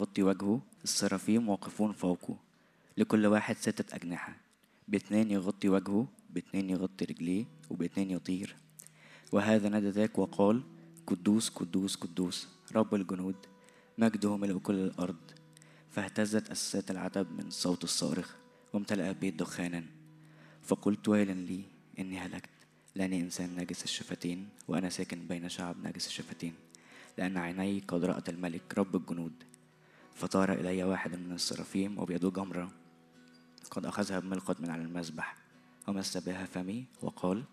يغطي وجهه السرافيم واقفون فوقه. لكل واحد ستة أجنحة. باتنين يغطي وجهه باتنين يغطي رجليه وباتنين يطير. وهذا نادى ذاك وقال قدوس قدوس قدوس. رب الجنود مجده ملء كل الأرض. فاهتزت أساسات العتب من صوت الصارخ وامتلأ البيت دخانا. فقلت ويلا لي إني هلكت. لأني إنسان ناجس الشفتين وأنا ساكن بين شعب ناجس الشفتين. لأن عيني قد رأت الملك رب الجنود. فطار إلي واحد من السرافيم وبيده جمرة قد أخذها بملقط من على المذبح. ومس بها فمي وقال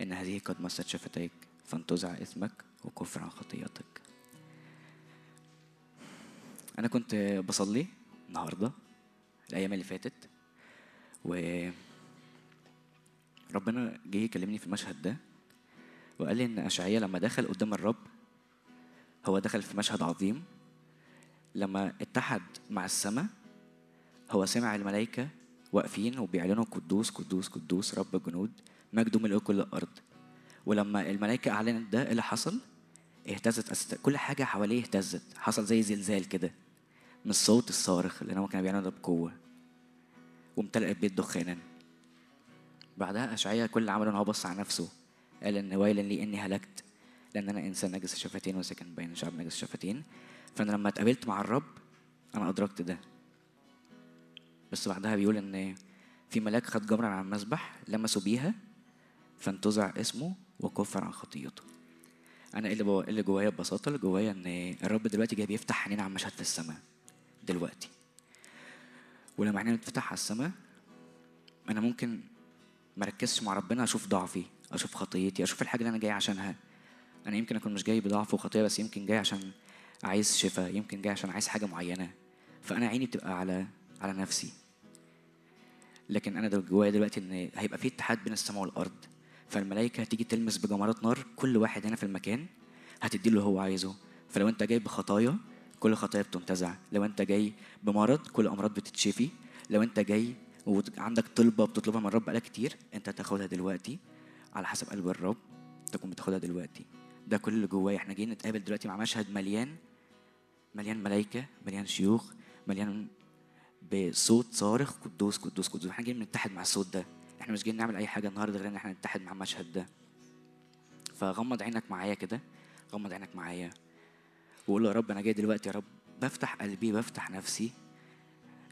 إن هذه قد مست شفتيك فانتزع إثمك وكفر عن خطيئتك. أنا كنت بصلي النهاردة الأيام اللي فاتت و ربنا جه يكلمني في المشهد ده وقال لي إن أشعيا لما دخل قدام الرب هو دخل في مشهد عظيم. لما اتحد مع السماء هو سمع الملائكة واقفين وبيعلنوا قدوس قدوس قدوس رب الجنود مجده ملء كل الأرض. ولما الملائكة أعلنت ده إيه اللي حصل؟ اهتزت أست... كل حاجة حواليه اهتزت. حصل زي زلزال كده من الصوت الصارخ لأن هو كان بيعلن ده بقوة. وامتلأ البيت دخانا. بعدها أشعيا كل اللي عمله إن هو بص على نفسه. قال إن ويلا لي إني هلكت لأن أنا إنسان نجس الشفتين وساكن بين شعب نجس الشفتين فأنا لما اتقابلت مع الرب أنا أدركت ده. بس بعدها بيقول إن في ملاك خد جمرة على المذبح لمسوا بيها فانتزع اسمه وكفر عن خطيته. أنا إللي بو... إللي جوايا ببساطة إللي جوايا إن الرب دلوقتي جاي بيفتح عينينا على مشهد في السماء دلوقتي. ولما عينينا تفتح على السماء أنا ممكن مركزش مع ربنا أشوف ضعفي أشوف خطيتي أشوف الحاجة اللي أنا جاي عشانها. أنا يمكن أكون مش جاي بضعف وخطية بس يمكن جاي عشان عايز شفاء يمكن جاي عشان عايز حاجة معينة. فأنا عيني بتبقى على على نفسي. لكن أنا جوايا دلوقتي إن هيبقى في اتحاد بين السماء والأرض. فالملائكة هتيجي تلمس بجمرات نار كل واحد هنا في المكان هتدي له هو عايزه. فلو أنت جاي بخطايا كل خطايا بتنتزع. لو أنت جاي بمرض كل أمراض بتتشفي. لو أنت جاي وعندك طلبة بتطلبها من الرب بقالك كتير أنت هتاخدها دلوقتي على حسب قلب الرب تكون بتاخدها دلوقتي. ده كل اللي جوايا. إحنا جايين نتقابل دلوقتي مع مشهد مليان مليان ملائكة مليان شيوخ مليان بصوت صارخ قدوس قدوس قدوس. إحنا جايين نتحد مع الصوت ده. إحنا مش جايين نعمل أي حاجة النهارده غير إن إحنا نتحد مع المشهد ده. فغمض عينك معايا كده غمض عينك معايا. وقول يا رب أنا جاي دلوقتي يا رب بفتح قلبي بفتح نفسي.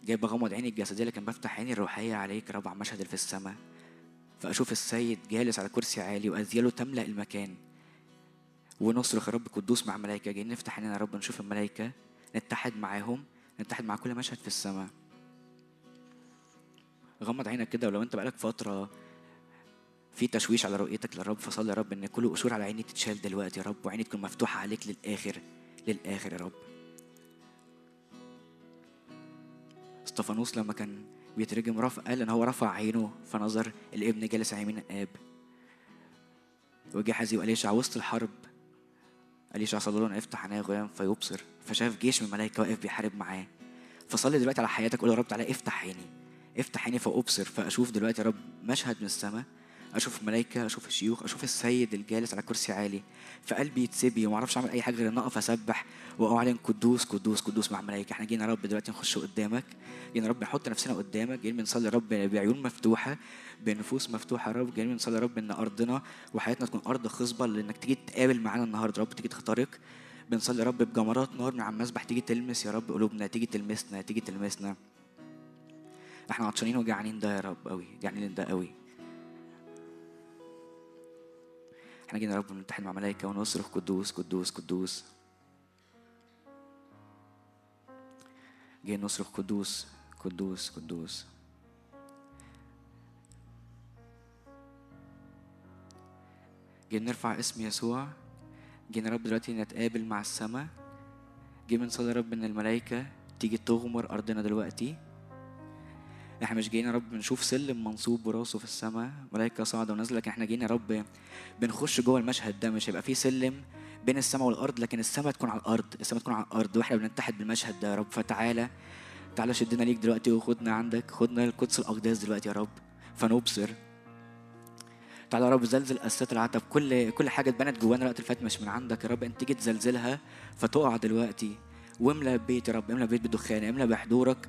جاي بغمض عيني الجسدية لكن بفتح عيني الروحية عليك يا رب على المشهد اللي في السماء. فأشوف السيد جالس على كرسي عالي واذياله تملأ المكان. ونصرخ يا رب قدوس مع ملائكه جايين نفتح عينينا يا رب نشوف الملائكة نتحد معاهم نتحد مع كل مشهد في السماء. غمض عينك كده ولو انت بقالك فترة في تشويش على رؤيتك للرب فصلي يا رب إن كل قشور على عيني تتشال دلوقتي يا رب وعيني تكون مفتوحة عليك للآخر للآخر يا رب. استفانوس لما كان بيترجم رفع قال إن هو رفع عينه فنظر الابن جالس على يمين الاب وجحزي وأليشع وسط الحرب أليشع صلى له افتح عينيه غلام فيبصر فشاف جيش من الملائكه واقف بيحارب معاه. فصلي دلوقتي على حياتك قول يا رب تعالى افتح عيني افتح عيني فأبصر فأشوف دلوقتي يا رب مشهد من السماء أشوف ملائكه أشوف الشيوخ أشوف السيد الجالس على كرسي عالي فقلبي يتسبي وما أعرفش أعمل أي حاجة غير ان أقف أسبح واعلن قدوس قدوس قدوس مع الملائكة. إحنا جينا يا رب دلوقتي نخش قدامك. جينا يا رب نحط نفسنا قدامك. جايين بنصلي يا رب بعيون مفتوحة بنفوس مفتوحة يا رب. جايين بنصلي يا رب إن أرضنا وحياتنا تكون أرض خصبة لإنك تيجي تقابل معانا النهارده يا رب تيجي تخترق بنصلي يا رب بجمرات نار من على المسبح تيجي تلمس يا رب قلوبنا تيجي تلمسنا تيجي تلمسنا. إحنا عطشانين وجعانين ده يا رب قوي جعانين ده قوي إحنا جينا يا رب نتحد مع ملائكة ونصرخ قدوس قدوس قدوس. جاي نصرخ قدوس قدوس قدوس. جاي نرفع اسم يسوع. جينا رب دلوقتي نتقابل مع السماء. جاي بنصلي يا رب إن الملائكة تيجي تغمر أرضنا دلوقتي. إحنا مش جايين يا رب نشوف سلم منصوب براسه في السماء ملائكه صاعدة ونازلة لكن إحنا جايين يا رب بنخش جوه المشهد ده مش هيبقى فيه سلم بين السماء والأرض لكن السماء تكون على الأرض السماء تكون على الأرض وإحنا بنتحد بالمشهد ده يا رب. فتعالى تعالى شدنا ليك دلوقتي وخدنا عندك خدنا القدس الأقداس دلوقتي يا رب. فنبصر. تعالى يا رب زلزل أساسات العتب كل كل حاجة اتبنت جوانا الوقت اللي فات مش من عندك يا رب. انت تيجي تزلزلها فتقع دلوقتي. واملى البيت يا رب املى البيت بالدخان املى بحضورك.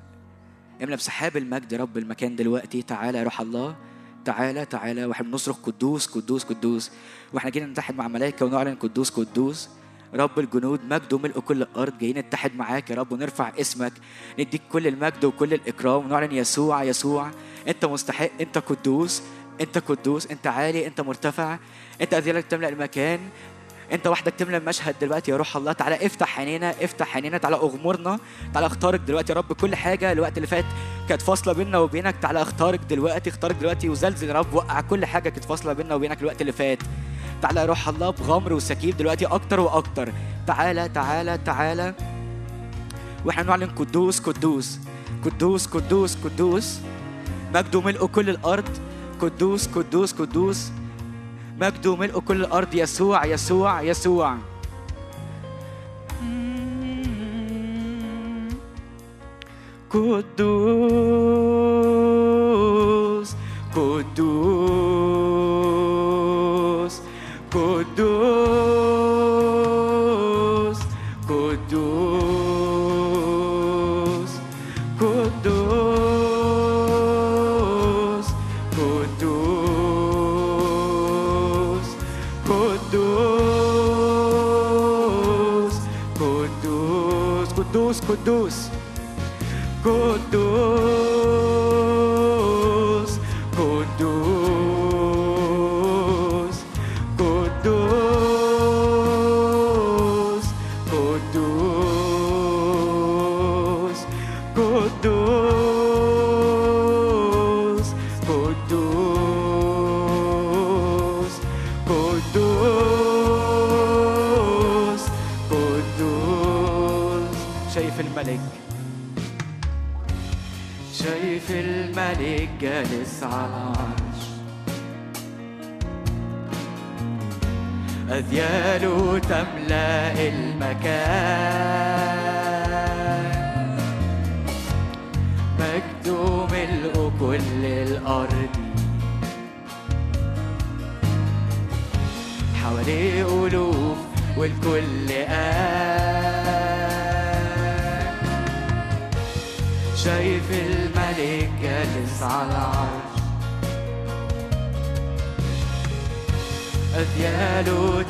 املى بسحاب المجد رب المكان دلوقتي. تعالى يا روح الله. تعالى تعالى. وإحنا بنصرخ قدوس قدوس قدوس. وإحنا جينا نتحد مع ملائكه ونعلن قدوس قدوس. رب الجنود مجد وملء كل الأرض. جايين نتحد معاك يا رب ونرفع اسمك. نديك كل المجد وكل الإكرام. ونعلن يسوع يسوع. أنت مستحق أنت قدوس. أنت قدوس. أنت عالي أنت مرتفع. أنت اذيالك تملأ المكان. انت وحدك تملى المشهد دلوقتي يا روح الله. تعالى افتح عينينا افتح عينينا تعالى اغمرنا تعالى اختارك دلوقتي يا رب كل حاجة. الوقت اللي فات كانت فاصلة بيننا وبينك. تعالى اختارك دلوقتي اختارك دلوقتي وزلزل يا رب. وقع كل حاجة كانت فاصلة بيننا وبينك الوقت اللي فات. تعالى يا روح الله بغمر وسكيب دلوقتي أكتر وأكتر. تعالى تعالى تعالى. وإحنا نعلن قدوس قدوس قدوس قدوس قدوس. مجد ملء كل الأرض. قدوس قدوس قدوس. مجد ملء كل الأرض يسوع يسوع يسوع. قدوس قدوس قدوس. قدوس قدوس. أذياله تملأ المكان. مجده ملء كل الأرض حواليه ألوف والكل قال شايف الملك جالس على العرش. أذياله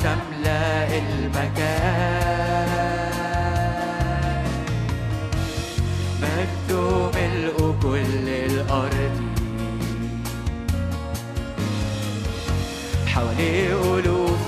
تملأ المكان. مجده ملء كل حواليه ألوف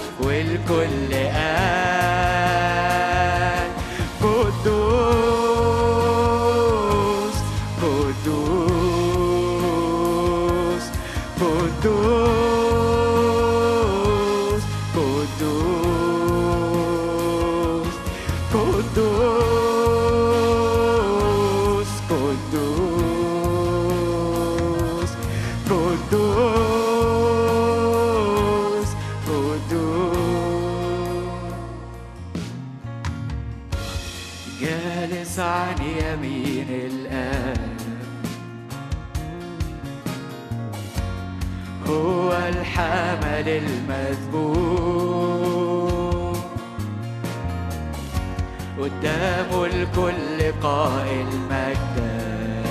الكل قائل مجدا.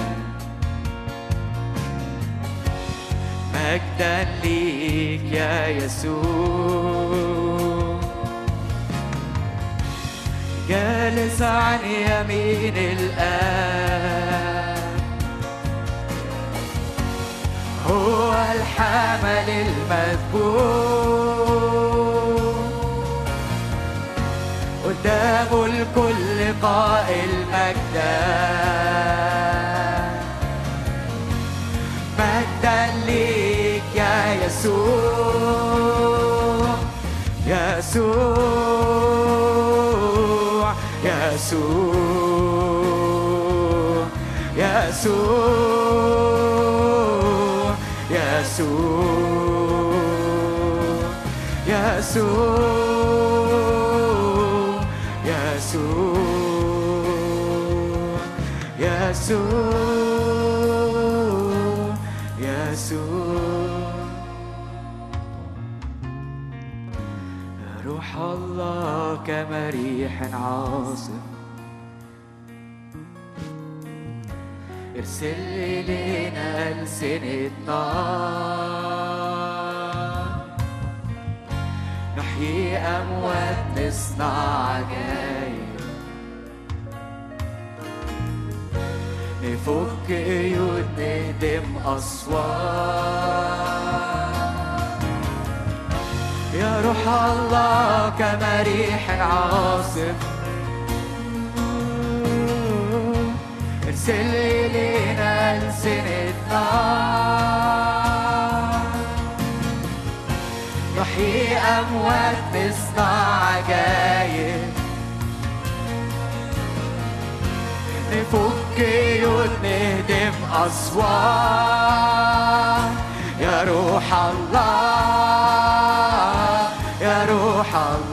مجدا ليك يا يسوع. جالس عن يمين الآب. هو الحمل المذبوح. قدامه الكل قائل مجدا. مجدا ليك يا يسوع يسوع يسوع يسوع يسوع يسوع. كما ريح عاصف. ارسل لينا ألسنة نار نحيي أموات نصنع عجايب. نفك قيود نهدم أسوار روح الله كما ريح عاصف. ارسل إلينا ألسنة نار نحيي أموات نصنع عجايب نفك قيود نهدم أسوار يا روح الله الأرحام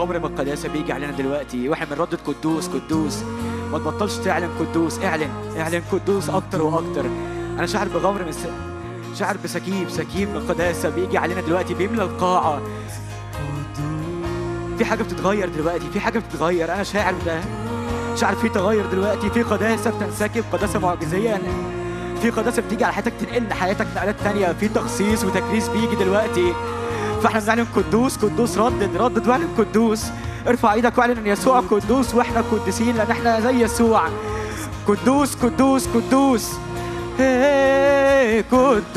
شعر بغمر من القداسة بيجي علينا دلوقتي وإحنا بنردد قدوس قدوس. ما تبطلش تعلن قدوس اعلن اعلن قدوس أكتر وأكتر. أنا شعر بغمر من س... شعر بسكيب سكيب من القداسة بيجي علينا دلوقتي بيملى القاعة. في حاجة بتتغير دلوقتي في حاجة بتتغير. أنا شاعر ده. شعر في تغير دلوقتي. في قداسة بتنسكب قداسة معجزية. في قداسة بتيجي على حياتك تنقل حياتك نقلات تانية. في تخصيص وتكريس بيجي دلوقتي. فاحنا بنعلن قدوس قدوس ردد ردد واعلن قدوس ارفع إيدك واعلن إن يسوع قدوس وإحنا قديسين لأن إحنا زي يسوع. قدوس قدوس قدوس. هي قدوس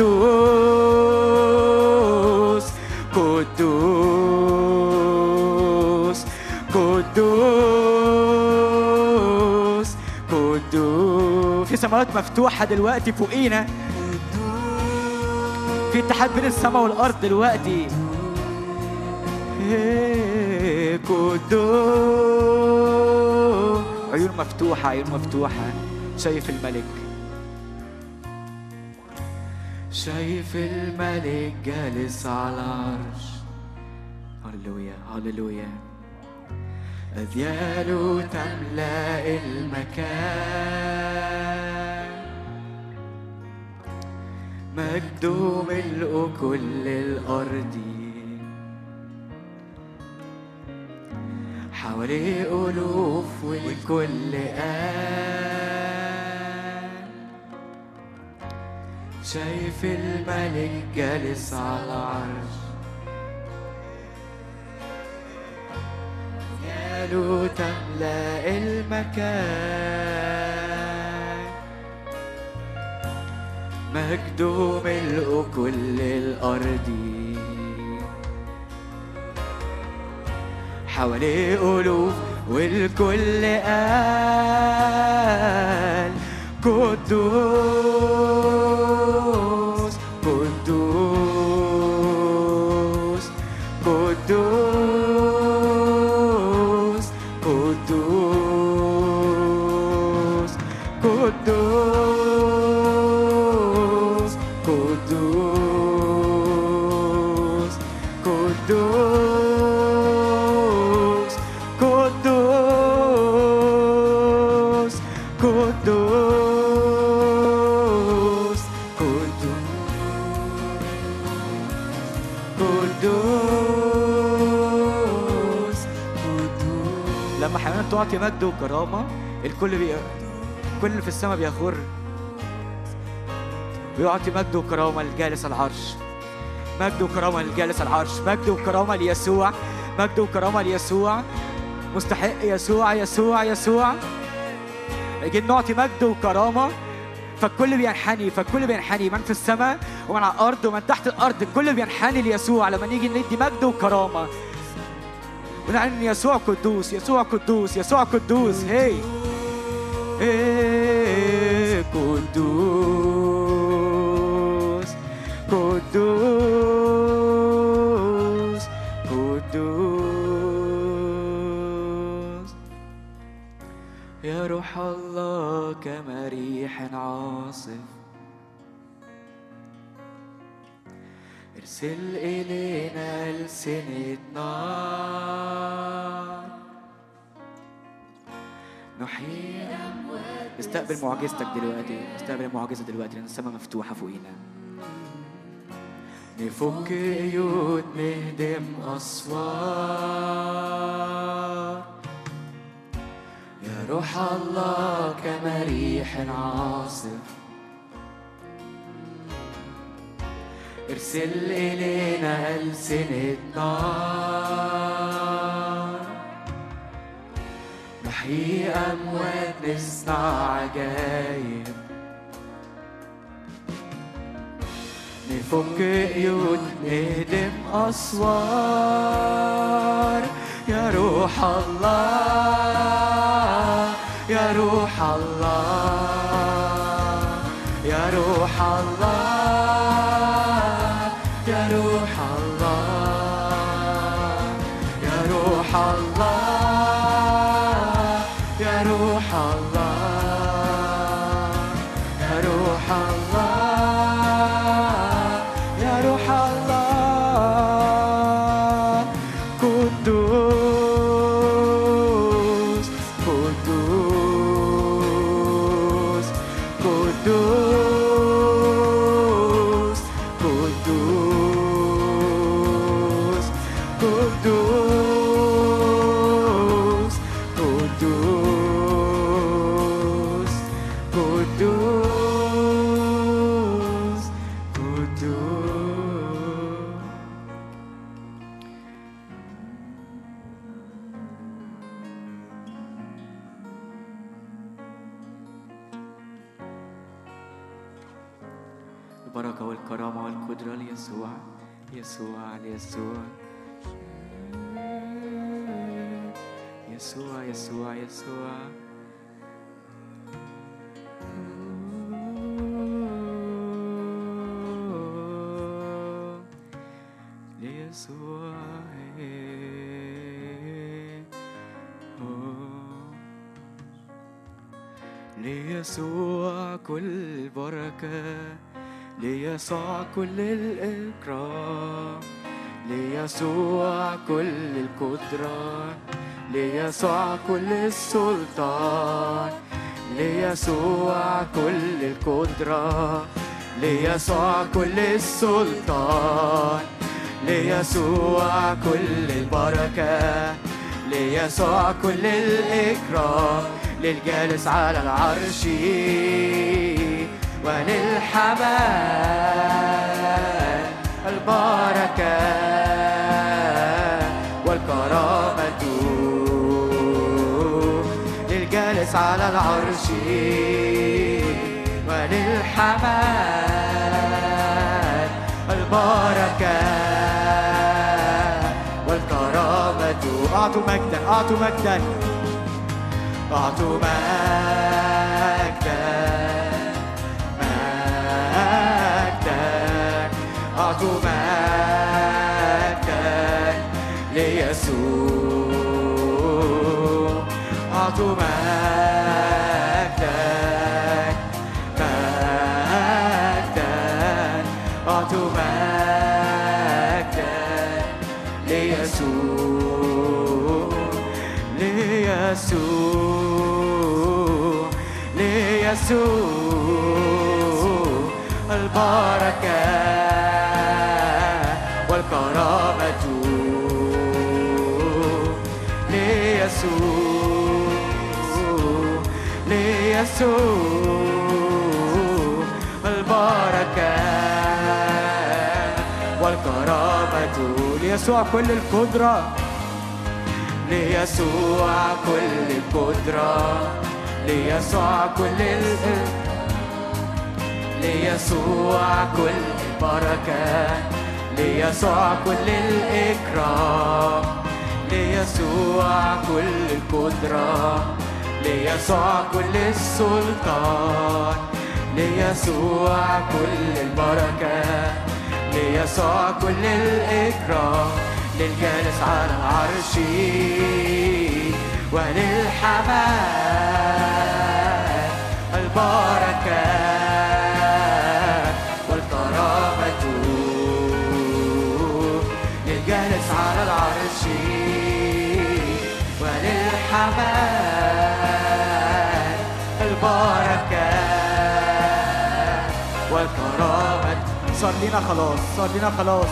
قدوس قدوس قدوس. في سماوات مفتوحة دلوقتي فوقينا. في اتحاد بين السماء والأرض دلوقتي. قدوس عيون مفتوحة عيون مفتوحة. شايف الملك. شايف الملك جالس على العرش. هللويا هللويا. أذياله تملأ المكان. مجده ملء كل الأرض حواليه ألوف والكل آن شايف الملك جالس على العرش. أذياله تملأ المكان. مجده ملء كل الأرض حواليه ألوف والكل قال قدوس. مجد وكرامة الكل بي... الكل في السماء بيخر. ويعطي مجد وكرامة لجالس العرش. مجد وكرامة لجالس العرش. مجد وكرامة ليسوع. مجد وكرامة ليسوع. مستحق يسوع يسوع يسوع. لكن نعطي مجد وكرامة فالكل بينحني فالكل بينحني. من في السماء ومن على الأرض ومن تحت الأرض. الكل بينحني ليسوع. لما نيجي ندي مجد وكرامة ونعلن يسوع قدوس يسوع قدوس يسوع قدوس هي هي قدوس قدوس قدوس. يا روح الله كما ريح عاصف. ارسل إلينا ألسنة نار نحيي استقبل معجزتك دلوقتي استقبل المعجزة دلوقتي لأن السماء مفتوحة فوقينا. نفك قيود نهدم أسوار. يا روح الله كما ريح عاصف. ارسل إلينا ألسنة نار نحيي أموات نصنع عجايب. نفك قيود نهدم أسوار. يا روح الله يا روح الله يا روح الله. ليسوع كل بركة ليسوع كل الإكرام ليسوع كل القدرة ليسوع كل السلطان ليسوع كل القدرة ليسوع كل السلطان ليسوع كل البركة ليسوع كل الإكرام. للجالس على العرش وللحمام البركة والكرامة. للجالس على العرش وللحمام البركة والكرامة. أعطوا مجدا أعطوا مجدا. أعط مجدك مجدك أعط مجدك ليسوع أعط مجدك ليسوع البركة والكرامة ليسوع ليسوع البركة والكرامة. ليسوع كل القدرة. ليسوع كل القدرة. ليسوع كل ال... ليسوع كل البركة ليسوع كل الإكرام ليسوع كل القدرة ليسوع كل السلطان ليسوع كل البركة ليسوع كل الإكرام. للجالس على العرش وللحمام. صار لنا خلاص. صار لنا خلاص.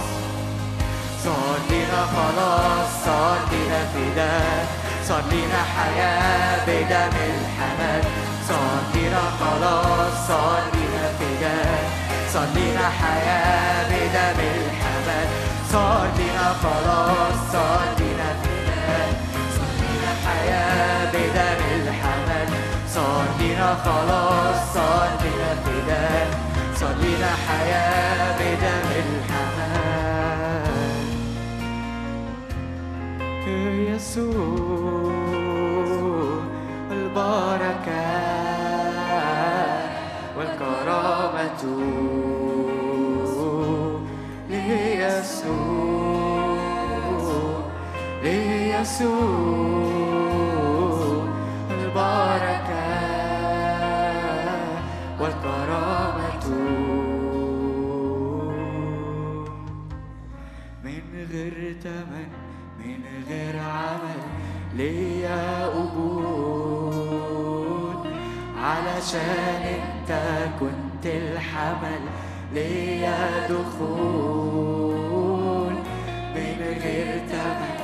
صار لنا خلاص. صار لنا فداء صار لنا حياة بدم الحمل صار لنا خلاص. صار لنا فداء صار لنا حياة بدم الحمل صار لنا خلاص. صار لنا فداء صار لنا حياة بدم الحمل صار لنا خلاص. صار لنا فداء صار لنا حياة بدم الحمل يسوع البركة والكرامة. ليسوع ليسوع عمل ليا قبول علشان انت كنت الحمل ليا دخول من غير تمن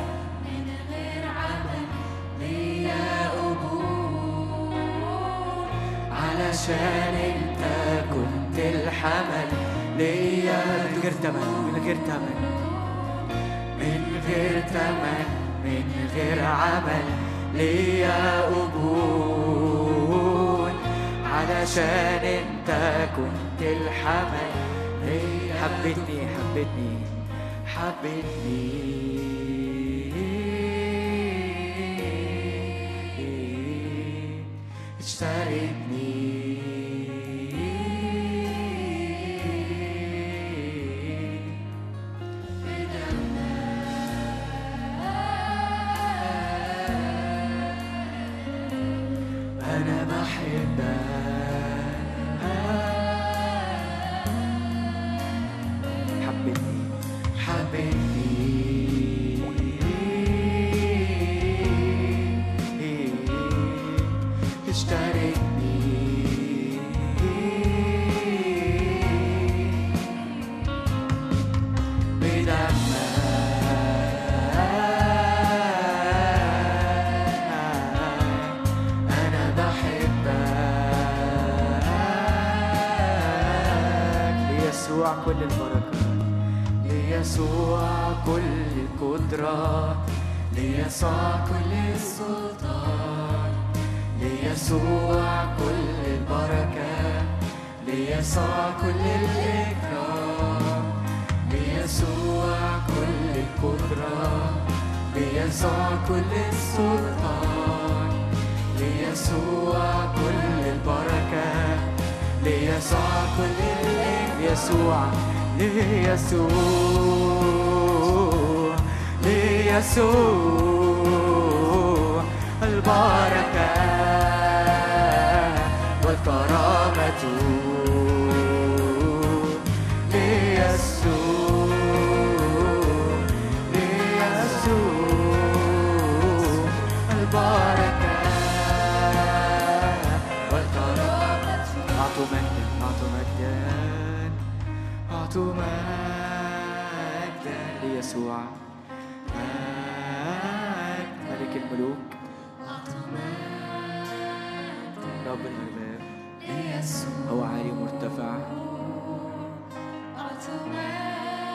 من غير عمل ليا قبول علشان انت كنت الحمل ليا من غير تمن من غير تمن من غير تمن من غير عمل ليا قبول علشان أنت كنت الحمل. ليا حبتني حبتني حبتني. اشتريتني ليسوع ليسوع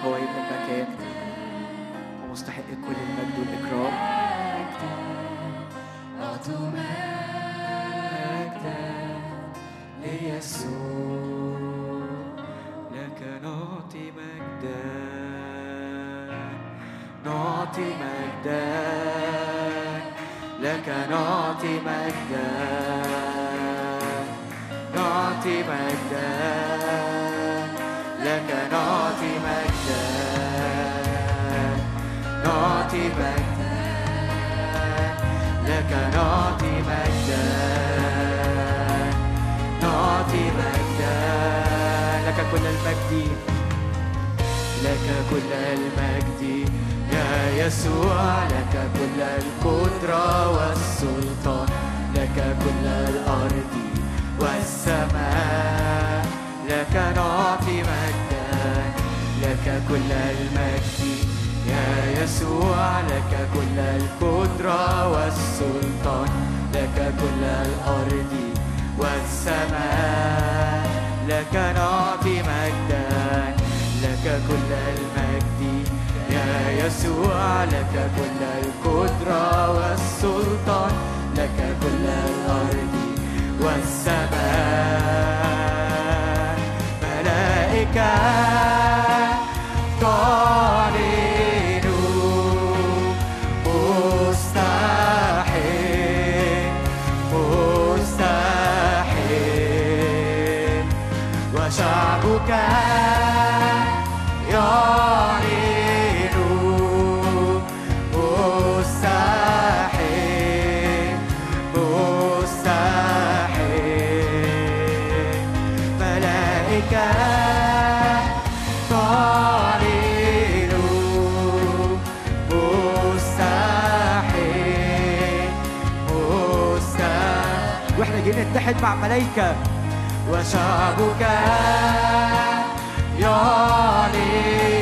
هو ابن المكان ومستحق كل المجد والإكرام. مجدا. ليسوع لك نعطي مجدا نعطي مجدا. لك نعطي مجدا. نعطي مجدا. نعطي مجدا لك نعطي مجدا نعطي مجدا لك كل المجد لك كل المجد. يا يسوع لك كل القدرة والسلطان لك كل الأرض والسماء. لك نعطي مجدا لك كل المجد. يا يسوع لك كل القدرة والسلطان لك كل الأرض والسماء لك نعطي مجدا لك كل المجد. يا يسوع لك كل القدرة والسلطان لك كل الأرض والسماء. ملائكة تعلن نتحد مع ملائكة وشعبك يعلن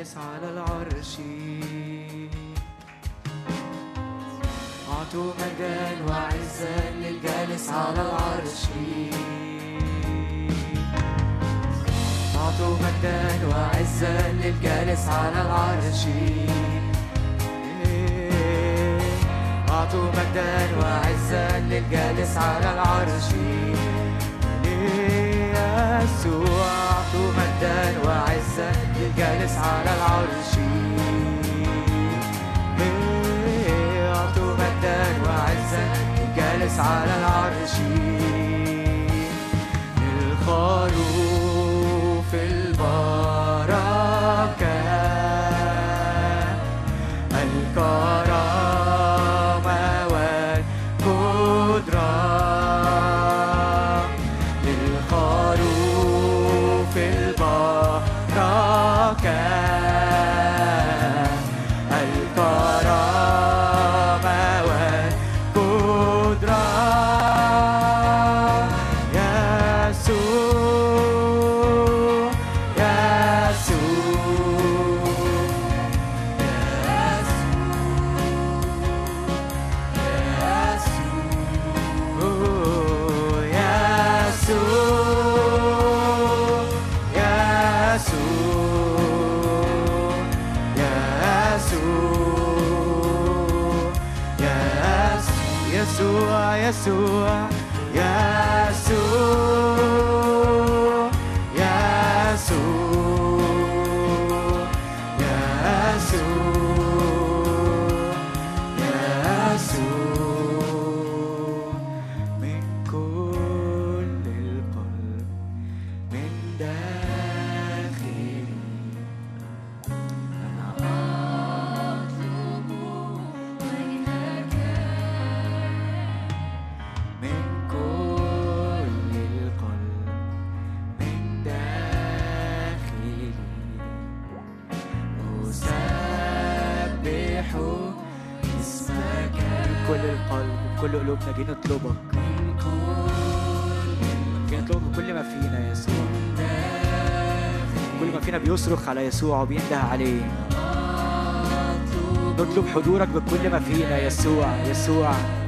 للجالس على العرش. أعطوا مجدا وعزا للجالس على العرش. أعطوا مجدا وعزا للجالس على العرش. أعطوا مجدا وعزا للجالس على العرش. يسوع ذو مجد وعزة جالس على العرش. مجدا وعزا للجالس على العرش. للخروج بيصرخ على يسوع وبينده عليه. نطلب حضورك بكل ما فينا يسوع يسوع.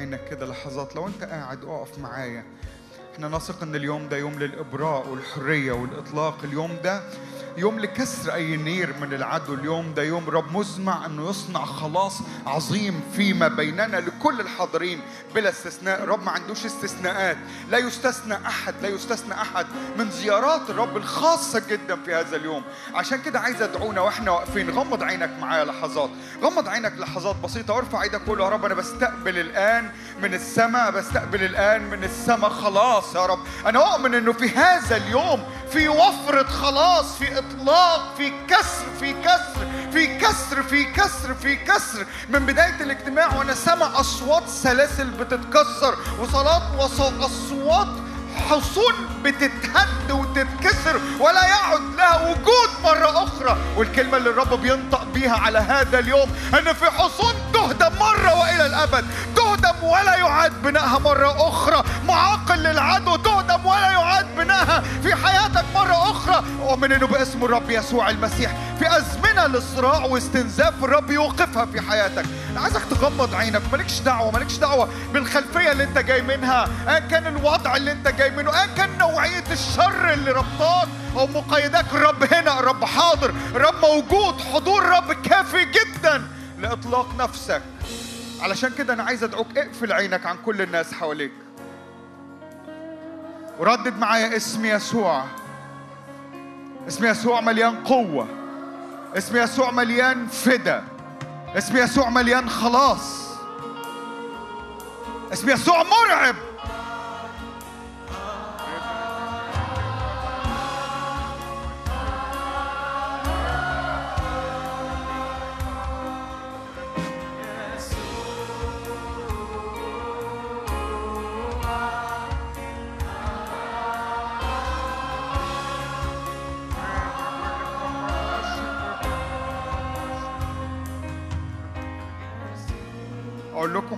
عينك كده لحظات. لو انت قاعد اقف معايا إحنا نثق ان اليوم ده يوم للإبراء والحرية والإطلاق. اليوم ده يوم لكسر أي نير من العدو. اليوم ده يوم رب مزمع إنه يصنع خلاص عظيم فيما بيننا لكل الحاضرين. بلا استثناء. رب ما عندوش استثناءات. لا يستثنى أحد لا يستثنى أحد من زيارات الرب الخاصة جدا في هذا اليوم. عشان كده عايز أدعونا وإحنا واقفين. غمض عينك معايا لحظات. غمض عينك لحظات بسيطة. وارفع إيدك وقول يا رب أنا بستقبل الآن من السماء بستقبل الآن من السماء. خلاص يا رب. أنا أؤمن إنه في هذا اليوم في وفرة خلاص في إطلاق في كسر في كسر في كسر في كسر في كسر. من بداية الاجتماع وأنا سامع أصوات سلاسل بتتكسر وصلاة واصوات حصون بتتهد وتتكسر ولا يعد لها وجود مرة أخرى. والكلمة اللي الرب بينطق بيها على هذا اليوم أن في حصون تهدم مرة وإلى الأبد. تهدم ولا يعاد بنائها مرة أخرى. معاقل للعدو تهدم ولا يعاد بنائها. في حياتك مرة أخرى. أؤمن أنه بأسم الرب يسوع المسيح. في أزمنة للصراع واستنزاف الرب يوقفها في حياتك. أنا عايزك تغمض عينك. مالكش دعوة مالكش دعوة بالخلفية اللي أنت جاي منها. كان الوضع اللي أنت جاي منه أيا كان نوعية الشر اللي ربطاك أو مقيداك الرب هنا الرب حاضر الرب موجود حضور الرب كافي جدا لإطلاق نفسك. علشان كده أنا عايز أدعوك اقفل عينك عن كل الناس حواليك. وردد معايا اسم يسوع. اسم يسوع مليان قوة. اسم يسوع مليان فدا. اسم يسوع مليان خلاص. اسم يسوع مرعب.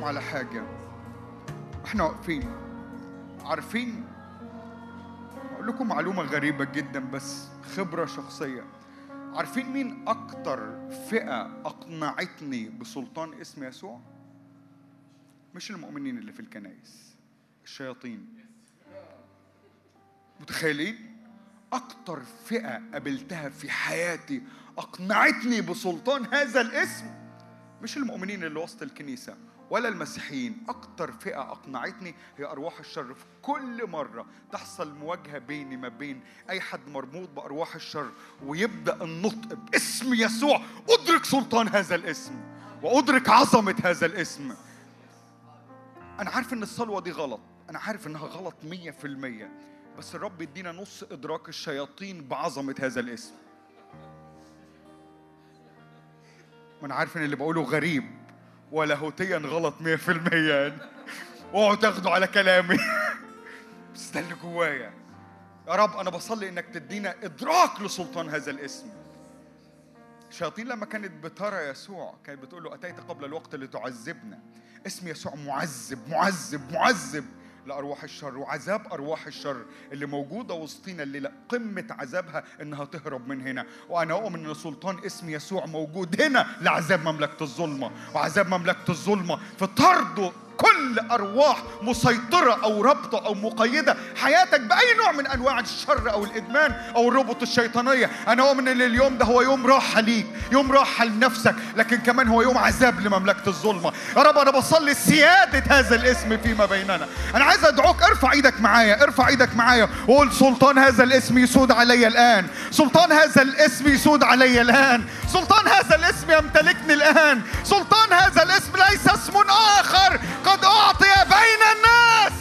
لكم على حاجة. إحنا واقفين. عارفين؟ أقول لكم معلومة غريبة جدا بس خبرة شخصية. عارفين مين أكتر فئة أقنعتني بسلطان اسم يسوع؟ مش المؤمنين اللي في الكنائس الشياطين. متخيلين؟ أكتر فئة قابلتها في حياتي أقنعتني بسلطان هذا الاسم مش المؤمنين اللي وسط الكنيسة. ولا المسيحيين. أكتر فئة أقنعتني هي أرواح الشر. في كل مرة تحصل مواجهة بيني ما بين أي حد مربوط بأرواح الشر ويبدأ النطق باسم يسوع. أدرك سلطان هذا الاسم وأدرك عظمة هذا الاسم. أنا عارف إن الصلوة دي غلط. أنا عارف إنها غلط مية في المية. بس الرب يدينا نص إدراك الشياطين بعظمة هذا الاسم. وأنا عارف إن اللي بقوله غريب. ولاهوتيا غلط مية في المية. اوعوا تاخدوا على كلامي. بس ده اللي جوايا. يا رب أنا بصلي إنك تدينا إدراك لسلطان هذا الاسم. الشياطين لما كانت بترى يسوع كانت بتقول له أتيت قبل الوقت لتعذبنا. اسم يسوع معذب معذب معذب. لأرواح الشر وعذاب أرواح الشر اللي موجودة وسطينا الليلة قمة عذابها إنها تهرب من هنا. وأنا أؤمن إن سلطان اسم يسوع موجود هنا لعذاب مملكة الظلمة. وعذاب مملكة الظلمة في طرد كل أرواح مسيطرة أو رابطة أو مقيدة حياتك بأي نوع من أنواع الشر أو الإدمان أو الربط الشيطانية. أنا أؤمن إن اليوم ده هو يوم راحة ليك يوم راحة لنفسك لكن كمان هو يوم عذاب لمملكة الظلمة. يا رب أنا بصلي سيادة هذا الاسم فيما بيننا. أنا عايز أدعوك ارفع إيدك معايا ارفع إيدك معايا وقول سلطان هذا الاسم يسود علي الآن. سلطان هذا الاسم يسود علي الآن. سلطان هذا الاسم يمتلكني الآن. سلطان هذا الاسم ليس اسم آخر. قد أعطي بين الناس.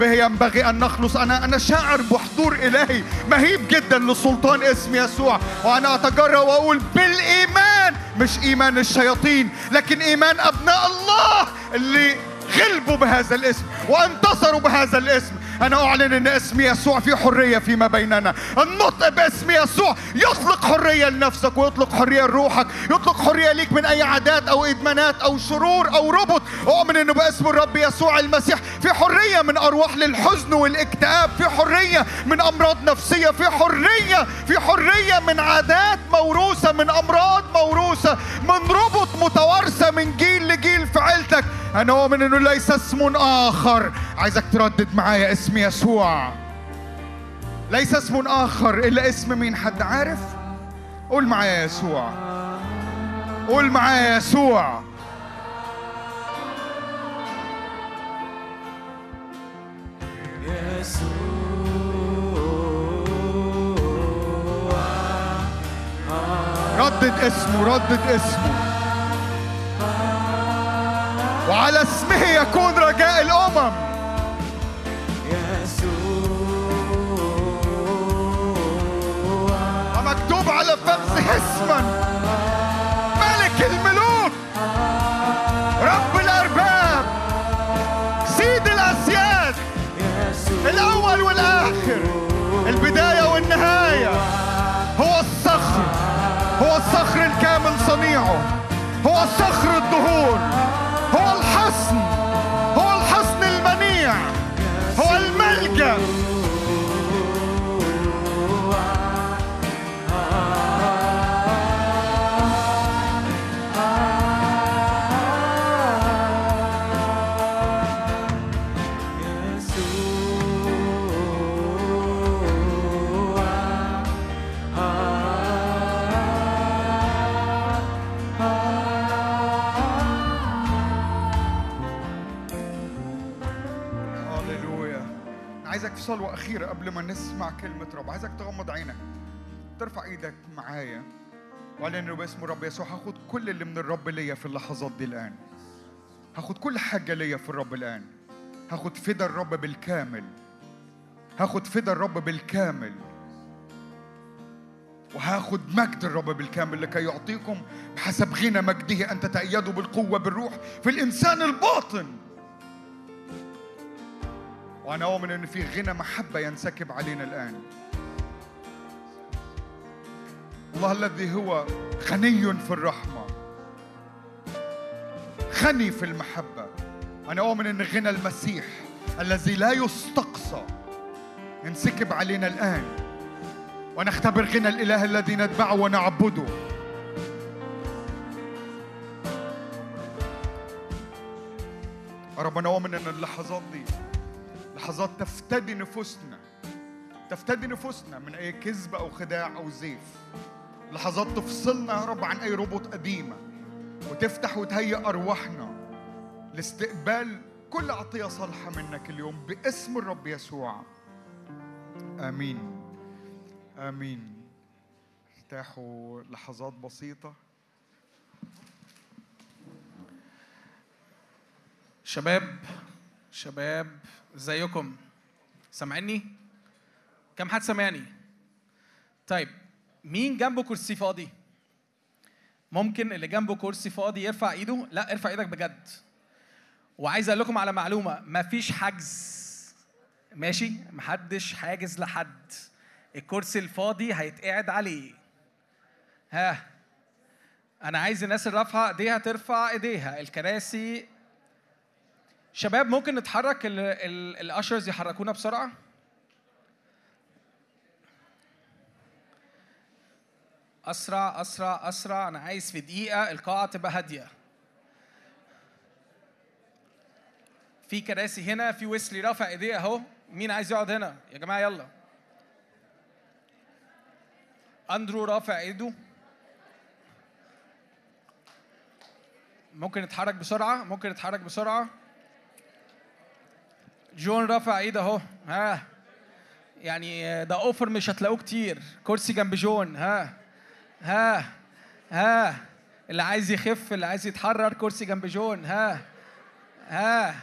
به ينبغي أن نخلص. أنا أنا شاعر بحضور إلهي. مهيب جدا لسلطان اسم يسوع. وأنا أتجرأ وأقول بالإيمان. مش إيمان الشياطين لكن إيمان أبناء الله اللي غلبوا بهذا الاسم وانتصروا بهذا الاسم. أنا أعلن أن اسم يسوع في حرية فيما بيننا. النطق باسم يسوع يطلق حرية لنفسك ويطلق حرية لروحك يطلق حرية ليك من أي عادات أو إدمانات أو شرور أو ربط. أؤمن أنه باسم الرب يسوع المسيح في حرية من أرواح للحزن والاكتئاب في حرية من أمراض نفسية في حرية في حرية من عادات موروثة من أمراض موروثة من ربط متوارثة من جيل لجيل في عيلتك. أنا أؤمن أنه ليس اسم آخر. عايزك تردد معايا اسم يسوع. ليس اسم آخر إلا اسم مين حد عارف؟ قول معايا يسوع. قول معايا يسوع. ردد اسمه ردد اسمه. وعلى اسمه يكون رجاء الأمم. ومكتوب على فمه اسما. ملك الملوك. رب الأرباب. سيد الأسياد. الأول والآخر. البداية والنهاية. هو الصخر. هو الصخر الكامل صنيعه. هو صخر الدهور. هو الحصن. هو الحصن المنيع. هو الملجأ. صلوة أخيرة قبل ما نسمع كلمة رب. عايزك تغمض عينك ترفع إيدك معايا واعلن إنه باسم الرب يسوع هاخد كل اللي من الرب ليا في اللحظات دي الآن. هاخد كل حاجة ليا في الرب الآن. هاخد فدا الرب بالكامل. هاخد فدا الرب بالكامل. وهاخد مجد الرب بالكامل لكي يعطيكم بحسب غنى مجده أن تتأيدوا بالقوة بالروح في الإنسان الباطن. وأنا أؤمن أن في غنى محبة ينسكب علينا الآن. الله الذي هو غني في الرحمة. غني في المحبة. أنا أؤمن أن غنى المسيح الذي لا يستقصى ينسكب علينا الآن. ونختبر غنى الإله الذي نتبعه ونعبده. ربنا أؤمن أن اللحظات دي لحظات تفتدي نفوسنا. تفتدي نفوسنا من أي كذب أو خداع أو زيف. لحظات تفصلنا يا رب عن أي ربط قديمة. وتفتح وتهيئ أرواحنا لاستقبال كل عطية صالحة منك اليوم باسم الرب يسوع. آمين. آمين. ارتاحوا لحظات بسيطة. شباب شباب ازيكم؟ سامعني كم حد سامعني؟ طيب مين جنبه كرسي فاضي؟ ممكن اللي جنبه كرسي فاضي يرفع ايده؟ لا ارفع إيدك بجد. وعايز أقول لكم على معلومة مفيش حجز. ماشي؟ محدش حاجز لحد. الكرسي الفاضي هيتقعد عليه. ها أنا عايز الناس اللي رافعة ايديها ترفع ايديها. الكراسي شباب ممكن نتحرك الأشرز يحركونا بسرعة؟ أسرع أسرع أسرع. أنا عايز في دقيقة القاعة تبقى هادية. في كراسي هنا في ويسلي رافع إيديه أهو. مين عايز يقعد هنا؟ يا جماعة يلا. أندرو رافع إيده. ممكن نتحرك بسرعة؟ ممكن نتحرك بسرعة؟ جون رافع ايده اهو. ها. يعني ده offer مش هتلاقوه كتير. كرسي جنب جون. ها. ها. ها. اللي عايز يخف اللي عايز يتحرر كرسي جنب جون. ها. ها.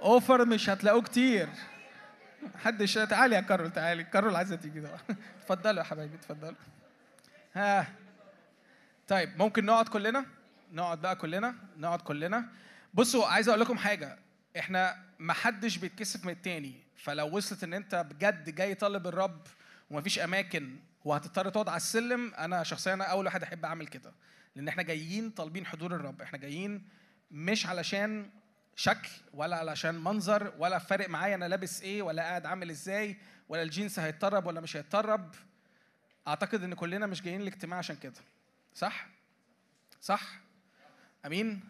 offer مش هتلاقوه كتير. محدش. تعالي يا كارول تعالي. كارول عايزة تيجي ده اتفضلوا يا حبايبي اتفضلوا. ها. طيب ممكن نقعد كلنا؟ نقعد بقى كلنا؟ نقعد كلنا. بصوا عايز أقول لكم حاجة. إحنا ما حدش بيتكسف من التاني. فلو وصلت إن أنت بجد جاي طالب الرب ومفيش أماكن وهتضطر تقعد على السلم أنا شخصيا أنا أول واحد أحب أعمل كده. لأن إحنا جايين طالبين حضور الرب. إحنا جايين مش علشان شكل ولا علشان منظر ولا فارق معايا أنا لابس إيه ولا قاعد عامل إزاي ولا الجينز هيتطرب ولا مش هيتطرب. أعتقد إن كلنا مش جايين الاجتماع عشان كده. صح؟ صح؟ آمين؟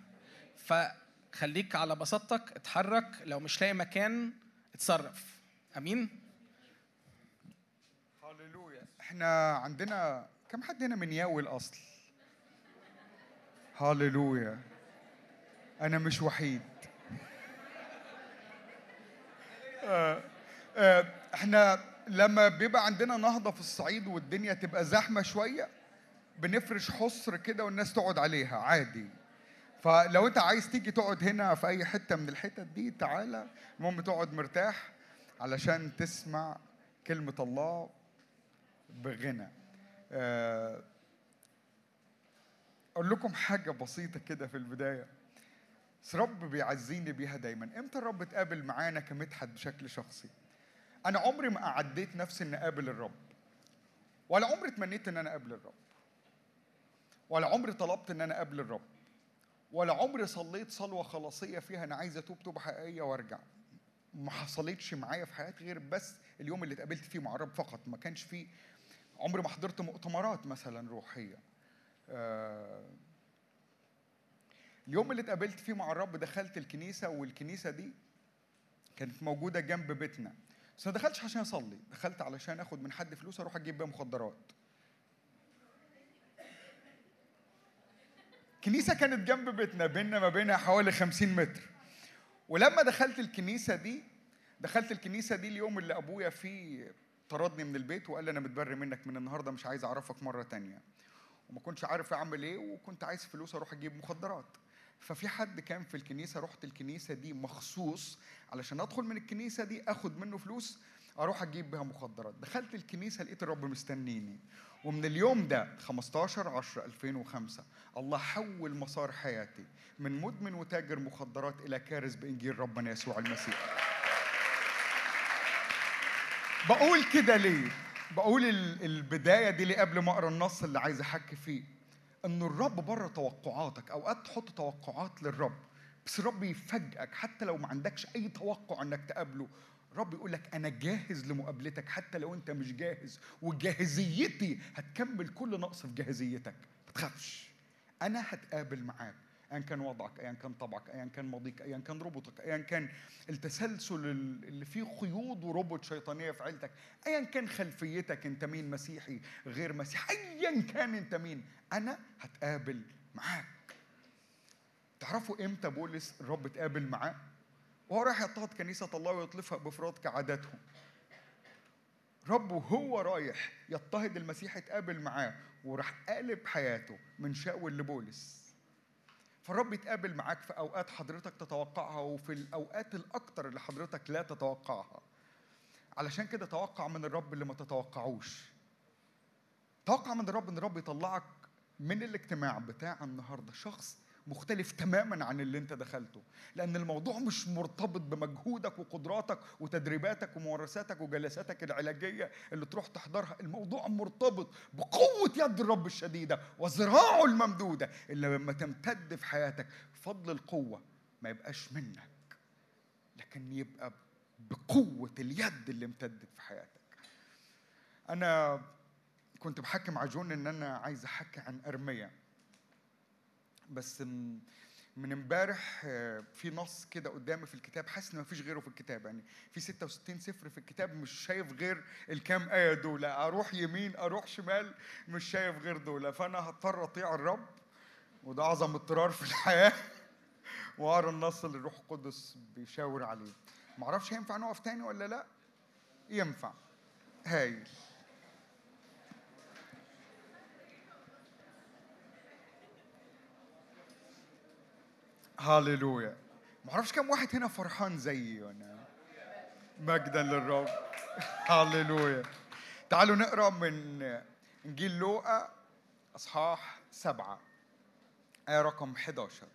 فخليك على بساطتك اتحرك لو مش لاقي مكان اتصرف. آمين؟ هللويا. إحنا عندنا كم حد هنا من ياوي الأصل؟ هللويا. أنا مش وحيد. آه، آه، إحنا لما بيبقى عندنا نهضة في الصعيد والدنيا تبقى زحمة شوية بنفرش حصر كده والناس تقعد عليها عادي. فلو انت عايز تيجي تقعد هنا في أي حتة من الحتت دي تعالى. المهم تقعد مرتاح علشان تسمع كلمة الله بغنى. آه، أقول لكم حاجة بسيطة كده في البداية. بس رب بيعزيني بيها دايما. إمتى الرب اتقابل معانا كمدحت بشكل شخصي؟ أنا عمري ما أعديت نفسي ان أقابل الرب. ولا عمري تمنيت إن أنا أقابل الرب. ولا عمري طلبت إن أنا أقابل الرب. ولا عمري صليت صلوة خلاصية فيها أنا عايز أتوب توبة حقيقية وأرجع. ما حصلتش معايا في حياتي غير بس اليوم اللي اتقابلت فيه مع الرب فقط. ما كانش فيه عمري ما حضرت مؤتمرات مثلا روحية. آه اليوم اللي اتقابلت فيه مع الرب دخلت الكنيسة والكنيسة دي كانت موجودة جنب بيتنا. بس ما دخلتش عشان أصلي دخلت علشان آخد من حد فلوس أروح أجيب بيها مخدرات. كنيسه كانت جنب بيتنا بيننا ما بينها حوالي 50 متر. ولما دخلت الكنيسة دي دخلت الكنيسة دي اليوم اللي أبويا فيه طردني من البيت وقال لي أنا متبري منك من النهارده مش عايز أعرفك مرة تانية. وما كنتش عارف أعمل إيه وكنت عايز فلوس أروح أجيب مخدرات. ففي حد كان في الكنيسة رحت الكنيسة دي مخصوص علشان أدخل من الكنيسة دي أخد منه فلوس أروح أجيب بيها مخدرات. دخلت الكنيسة لقيت الرب مستنيني. ومن اليوم ده 15 10 2005 الله حول مسار حياتي من مدمن وتاجر مخدرات إلى كارث بإنجيل ربنا يسوع المسيح. بقول كده ليه؟ بقول ال- البداية دي ليه قبل ما أقرأ النص اللي عايز أحكي فيه. ان الرب بره توقعاتك أوقات تحط توقعات للرب بس الرب يفاجئك حتى لو ما عندكش أي توقع إنك تقابله. رب يقول لك أنا جاهز لمقابلتك حتى لو أنت مش جاهز وجاهزيتي هتكمل كل نقص في جاهزيتك. ما تخافش. أنا هتقابل معاك ايا كان وضعك ايا كان طبعك ايا كان ماضيك ايا كان ربطك ايا كان التسلسل اللي فيه قيود وربط شيطانية في عيلتك ايا كان خلفيتك أنت مين؟ مسيحي غير مسيحي ايا كان أنت مين؟ أنا هتقابل معاك. تعرفوا إمتى بولس الرب اتقابل معاه؟ وهو رايح يضطهد كنيسة الله ويطلفها بإفراط كعاداتهم. رب وهو رايح يضطهد المسيح اتقابل معاه وراح قالب حياته من شاول لبولس. فالرب يتقابل معاك في أوقات حضرتك تتوقعها وفي الأوقات الأكتر اللي حضرتك لا تتوقعها. علشان كده توقع من الرب اللي ما تتوقعوش. توقع من الرب إن الرب يطلعك من الاجتماع بتاع النهارده. شخص مختلف تماما عن اللي أنت دخلته. لأن الموضوع مش مرتبط بمجهودك وقدراتك وتدريباتك وممارساتك وجلساتك العلاجية اللي تروح تحضرها. الموضوع مرتبط بقوة يد الرب الشديدة وذراعه الممدودة. اللي لما تمتد في حياتك فضل القوة ما يبقاش منك لكن يبقى بقوة اليد اللي امتدت في حياتك. أنا كنت بحكي مع جون إن أنا عايز أحكي عن أرميا. بس من امبارح آه، في نص كده قدامي في الكتاب حاسس إن مفيش غيره في الكتاب يعني في 66 سفر في الكتاب مش شايف غير الكام آية دول أروح يمين أروح شمال مش شايف غير دول فأنا هضطر أطيع الرب وده أعظم اضطرار في الحياة واقرا النص اللي الروح القدس بيشاور عليه. معرفش هينفع نقف تاني ولا لأ؟ ينفع. هايل. هاليلويا. ما أعرفش كم واحد هنا فرحان زيي وأنا. مجدا للرب. هاليلويا. تعالوا نقرأ من إنجيل لوقا إصحاح سبعة. آية رقم 11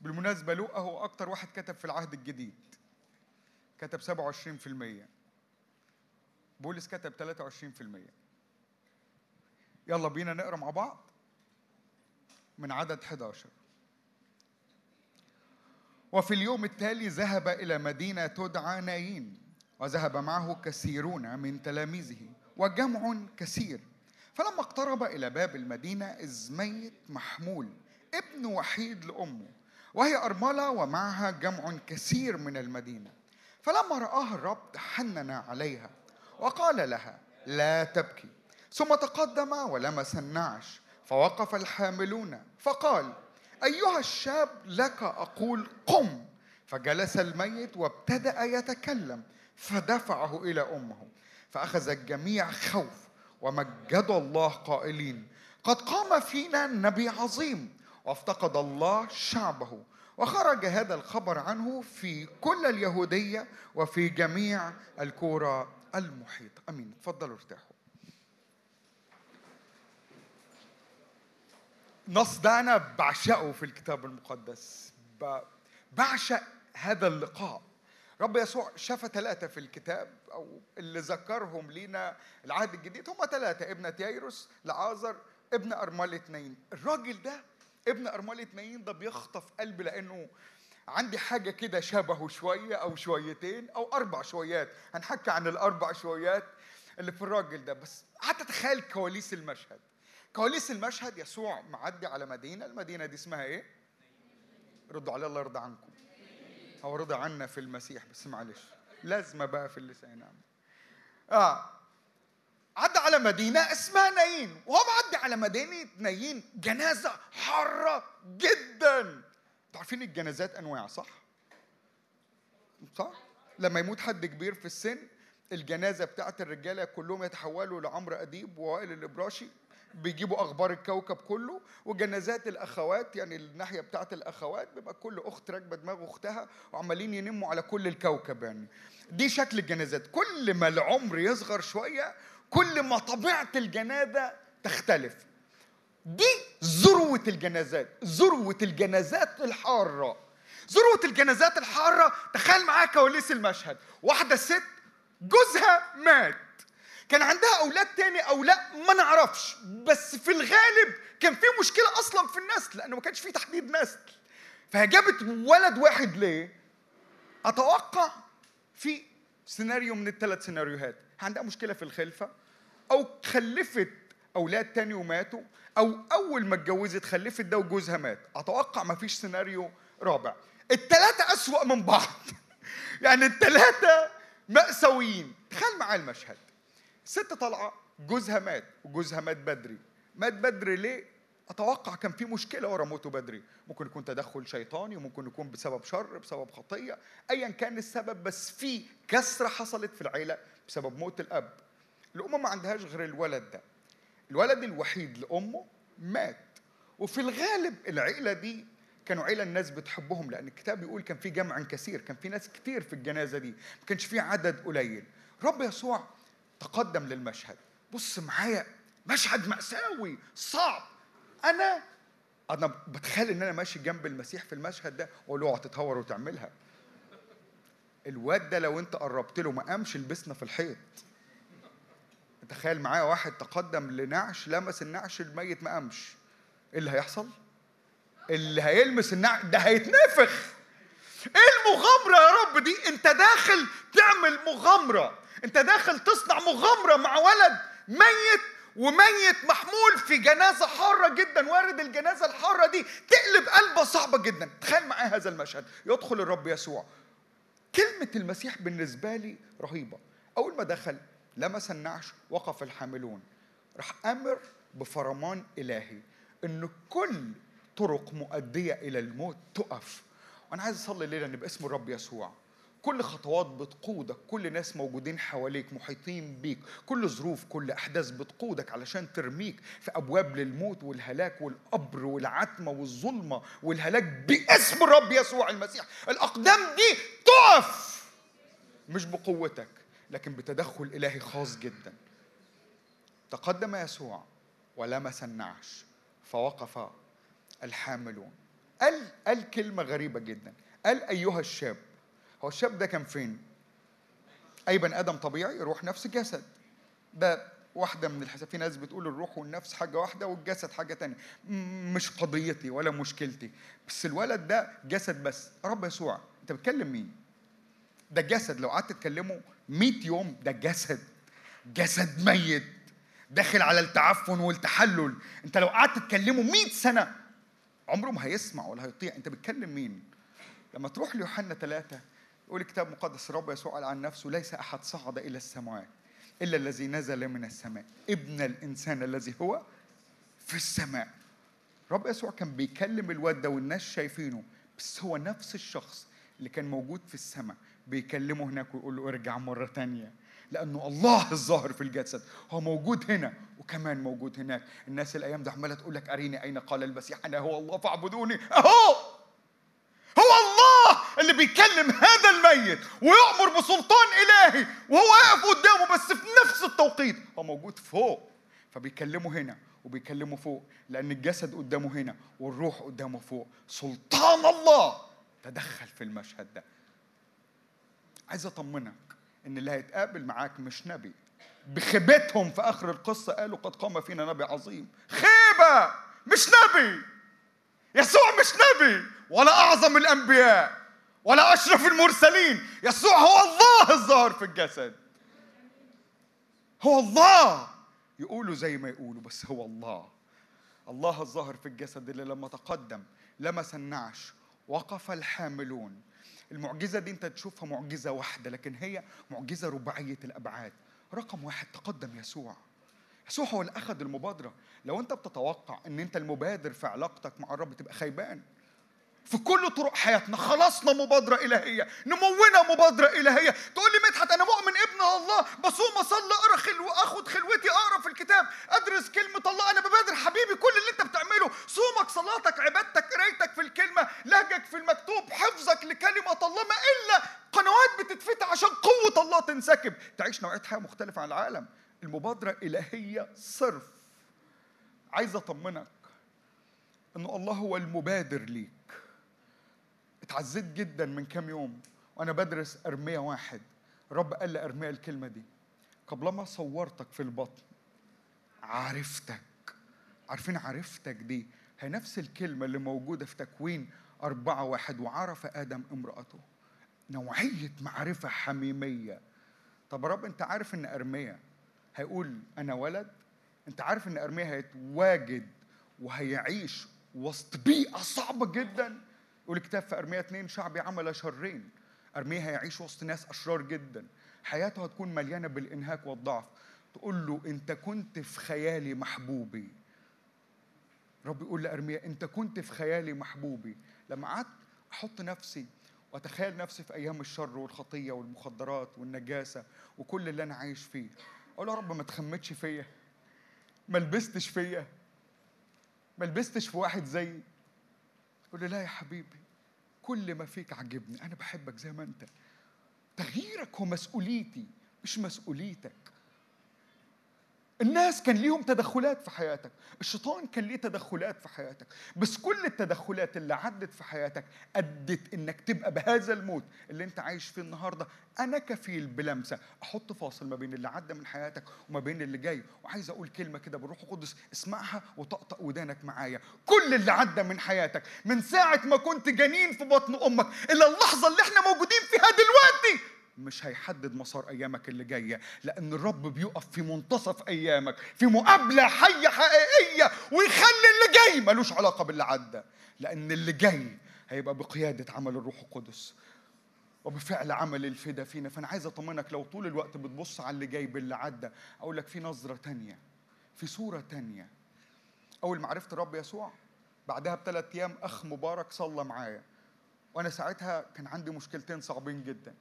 بالمناسبة لوقا هو أكتر واحد كتب في العهد الجديد. كتب 27% بولس كتب 23% يلا بينا نقرأ مع بعض. من عدد 11 وفي اليوم التالي ذهب إلى مدينة تدعى نايين وذهب معه كثيرون من تلاميذه وجمع كثير. فلما اقترب إلى باب المدينة إذ ميت محمول ابن وحيد لأمه وهي أرملة ومعها جمع كثير من المدينة. فلما رآها الرب تحنن عليها وقال لها لا تبكي. ثم تقدم ولمس النعش. فوقف الحاملون. فقال أيها الشاب لك أقول قم. فجلس الميت وابتدأ يتكلم فدفعه إلى أمه فأخذ الجميع خوف ومجدوا الله قائلين قد قام فينا نبي عظيم. وافتقد الله شعبه وخرج هذا الخبر عنه في كل اليهودية وفي جميع الكورة المحيطة. أمين. تفضلوا ارتاحوا. النص ده أنا بعشقه في الكتاب المقدس. بعشق هذا اللقاء. رب يسوع شاف ثلاثة في الكتاب أو اللي ذكرهم لينا العهد الجديد هم ثلاثة ابنة ييروس لعازر ابن أرملة نايين الراجل ده ابن أرملة نايين ده بيخطف قلبي لأنه عندي حاجة كده شبهه شوية أو شويتين أو أربع شويات. هنحكي عن الأربع شويات اللي في الراجل ده. بس قعدت أتخيل كواليس المشهد. كواليس المشهد يسوع معدي على مدينة المدينة دي اسمها إيه؟ ردوا عليه الله يرضى عنكم. هو رضى عنا في المسيح بس معلش. لازمه بقى في اللسان آه. عدى على مدينة اسمها نايين. وهو معدي على مدينة نايين جنازة حارة جدا. عارفين الجنازات أنواع صح؟ صح؟ لما يموت حد كبير في السن الجنازة بتاعت الرجالة كلهم يتحولوا لعمرو أديب ووائل الإبراشي. بيجيبوا أخبار الكوكب كله وجنازات الأخوات يعني الناحية بتاعت الأخوات بيبقى كل أخت راكبة دماغ أختها وعمالين ينموا على كل الكوكب يعني. دي شكل الجنازات. كل ما العمر يصغر شوية كل ما طبيعة الجنازة تختلف. دي ذروة الجنازات ذروة الجنازات الحارة. ذروة الجنازات الحارة تخيل معايا كواليس المشهد. واحدة ست جوزها مات. كان عندها أولاد تاني أو لأ ما نعرفش. بس في الغالب كان في مشكلة أصلا في النسل لأنه ما كانش في تحديد نسل. فهي جابت ولد واحد ليه؟ أتوقع في سيناريو من الثلاث سيناريوهات. عندها مشكلة في الخلفة أو خلفت أولاد تاني وماتوا أو أول ما اتجوزت خلفت ده وجوزها مات. أتوقع ما فيش سيناريو رابع. الثلاثه أسوأ من بعض. يعني الثلاثه مأساويين. تخيل معايا المشهد. ست طالعه جوزها مات وجوزها مات بدري. مات بدري ليه؟ أتوقع كان في مشكلة ورا موته بدري. ممكن يكون تدخل شيطاني وممكن يكون بسبب شر بسبب خطية ايا كان السبب بس في كسرة حصلت في العيلة بسبب موت الأب. الام ما عندهاش غير الولد ده. الولد الوحيد لأمه مات. وفي الغالب العيلة دي كانوا عيلة الناس بتحبهم لأن الكتاب بيقول كان في جمع كثير كان في ناس كتير في الجنازة دي. ما كانش في عدد قليل. رب يسوع تقدم للمشهد. بص معايا مشهد مأساوي صعب. أنا أنا بتخيل إن أنا ماشي جنب المسيح في المشهد ده واقول له اوعى تتهور وتعملها. الواد ده لو أنت قربت له ما قامش لبسنا في الحيط. تخيل معايا واحد تقدم لنعش لمس النعش الميت ما قامش. إيه اللي هيحصل؟ اللي هيلمس النعش ده هيتنفخ. إيه المغامرة يا رب دي؟ أنت داخل تعمل مغامرة. انت داخل تصنع مغامرة مع ولد ميت وميت محمول في جنازة حارة جدا. وارد الجنازة الحارة دي تقلب قلبة صعبة جدا. تخيل معايا هذا المشهد. يدخل الرب يسوع. كلمة المسيح بالنسبة لي رهيبة. أول ما دخل لمس النعش وقف الحاملون. راح أمر بفرمان إلهي إن كل طرق مؤدية إلى الموت تقف. وأنا عايز أصلي الليلة إن باسم الرب يسوع. كل خطوات بتقودك كل ناس موجودين حواليك محيطين بيك كل ظروف كل أحداث بتقودك علشان ترميك في أبواب للموت والهلاك والقبر والعتمة والظلمة والهلاك باسم الرب يسوع المسيح. الأقدام دي تقف مش بقوتك لكن بتدخل إلهي خاص جدا. تقدم يسوع ولمس النعش فوقف الحاملون. قال قال كلمة غريبة جدا. قال أيها الشاب هو الشاب ده كان فين؟ أي بني آدم طبيعي روح نفس جسد ده واحدة من الحساب في ناس بتقول الروح والنفس حاجة واحدة والجسد حاجة تانية. مش قضيتي ولا مشكلتي. بس الولد ده جسد بس. رب يسوع أنت بتكلم مين؟ ده جسد. لو قعدت تكلمه 100 يوم ده جسد. جسد ميت. داخل على التعفن والتحلل. أنت لو قعدت تكلمه 100 سنة عمره ما هيسمع ولا هيطيع. أنت بتكلم مين؟ لما تروح ليوحنا ثلاثة يقول الكتاب المقدس الرب يسوع قال عن نفسه ليس أحد صعد إلى السماوات إلا الذي نزل من السماء. ابن الإنسان الذي هو في السماء. رب يسوع كان بيكلم الواد ده والناس شايفينه بس هو نفس الشخص اللي كان موجود في السماء بيكلمه هناك ويقول له ارجع مرة تانية لأنه الله الظاهر في الجسد هو موجود هنا وكمان موجود هناك. الناس الأيام ده عمالة تقول لك أريني أين قال المسيح؟ أنا هو الله فاعبدوني أهو! اللي بيكلم هذا الميت ويأمر بسلطان إلهي وهو واقف قدامه بس في نفس التوقيت. هو موجود فوق فبيكلمه هنا وبيكلمه فوق لأن الجسد قدامه هنا والروح قدامه فوق. سلطان الله! تدخل في المشهد ده. عايز أطمنك إن اللي هيتقابل معاك مش نبي. بخيبتهم في آخر القصة قالوا قد قام فينا نبي عظيم. خيبة! مش نبي! يسوع مش نبي! ولا أعظم الأنبياء! ولا أشرف المرسلين. يسوع هو الله الظاهر في الجسد. هو الله. يقولوا زي ما يقولوا بس هو الله. الله الظاهر في الجسد اللي لما تقدم لمس النعش وقف الحاملون. المعجزة دي أنت تشوفها معجزة واحدة لكن هي معجزة رباعية الأبعاد. رقم واحد تقدم يسوع. يسوع هو اللي أخذ المبادرة. لو أنت بتتوقع إن أنت المبادر في علاقتك مع الرب تبقى خيبان في كل طرق حياتنا. خلصنا مبادرة إلهية. نمونا مبادرة إلهية. تقول لي مدحت أنا مؤمن ابن الله. بصوم أصلي أقرأ خلو أخد خلوتي أقرأ في الكتاب أدرس كلمة الله. أنا ببادر حبيبي كل اللي أنت بتعمله. صومك صلاتك عبادتك قرايتك في الكلمة لهجك في المكتوب حفظك لكلمة الله. ما إلا قنوات بتتفتح عشان قوة الله تنسكب. تعيش نوعية حياة مختلفة عن العالم. المبادرة إلهية صرف. عايز أطمنك إنه الله هو المبادر ليك. اتعزيت جدا من كام يوم وأنا بدرس أرمية واحد. رب قال لارميه الكلمة دي. قبلما صورتك في البطن عرفتك. عارفين عرفتك دي؟ هي نفس الكلمة اللي موجودة في تكوين أربعة واحد وعرف آدم امرأته. نوعية معرفة حميمية. طب رب أنت عارف إن ارميا هيقول أنا ولد؟ أنت عارف إن ارميا هيتواجد وهيعيش وسط بيئة صعبة جدا؟ يقول الكتاب في ارميا 2 شعبي عمل شرين. ارميا هيعيش وسط ناس أشرار جدا. حياته هتكون مليانة بالإنهاك والضعف. تقول له أنت كنت في خيالي محبوبي. رب يقول لارميا أنت كنت في خيالي محبوبي. لما قعدت أحط نفسي وأتخيل نفسي في أيام الشر والخطية والمخدرات والنجاسة وكل اللي أنا عايش فيه. أقول يا رب ما تخمتش فيا. ما لبستش فيا. ما لبستش في واحد زيي. يقول لي لا يا حبيبي كل ما فيك عجبني أنا بحبك زي ما أنت. تغييرك هو مسؤوليتي مش مسؤوليتك. الناس كان ليهم تدخلات في حياتك الشيطان كان ليه تدخلات في حياتك بس كل التدخلات اللي عدت في حياتك أدت إنك تبقى بهذا الموت اللي أنت عايش فيه النهاردة. أنا كفيل بلمسة أحط فاصل ما بين اللي عدى من حياتك وما بين اللي جاي وعايز أقول كلمة كده بالروح القدس اسمعها وطقطق ودانك معايا. كل اللي عدى من حياتك من ساعة ما كنت جنين في بطن أمك إلى اللحظة اللي إحنا موجودين فيها دلوقتي مش هيحدد مسار أيامك اللي جاية لأن الرب بيقف في منتصف أيامك في مقابلة حية حقيقية ويخلي اللي جاي ملوش علاقة باللي عدى لأن اللي جاي هيبقى بقيادة عمل الروح القدس وبفعل عمل الفدا فينا. فأنا عايز أطمنك لو طول الوقت بتبص على اللي جاي باللي عدى أقول لك في نظرة تانية في صورة تانية. أول ما عرفت الرب يسوع بعدها بثلاث أيام أخ مبارك صلى معايا وأنا ساعتها كان عندي مشكلتين صعبين جدا.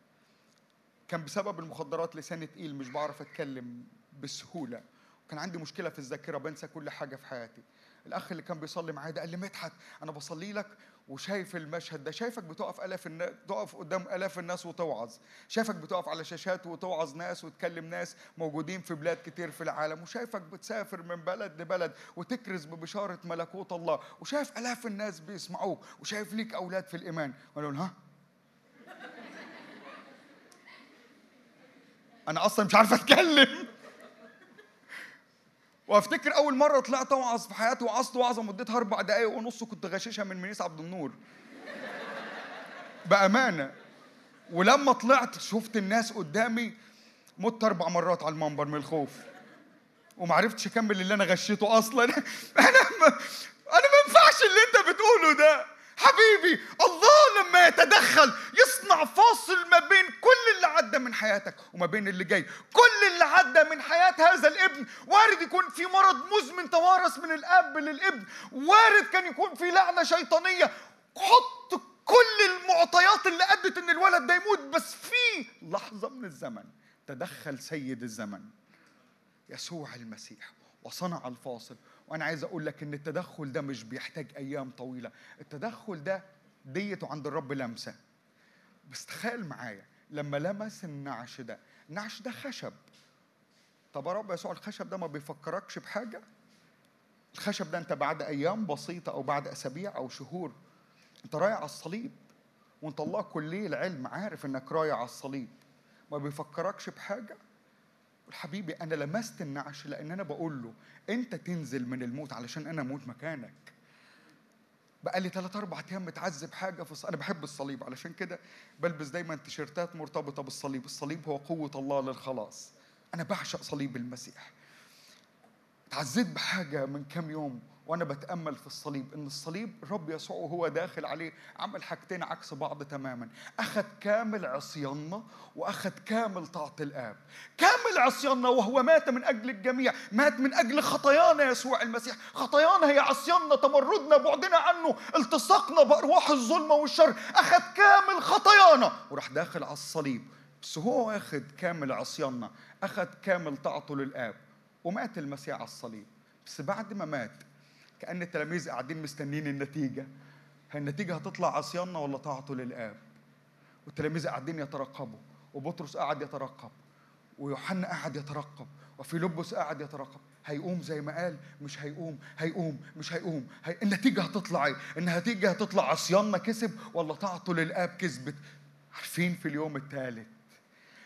كان بسبب المخدرات لساني تقيل مش بعرف أتكلم بسهولة. وكان عندي مشكلة في الذاكرة بنسى كل حاجة في حياتي. الأخ اللي كان بيصلي معايا ده قال لي مدحت أنا بصلي لك وشايف المشهد ده شايفك بتقف آلاف الناس تقف قدام آلاف الناس وتوعظ. شايفك بتقف على شاشات وتوعظ ناس وتكلم ناس موجودين في بلاد كتير في العالم وشايفك بتسافر من بلد لبلد وتكرز ببشارة ملكوت الله وشايف آلاف الناس بيسمعوك وشايف ليك أولاد في الإيمان. وأنا ها؟ أنا أصلا مش عارف اتكلم. وافتكر اول مرة طلعت اوعظ في حياتي وعظت وعظه مدتها أربع دقائق ونص كنت غششها من منيس عبد النور. بأمانة. ولما طلعت شفت الناس قدامي مت أربع مرات على المنبر من الخوف. وما عرفتش اكمل اللي أنا غشيته أصلا. أنا ما أنا ما ينفعش اللي انت بتقوله ده. حبيبي الله لما يتدخل يصنع فاصل ما بين كل اللي عدى من حياتك وما بين اللي جاي. كل اللي عدى من حياة هذا الابن وارد يكون في مرض مزمن توارث من الاب للابن. وارد كان يكون في لعنة شيطانية. حط كل المعطيات اللي أدت إن الولد ده يموت بس في لحظة من الزمن تدخل سيد الزمن يسوع المسيح وصنع الفاصل. وأنا عايز أقول لك إن التدخل ده مش بيحتاج أيام طويلة. التدخل ده ديته عند الرب لمسة. بس تخيل معايا لما لمس النعش ده النعش ده خشب. طب يا رب يسوع الخشب ده ما بيفكركش بحاجة؟ الخشب ده أنت بعد أيام بسيطة أو بعد أسابيع أو شهور أنت رايح على الصليب وأنت الله كلية العلم عارف إنك رايح على الصليب. ما بيفكركش بحاجة؟ حبيبي أنا لمست النعش لأن أنا بقول له أنت تنزل من الموت علشان أنا أموت مكانك. بقى لي ثلاث أربع أيام متعذب حاجة في أنا بحب الصليب علشان كده بلبس دايما تيشيرتات مرتبطة بالصليب. الصليب هو قوة الله للخلاص. أنا بعشق صليب المسيح. اتعذبت بحاجة من كام يوم وأنا بتأمل في الصليب إن الصليب الرب يسوع وهو داخل عليه عمل حاجتين عكس بعض تماما. أخذ كامل عصياننا وأخذ كامل طاعة الآب. كامل عصياننا وهو مات من أجل الجميع مات من أجل خطايانا يسوع المسيح. خطايانا هي عصياننا تمردنا بعدنا عنه التصقنا بأرواح الظلمه والشر. أخذ كامل خطايانا وراح داخل على الصليب. بس هو واخد كامل عصياننا أخذ كامل طاعته للآب ومات المسيح على الصليب. بس بعد ما مات كأن التلاميذ قاعدين مستنين النتيجة النتيجة هتطلع عصياننا ولا طاعته للآب والتلاميذ قاعدين يترقبوا وبطرس قاعد يترقب ويوحنا قاعد يترقب وفيلبس قاعد يترقب هيقوم زي ما قال مش هيقوم هيقوم مش هيقوم هي... النتيجة هتطلع إيه؟ النتيجة هتطلع عصياننا كسب ولا طاعته للآب كسبت؟ عارفين في اليوم الثالث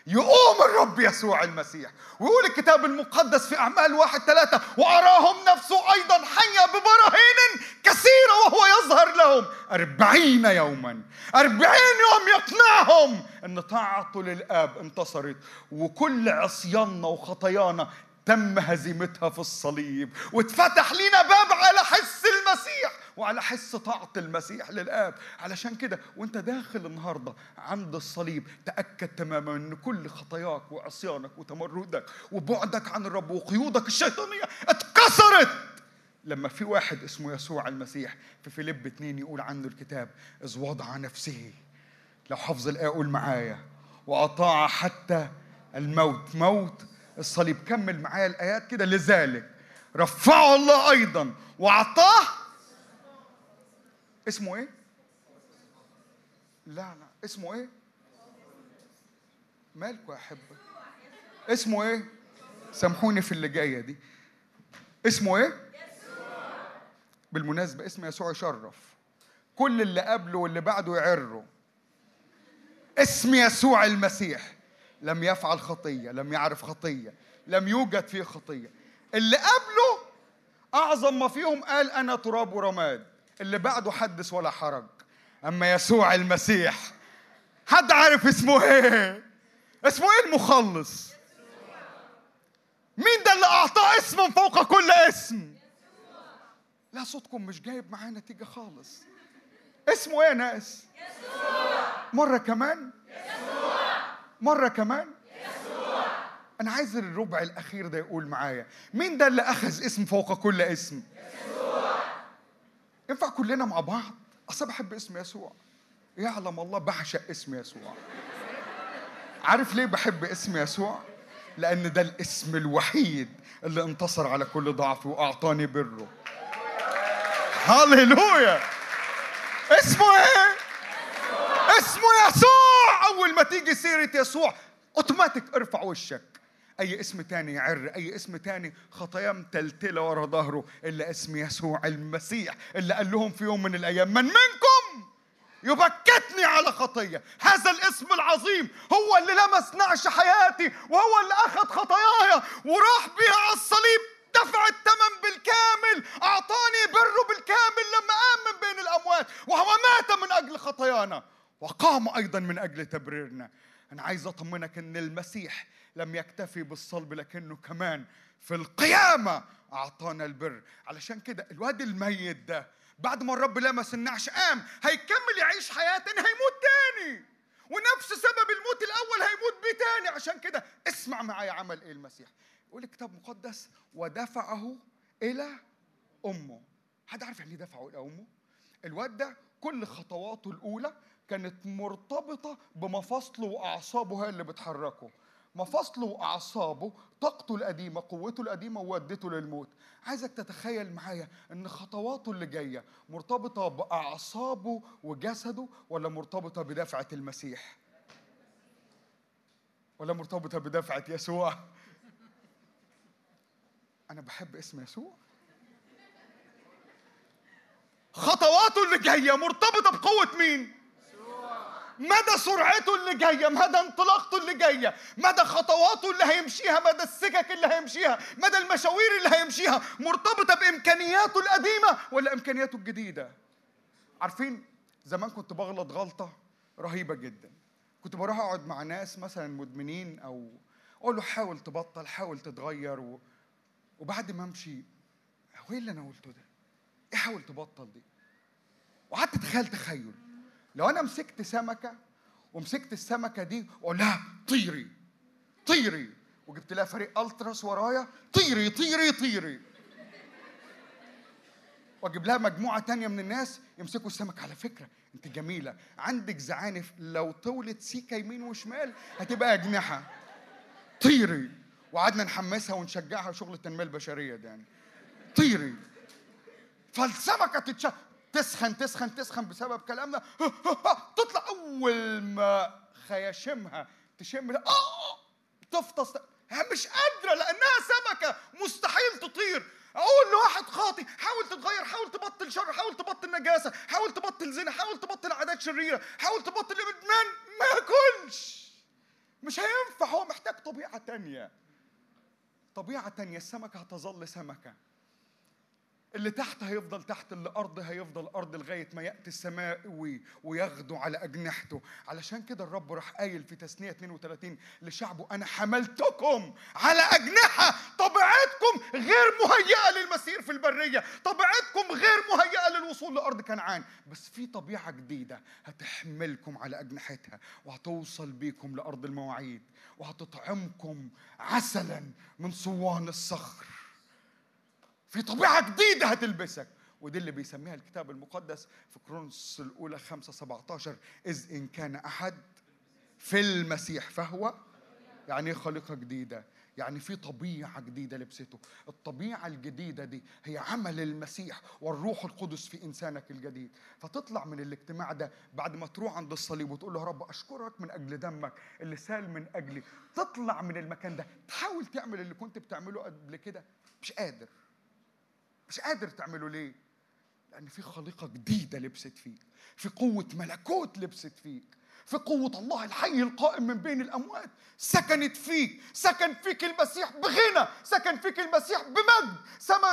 يقوم الرب يسوع المسيح. ويقول الكتاب المقدس في أعمال واحد ثلاثة وأراهم نفسه أيضا حية ببراهين كثيرة وهو يظهر له معاهم أربعين يوما أربعين يوم يقنعهم أن طاعته للآب انتصرت. وكل عصياننا وخطايانا تم هزيمتها في الصليب واتفتح لنا باب على حس المسيح وعلى حس طاعة المسيح للآب. علشان كده وانت داخل النهاردة عند الصليب تأكد تماما إن كل خطاياك وعصيانك وتمردك وبعدك عن الرب وقيودك الشيطانية اتكسرت. لما في واحد اسمه يسوع المسيح في فيليب اتنين يقول عنه الكتاب إذ وضع نفسه لو حفظ الآية قول معايا وأطاع حتى الموت. موت الصليب كمل معايا الآيات كده لذلك رفعه الله أيضا وأعطاه اسمه إيه؟ لا لا اسمه إيه؟ مالكوا يا أحبة؟ اسمه إيه؟ سامحوني في اللي جاية دي اسمه إيه؟ بالمناسبة اسم يسوع يشرف كل اللي قبله واللي بعده يعروا اسم يسوع المسيح لم يفعل خطية لم يعرف خطية لم يوجد فيه خطية. اللي قبله أعظم ما فيهم قال أنا تراب ورماد اللي بعده حدث ولا حرج. أما يسوع المسيح حد عارف اسمه إيه؟ اسمه إيه المخلص؟ مين ده اللي أعطاه اسم فوق كل اسم؟ لا صوتكم مش جايب معاه نتيجة خالص. اسمه إيه يا ناس؟ مرة كمان؟ مرة كمان؟ أنا عايز الربع الأخير ده يقول معايا. مين ده اللي أخذ اسم فوق كل اسم؟ ينفع كلنا مع بعض؟ أصل بحب اسم يسوع. يعلم الله بعشق اسم يسوع. عارف ليه بحب اسم يسوع؟ لأن ده الاسم الوحيد اللي انتصر على كل ضعفي وأعطاني بره. هللويا. اسمه إيه؟ اسمه يسوع. أول ما تيجي سيرة يسوع اوتوماتيك ارفع وشك. أي اسم تاني يعر أي اسم تاني. خطايا متلتله ورا ظهره. إلا اسم يسوع المسيح. اللي قال لهم في يوم من الأيام من منكم؟ يبكتني على خطية. هذا الاسم العظيم. هو اللي لمس نعش حياتي وهو اللي أخذ خطاياي. وراح بيها على الصليب دفع الثمن بالكامل. أعطاني بره بالكامل لما قام من بين الأموات. وهو مات من أجل خطايانا. وقام أيضا من أجل تبريرنا. أنا عايز أطمنك إن المسيح لم يكتفي بالصلب لكنه كمان في القيامة أعطانا البر. علشان كده الواد الميت ده بعد ما الرب لمس النعش قام هيكمل يعيش حياة إن هيموت تاني. ونفس سبب الموت الأول هيموت بيه تاني. عشان كده اسمع معايا عمل إيه المسيح. يقول الكتاب المقدس ودفعه إلى أمه. حد عارف يعني إيه دفعه إلى أمه؟ الواد ده كل خطواته الأولى كانت مرتبطة بمفاصله وأعصابه هي اللي بتحركه. مفاصله وأعصابه طاقته القديمة قوته القديمة ودته للموت. عايزك تتخيل معايا إن خطواته اللي جاية مرتبطة بأعصابه وجسده ولا مرتبطة بدفعة المسيح؟ ولا مرتبطة بدفعة يسوع؟ أنا بحب اسم يسوع. خطواته اللي جاية مرتبطة بقوة مين؟ مدى سرعته اللي جاية مدى انطلاقته اللي جاية مدى خطواته اللي هيمشيها مدى السكك اللي هيمشيها مدى المشاوير اللي هيمشيها مرتبطة بإمكانياته القديمة ولا إمكانياته الجديدة عارفين زمان كنت بغلط غلطة رهيبة جدا كنت بروح أقعد مع ناس مثلا مدمنين أو أقول له حاول تبطل حاول تتغير و... وبعد ما أمشي هو إيه اللي أنا قلته ده؟ إيه حاول تبطل دي؟ وقعدت أتخيل تخيل لو أنا مسكت سمكة ومسكت السمكة دي وأقول لها طيري طيري. وجبت لها فريق ألتراس ورايا طيري طيري طيري. وأجيب لها مجموعة تانية من الناس يمسكوا السمك على فكرة أنت جميلة. عندك زعانف لو طولت سيكة يمين وشمال هتبقى أجنحة. طيري. وقعدنا نحمسها ونشجعها شغل التنمية البشرية ده يعني. طيري. فالسمكة تتش... تسخن تسخن تسخن بسبب كلامنا. تطلع أول ما خياشمها تشم آه تفطس. مش قادرة لأنها سمكة. مستحيل تطير. أقول لواحد خاطي حاول تتغير حاول تبطل شر حاول تبطل نجاسة حاول تبطل زنا حاول تبطل عادات شريرة حاول تبطل ادمان ما ياكلش. مش هينفع هو محتاج طبيعة تانية. طبيعة تانية السمكة هتظل سمكة. اللي تحت هيفضل تحت اللي أرض هيفضل أرض لغاية ما يأتي السماء وي- وياخده على أجنحته. علشان كده الرب راح قايل في تثنية 32 لشعبه أنا حملتكم على أجنحة طبيعتكم غير مهيئة للمسير في البرية طبيعتكم غير مهيئة للوصول لأرض كنعان. بس في طبيعة جديدة هتحملكم على أجنحتها وهتوصل بيكم لأرض المواعيد وهتطعمكم عسلا من صوان الصخر. في طبيعة جديدة هتلبسك. ودي اللي بيسميها الكتاب المقدس في كرونس الأولى 5 17 إذ إن كان أحد في المسيح فهو يعني إيه خليقة جديدة؟ يعني في طبيعة جديدة لبسته. الطبيعة الجديدة دي هي عمل المسيح والروح القدس في إنسانك الجديد. فتطلع من الاجتماع ده بعد ما تروح عند الصليب وتقول له يا رب أشكرك من أجل دمك اللي سال من أجلي. تطلع من المكان ده. تحاول تعمل اللي كنت بتعمله قبل كده. مش قادر. مش قادر تعمله ليه؟ لأن في خليقة جديدة لبست فيك في قوة ملكوت لبست فيك في قوة الله الحي القائم من بين الأموات. سكنت فيك سكن فيك المسيح بغنى سكن فيك المسيح بمجد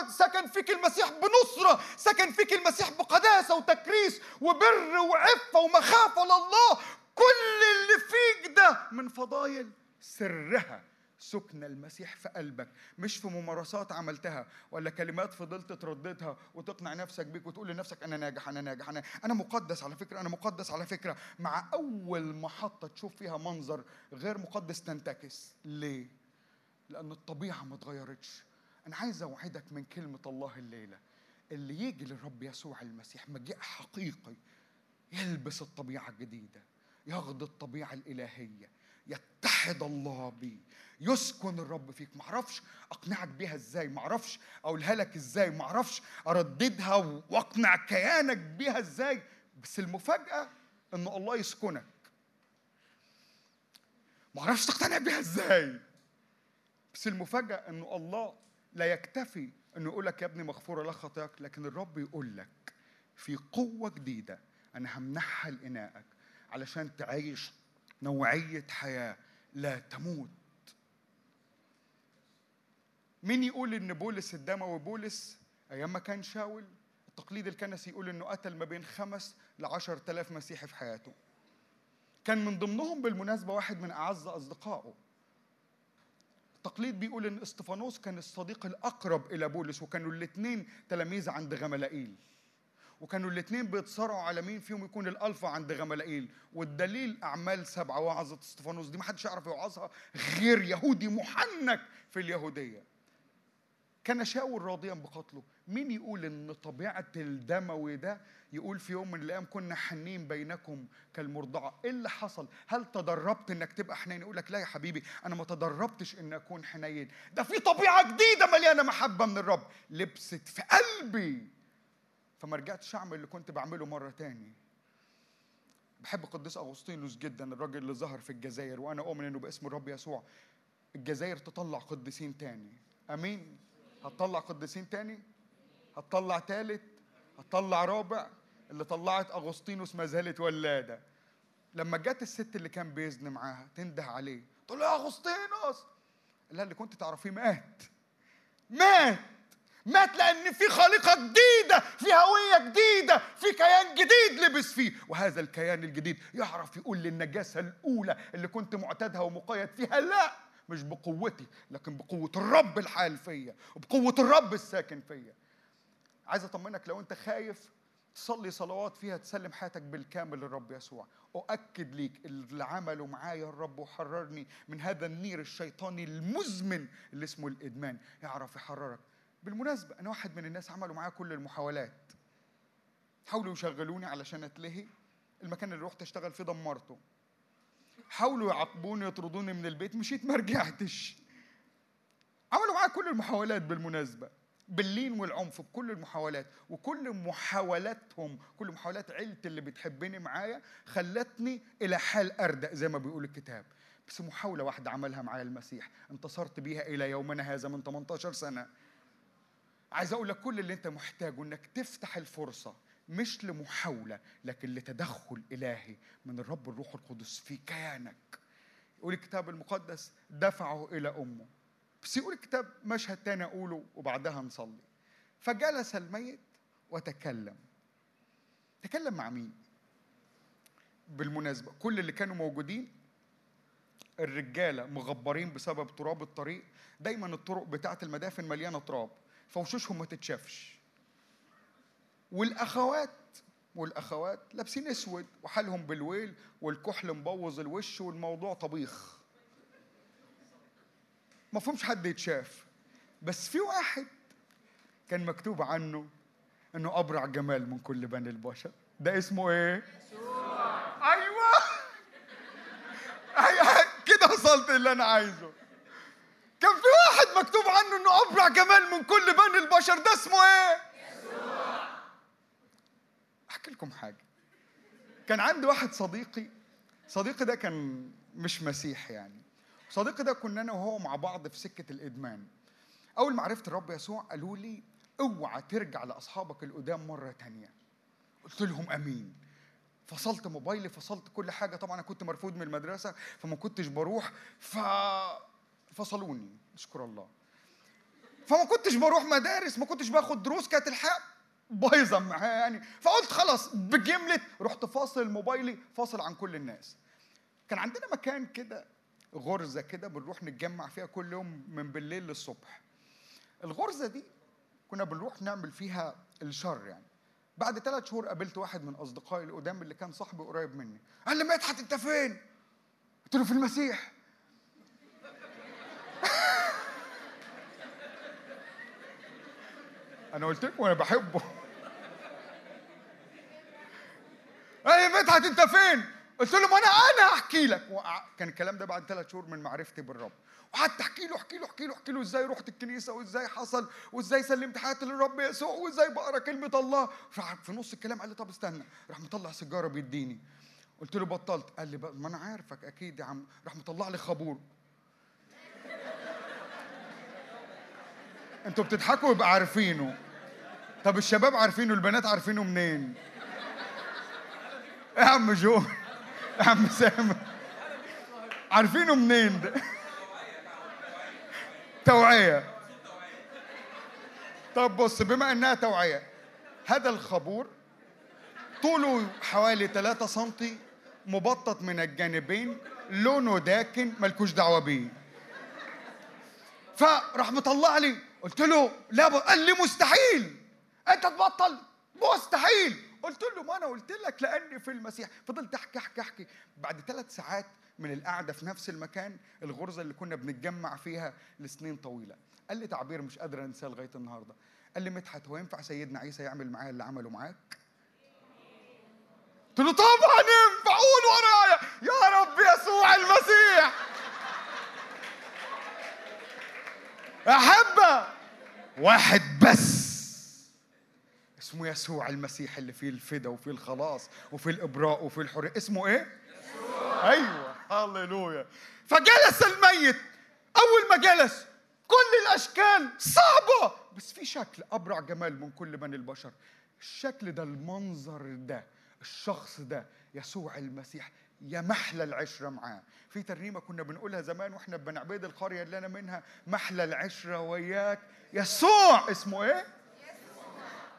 سكن فيك المسيح بنصرة سكن فيك المسيح بقداسة وتكريس وبر وعفة ومخافة لله. كل اللي فيك ده من فضايل سرها. سكن المسيح في قلبك مش في ممارسات عملتها ولا كلمات فضلت ترددها وتقنع نفسك بيك وتقول لنفسك أنا ناجح أنا ناجح أنا أنا مقدس على فكرة أنا مقدس على فكرة. مع أول محطة تشوف فيها منظر غير مقدس تنتكس. ليه؟ لأن الطبيعة ما اتغيرتش. أنا عايز أوعدك من كلمة الله الليلة. اللي يجي للرب يسوع المسيح مجيء حقيقي يلبس الطبيعة الجديدة ياخد الطبيعة الإلهية. يتحد الله بيه يسكن الرب فيك. معرفش أقنعك بيها إزاي. معرفش أقولها لك إزاي. معرفش أرددها وأقنع كيانك بيها إزاي. بس المفاجأة انه الله يسكنك. معرفش تقتنع بيها إزاي. بس المفاجأة انه الله لا يكتفي إنه يقول لك يا ابني مغفورة لك خطاياك لكن الرب يقول لك في قوة جديدة أنا همنحها لإنائك علشان تعيش نوعية حياة لا تموت. مين يقول إن بولس الدموي بولس أيام ما كان شاول؟ التقليد الكنسي يقول إنه قتل ما بين خمس لعشر تلاف مسيحي في حياته. كان من ضمنهم بالمناسبة واحد من أعز أصدقائه. التقليد بيقول إن إستفانوس كان الصديق الأقرب إلى بولس وكانوا الاثنين تلاميذ عند غملائيل. وكانوا الاثنين بيتصارعوا على مين فيهم يكون الألفا عند غملائيل. والدليل أعمال سبعة وعظة إستفانوس دي ما حدش يعرف يوعظها غير يهودي محنك في اليهودية. كان شاول راضيا بقتله. مين يقول إن طبيعة الدموي ده؟ يقول في يوم من الأيام كنا حنين بينكم كالمرضعة. إيه اللي حصل؟ هل تدربت إنك تبقى حنين؟ يقول لك لا يا حبيبي أنا ما تدربتش إن أكون حنين. ده في طبيعة جديدة مليانة محبة من الرب. لبست في قلبي فما رجعتش أعمل اللي كنت بعمله مرة تاني. بحب قديس أغسطينوس جدا الراجل اللي ظهر في الجزائر وأنا أؤمن إنه باسم الرب يسوع. الجزائر تطلع قديسين تاني. آمين؟ هتطلع قديسين تاني؟ هتطلع تالت؟ هتطلع رابع؟ اللي طلعت أغسطينوس ما زالت ولاده. لما جت الست اللي كان بيزن معاها تنده عليه تقول له يا أغسطينوس! لا اللي كنت تعرفيه مات. مات! مات لأن في خليقه جديدة في هوية جديدة في كيان جديد لبس فيه. وهذا الكيان الجديد يعرف يقول للنجاسة الأولى اللي كنت معتادها ومقيد فيها لا مش بقوتي لكن بقوة الرب الحال فيا وبقوة الرب الساكن فيا. عايز أطمنك لو أنت خايف تصلي صلوات فيها تسلم حياتك بالكامل للرب يسوع. أؤكد ليك اللي عمله معايا الرب وحررني من هذا النير الشيطاني المزمن اللي اسمه الإدمان يعرف يحررك. بالمناسبة أنا واحد من الناس عملوا معايا كل المحاولات. حاولوا يشغلوني علشان أتلهي. المكان اللي رحت أشتغل فيه دمرته. حاولوا يعاقبوني يطردوني من البيت مشيت ما رجعتش. عملوا معايا كل المحاولات بالمناسبة. باللين والعنف بكل المحاولات. وكل محاولاتهم كل محاولات عيلتي اللي بتحبني معايا خلتني إلى حال أردأ زي ما بيقول الكتاب. بس محاولة واحدة عملها معايا المسيح. انتصرت بيها إلى يومنا هذا من 18 سنة. عايز أقول لك كل اللي أنت محتاجه إنك تفتح الفرصة مش لمحاولة لكن لتدخل إلهي من الرب الروح القدس في كيانك. يقول الكتاب المقدس دفعه إلى أمه. بس يقول الكتاب مشهد تاني أقوله وبعدها نصلي. فجلس الميت وتكلم. تكلم مع مين؟ بالمناسبة كل اللي كانوا موجودين الرجالة مغبرين بسبب تراب الطريق. دايما الطرق بتاعة المدافن مليانة تراب. فوشوشهم ما تتشافش. والأخوات والأخوات لابسين أسود وحالهم بالويل والكحل مبوظ الوش والموضوع طبيخ. ما فهمش حد يتشاف. بس في واحد كان مكتوب عنه إنه أبرع جمال من كل بني البشر. ده اسمه إيه؟ أيوه. أيوه. كده وصلت اللي أنا عايزه. كان في واحد مكتوب عنه إنه أبرع جمال من كل بني البشر ده اسمه إيه؟ أحكي لكم حاجة. كان عندي واحد صديقي صديقي ده كان مش مسيحي يعني. صديقي ده كنا أنا وهو مع بعض في سكة الإدمان. أول ما عرفت الرب يسوع قالوا لي أوعى ترجع لأصحابك القدام مرة تانية. قلت لهم آمين. فصلت موبايلي فصلت كل حاجة. طبعا أنا كنت مرفوض من المدرسة فما كنتش بروح. ف فصلوني اشكر الله. فما كنتش بروح مدارس ما كنتش باخد دروس كانت الحياة بايظة معايا يعني فقلت خلاص بجملة رحت فاصل موبايلي فاصل عن كل الناس. كان عندنا مكان كده غرزة كده بنروح نتجمع فيها كل يوم من بالليل للصبح. الغرزة دي كنا بنروح نعمل فيها الشر يعني. بعد ثلاث شهور قابلت واحد من أصدقائي القدام اللي كان صاحبي قريب مني. قال لي مدحت أنت فين؟ قلت له في المسيح. أنا قلت لكم أنا بحبه. أي مدحت أنت فين؟ قلت له ما أنا أنا أحكي لك. كان الكلام ده بعد ثلاث شهور من معرفتي بالرب. وقعدت أحكي له أحكي له أحكي له أحكي له إزاي رحت الكنيسة وإزاي حصل وإزاي سلمت حياتي للرب يسوع وإزاي بقرأ كلمة الله. في نص الكلام قال لي طب استنى. راح مطلع سيجارة بيديني. قلت له بطلت. قال لي ما أنا عارفك أكيد يا عم. راح مطلع لي خابور أنتوا بتضحكوا يبقى عارفينه. طب الشباب عارفينه البنات عارفينه منين؟ يا عم جو؟ يا عم سامر عارفينه منين؟ ده توعية. طب بص بما إنها توعية هذا الخابور طوله حوالي 3 سنتي مبطط من الجانبين لونه داكن ملكوش دعوة بيه. فراح مطلع لي قلت له لا ب... قال لي مستحيل. أنت تبطل؟ مستحيل. قلت له ما أنا قلت لك لأني في المسيح. فضلت أحكي أحكي أحكي. بعد ثلاث ساعات من القعدة في نفس المكان الغرزة اللي كنا بنتجمع فيها لسنين طويلة. قال لي تعبير مش قادر أنساه لغاية النهارده. قال لي مدحت هو ينفع سيدنا عيسى يعمل معايا اللي عمله معاك؟ قلت له طبعا ينفع. قول ورايا. يا رب يسوع المسيح. أحبة. واحد بس. اسمه يسوع المسيح اللي فيه الفدا وفيه الخلاص وفيه الإبراء وفيه الحرية. اسمه إيه؟ أيوة. هللويا فجلس الميت. أول ما جلس كل الأشكال صعبة. بس في شكل أبرع جمال من كل بني البشر. الشكل ده المنظر ده الشخص ده يسوع المسيح. يا محلى العشرة معاه. في ترنيمة كنا بنقولها زمان وإحنا بن عبيد القرية اللي أنا منها محلى العشرة وياك يسوع. اسمه إيه؟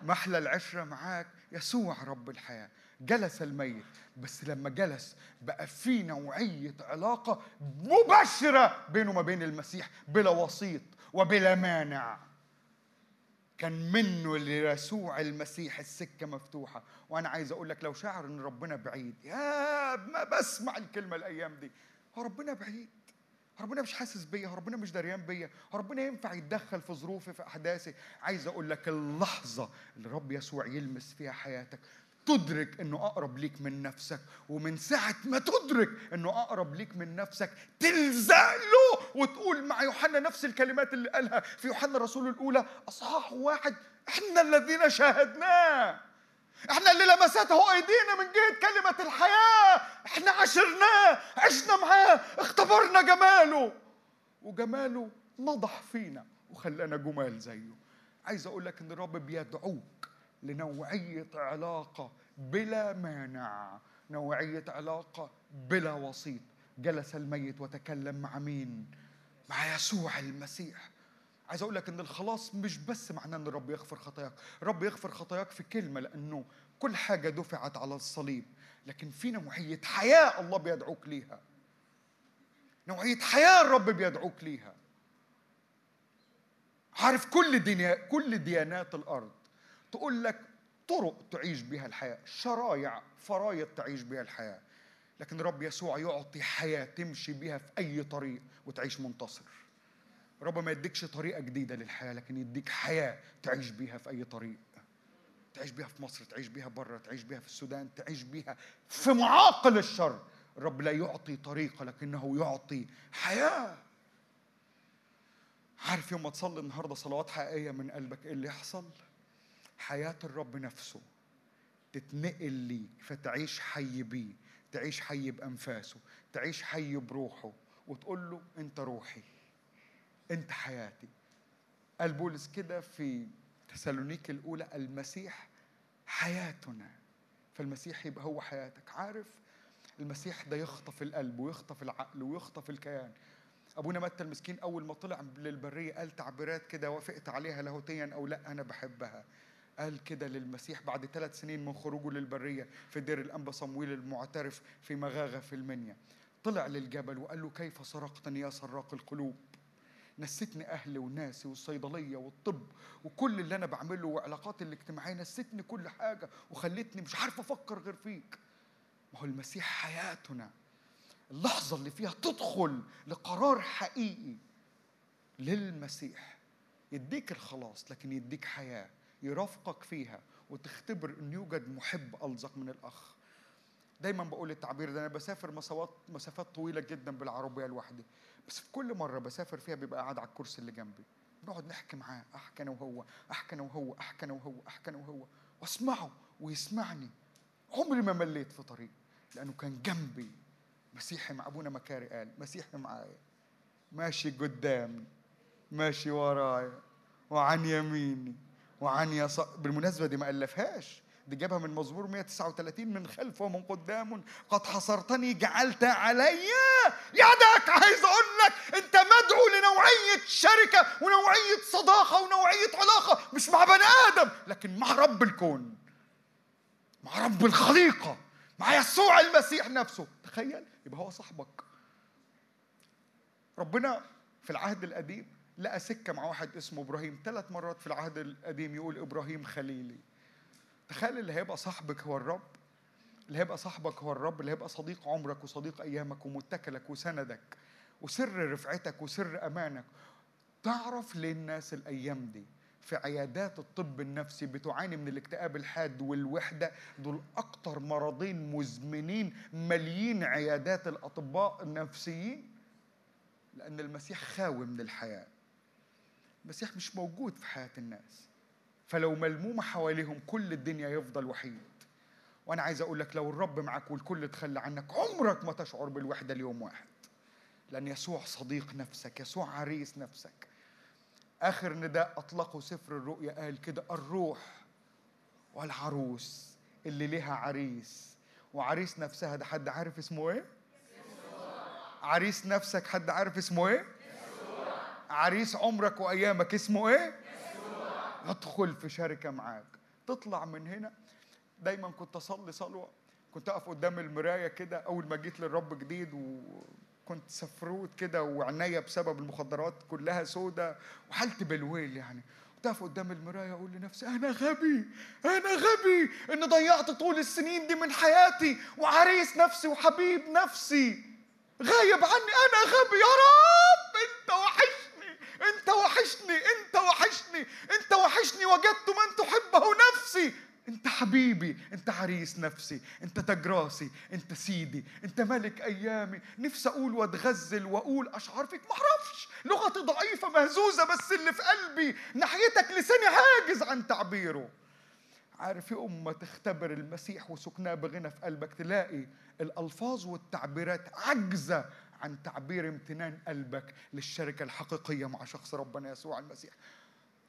محلى العشرة معاك يسوع رب الحياة. جلس الميت بس لما جلس بقى في نوعية علاقة مباشرة بينه وما بين المسيح بلا وسيط وبلا مانع. كان منه ليسوع المسيح السكة مفتوحة. وأنا عايز أقول لك لو شاعر إن ربنا بعيد يا ما بسمع الكلمة الأيام دي. هو ربنا بعيد. ربنا مش حاسس بيا ربنا مش دريان بيا. ربنا ينفع يتدخل في ظروفي في أحداثي. عايز أقول لك اللحظة اللي رب يسوع يلمس فيها حياتك تدرك إنه أقرب ليك من نفسك. ومن ساعة ما تدرك إنه أقرب ليك من نفسك تلزق له. وتقول مع يوحنا نفس الكلمات اللي قالها في يوحنا الرسول الأولى أصحاح واحد إحنا الذين شاهدناه إحنا اللي لمسته أيدينا من جهة كلمة الحياة. إحنا عشرناه عشنا معاه اختبرنا جماله. وجماله نضح فينا وخلانا جمال زيه. عايز أقول لك إن الرب بيدعوك لنوعية علاقة بلا مانع. نوعية علاقة بلا وسيط. جلس الميت وتكلم مع مين؟ مع يسوع المسيح. عايز أقول لك إن الخلاص مش بس معناه إن الرب يغفر خطاياك. الرب يغفر خطاياك في كلمة لأنه كل حاجة دفعت على الصليب. لكن في نوعية حياة الله بيدعوك ليها. نوعية حياة الرب بيدعوك ليها. عارف كل دنيا كل ديانات الأرض تقول لك طرق تعيش بها الحياة شرايع فرايض تعيش بها الحياة. لكن الرب يسوع يعطي حياة تمشي بها في أي طريق وتعيش منتصر. رب ما يديكش طريقة جديدة للحياة لكن يديك حياة تعيش بيها في أي طريق. تعيش بيها في مصر تعيش بيها بره تعيش بيها في السودان تعيش بيها في معاقل الشر. الرب لا يعطي طريقة لكنه يعطي حياة. عارف يوم ما تصلي النهارده صلوات حقيقية من قلبك إيه اللي يحصل؟ حياة الرب نفسه تتنقل ليك فتعيش حي بيه. تعيش حي بأنفاسه تعيش حي بروحه وتقول له أنت روحي أنت حياتي. قال بولس كده في تسالونيك الأولى المسيح حياتنا. فالمسيح يبقى هو حياتك. عارف؟ المسيح ده يخطف القلب ويخطف العقل ويخطف الكيان. أبونا متى المسكين أول ما طلع للبرية قال تعبيرات كده وافقت عليها لاهوتيا أو لا أنا بحبها. قال كده للمسيح بعد ثلاث سنين من خروجه للبرية في دير الأنبا صمويل المعترف في مغاغة في المنيا. طلع للجبل وقال له كيف سرقتني يا سراق القلوب؟ نسيتني أهلي وناسي والصيدلية والطب وكل اللي أنا بعمله وعلاقاتي الاجتماعية. نسيتني كل حاجة وخلتني مش عارف أفكر غير فيك. ما هو المسيح حياتنا. اللحظة اللي فيها تدخل لقرار حقيقي للمسيح. يديك الخلاص لكن يديك حياة. يرافقك فيها وتختبر إن يوجد محب ألزق من الأخ. دايما بقول التعبير ده أنا بسافر مسافات مسافات طويلة جدا بالعربية لوحدي بس في كل مرة بسافر فيها بيبقى قاعد على الكرسي اللي جنبي. نقعد نحكي معاه أحكي أنا وهو أحكي أنا وهو أحكي أنا وهو أحكي أنا وهو وأسمعه ويسمعني. عمري ما مليت في طريق لأنه كان جنبي. مسيحي مع أبونا مكاري قال مسيحي معايا ماشي قدامي ماشي ورايا وعن يميني. وعن يسار بالمناسبة دي ما ألفهاش. دي جابها من مزمور 139 من خلف ومن قدام. قد حصرتني جعلت علي يدك. عايز أقول لك أنت مدعو لنوعية شركة ونوعية صداقة ونوعية علاقة مش مع بني آدم. لكن مع رب الكون مع رب الخليقة مع يسوع المسيح نفسه. تخيل يبقى هو صاحبك. ربنا في العهد القديم لقى سكة مع واحد اسمه إبراهيم. ثلاث مرات في العهد القديم يقول إبراهيم خليلي. تخيل اللي هيبقى صاحبك هو الرب اللي هيبقى صاحبك هو الرب اللي هيبقى صديق عمرك وصديق أيامك ومتكلك وسندك وسر رفعتك وسر أمانك. تعرف ليه الناس الأيام دي في عيادات الطب النفسي بتعاني من الاكتئاب الحاد والوحدة؟ دول أكتر مرضين مزمنين مليين عيادات الأطباء النفسيين لأن المسيح خاوي من الحياة. المسيح مش موجود في حياة الناس. فلو ملمومة حواليهم كل الدنيا يفضل وحيد. وأنا عايز أقول لك لو الرب معك والكل تخلى عنك عمرك ما تشعر بالوحدة ليوم واحد. لأن يسوع صديق نفسك يسوع عريس نفسك. آخر نداء أطلقه سفر الرؤيا قال كده الروح والعروس اللي ليها عريس. وعريس نفسها ده حد عارف اسمه إيه؟ عريس نفسك حد عارف اسمه إيه؟ عريس عمرك وأيامك اسمه إيه؟ ادخل في شركة معاك. تطلع من هنا. دايما كنت أصلي صلوة. كنت أقف قدام المراية كده أول ما جيت للرب جديد وكنت سفروت كده وعينيا بسبب المخدرات كلها سودة وحالتي بالويل يعني. كنت أقف قدام المراية أقول لنفسي أنا غبي أنا غبي إن ضيعت طول السنين دي من حياتي وعريس نفسي وحبيب نفسي. غايب عني أنا غبي يا رب! انت وحشني انت وحشني انت وحشني وجدت من تحبه نفسي. انت حبيبي انت عريس نفسي انت تاج راسي انت سيدي انت ملك أيامي. نفسي أقول واتغزل وأقول اشعار فيك. معرفش لغتي ضعيفة مهزوزة بس اللي في قلبي ناحيتك لساني عاجز عن تعبيره. عارف يوم ما تختبر المسيح وسكناه بغنى في قلبك تلاقي الألفاظ والتعبيرات عجزه عن تعبير امتنان قلبك للشركة الحقيقية مع شخص ربنا يسوع المسيح.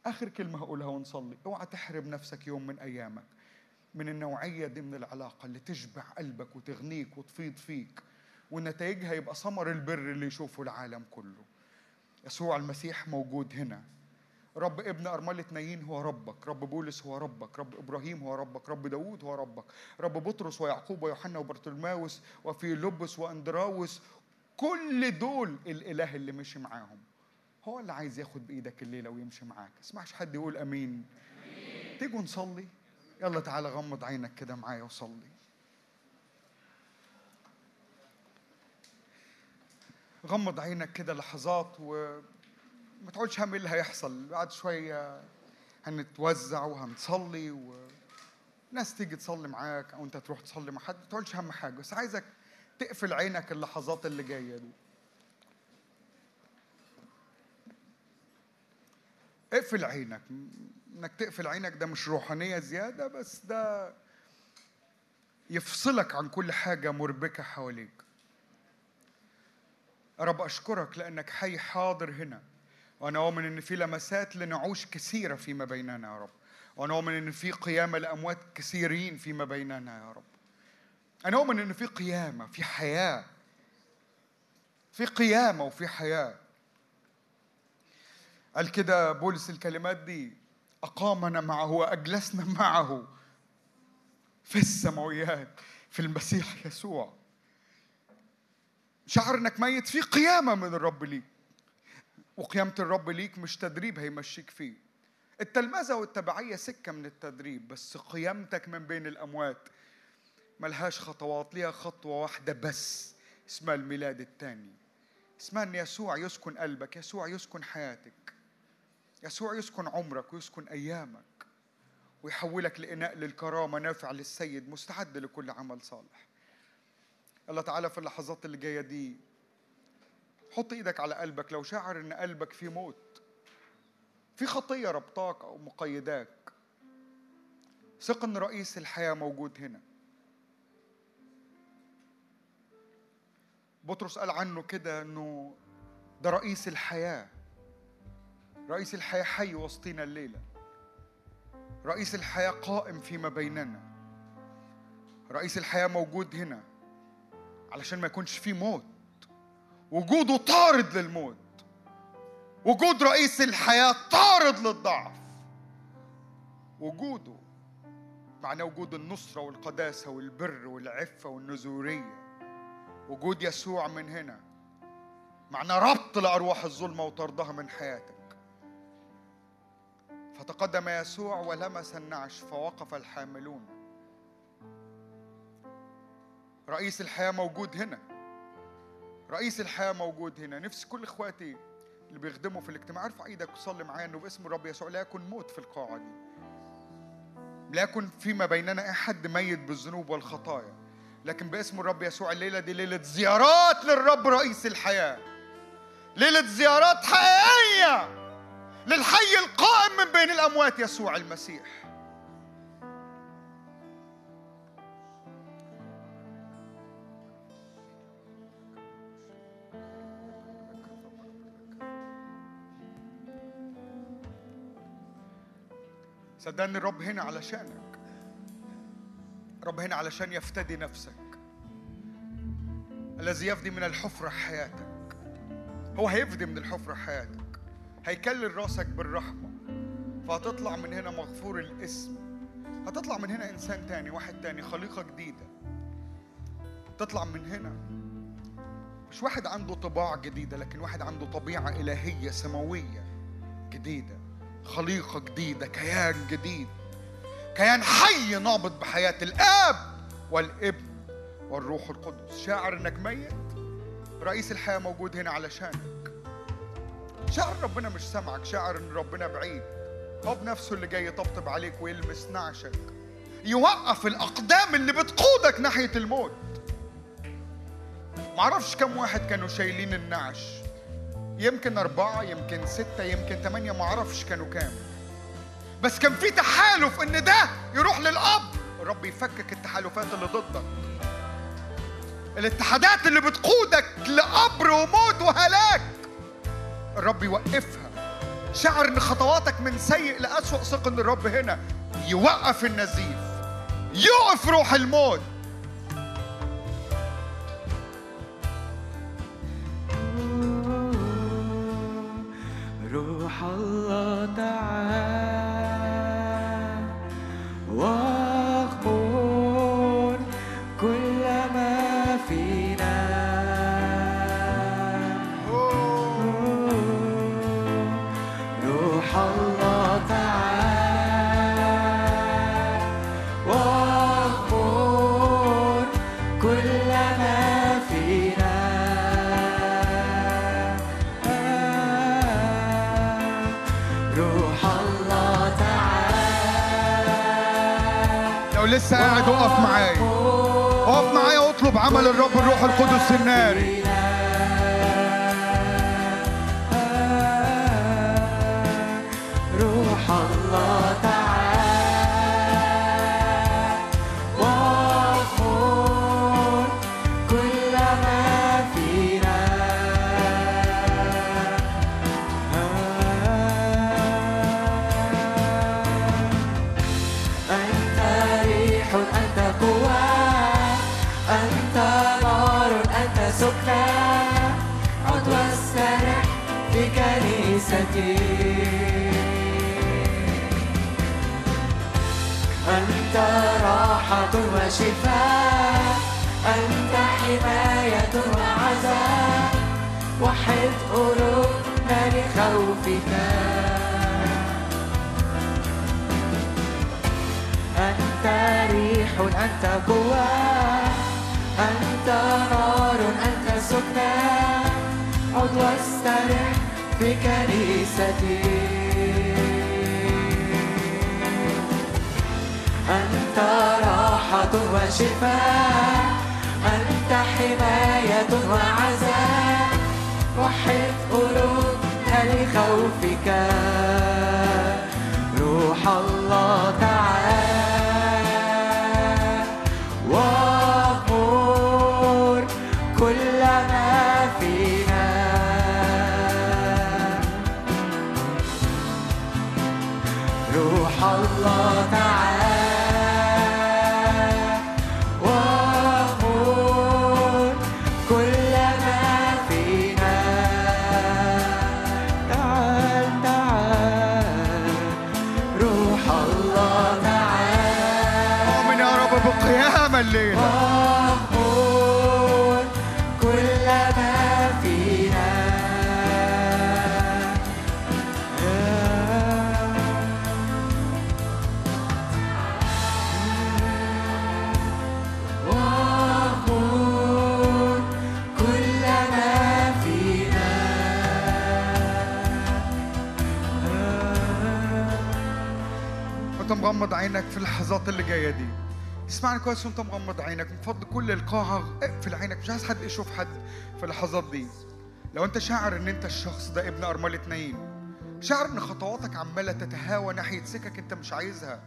آخر كلمة هقولها ونصلي. اوعى تحرم نفسك يوم من أيامك من النوعية دي من العلاقة اللي تشبع قلبك وتغنيك وتفيض فيك ونتائجها يبقى ثمر البر اللي يشوفه العالم كله. يسوع المسيح موجود هنا. رب ابن أرملة نايين هو ربك رب بولس هو ربك رب إبراهيم هو ربك رب داوود هو ربك رب بطرس ويعقوب ويوحنا وبرتلماوس وفي لبس وأندراوس كل دول الإله اللي مشي معاهم هو اللي عايز ياخد بإيدك الليلة ويمشي معاك. اسمعش حد يقول أمين. تيجوا نصلي. يلا تعالى غمض عينك كده معايا وصلي. غمض عينك كده لحظات وما تقولش هم إيه اللي هيحصل. بعد شوية هنتوزع وهنصلي وناس تيجي تصلي معاك أو أنت تروح تصلي مع حد ما تقولش هم حاجة. بس عايزك تقفل عينك اللحظات اللي جاية دي. اقفل عينك. انك تقفل عينك ده مش روحانية زيادة بس ده يفصلك عن كل حاجة مربكة حواليك. رب أشكرك لأنك حي حاضر هنا. وأنا أؤمن أن في لمسات لنعوش كثيرة فيما بيننا يا رب. وأنا أؤمن أن في قيامة لأموات كثيرين فيما بيننا يا رب. أنا أؤمن أن في قيامة في حياة. في قيامة وفي حياة. قال كده بولس الكلمات دي أقامنا معه وأجلسنا معه في السماويات في المسيح يسوع. شعر إنك ميت في قيامة من الرب ليك. وقيامة الرب ليك مش تدريب هيمشيك فيه. التلمذة والتبعية سكة من التدريب بس قيامتك من بين الأموات. ملهاش خطوات ليها خطوة واحدة بس اسمها الميلاد الثاني. اسمها إن يسوع يسكن قلبك يسوع يسكن حياتك. يسوع يسكن عمرك ويسكن أيامك. ويحولك لإناء للكرامة نافع للسيد مستعد لكل عمل صالح. الله تعالى في اللحظات اللي جاية دي حط إيدك على قلبك. لو شاعر إن قلبك فيه موت في خطية ربطاك أو مقيداك. ثق إن رئيس الحياة موجود هنا. بطرس قال عنه كده إنه ده رئيس الحياة. رئيس الحياة حي وسطينا الليلة. رئيس الحياة قائم فيما بيننا. رئيس الحياة موجود هنا علشان ما يكونش فيه موت. وجوده طارد للموت. وجود رئيس الحياة طارد للضعف. وجوده معناه وجود النصرة والقداسة والبر والعفة والنزورية وجود يسوع من هنا. معناه ربط لأرواح الظلمة وطردها من حياتك. فتقدم يسوع ولمس النعش فوقف الحاملون. رئيس الحياة موجود هنا. رئيس الحياة موجود هنا. نفس كل إخواتي اللي بيخدموا في الاجتماع ارفع إيدك وصلي معايا إنه باسم الرب يسوع لا يكن موت في القاعة دي. لا يكن فيما بيننا احد ميت بالذنوب والخطايا. لكن باسم الرب يسوع الليلة دي ليلة زيارات للرب رئيس الحياة. ليلة زيارات حقيقية للحي القائم من بين الأموات يسوع المسيح. صدقني الرب هنا علشانك. الرب هنا علشان يفتدي نفسك. الذي يفدي من الحفرة حياتك. هو هيفدي من الحفرة حياتك. هيكلل رأسك بالرحمة. فهتطلع من هنا مغفور الاسم. هتطلع من هنا إنسان تاني واحد تاني خليقة جديدة. تطلع من هنا. مش واحد عنده طباع جديدة لكن واحد عنده طبيعة إلهية سماوية جديدة خليقة جديدة كيان جديد. كيان حي نابض بحياة الآب والابن والروح القدس. شاعر إنك ميت رئيس الحياة موجود هنا علشانك. شاعر ربنا مش سامعك شاعر إن ربنا بعيد. هو بنفسه اللي جاي يطبطب عليك ويلمس نعشك. يوقف الأقدام اللي بتقودك ناحية الموت. معرفش كم واحد كانوا شايلين النعش. يمكن أربعة يمكن ستة يمكن ثمانية معرفش كانوا كام. بس كان في تحالف إن ده يروح للأب. الرب يفكك التحالفات اللي ضدك. الاتحادات اللي بتقودك لقبر وموت وهلاك. الرب يوقفها. شعر إن خطواتك من سيء لأسوأ ثق إن الرب هنا. يوقف النزيف. يقف روح الموت. روح الله تعالى. لسه قاعد اقف معايا. اقف معايا واطلب عمل الرب الروح القدس الناري. وشفاء أنت حماية وعزاء وحد قلوبنا لخوفك. أنت ريح أنت قوة أنت نار أنت سكنى عد واسترح في كنيستي. أنت راحة وشفاء أنت حماية وعزاء. وحد قلوبنا لخوفك روح الله مغمض عينك في اللحظات اللي جاية دي. اسمعني كويس وانت مغمض عينك؟ من فضل كل القاعة اقفل عينك مش عايز حد يشوف حد في اللحظات دي. لو أنت شاعر إن أنت الشخص ده ابن أرملة نايم شاعر إن خطواتك عمالة تتهاوى ناحية سكك أنت مش عايزها.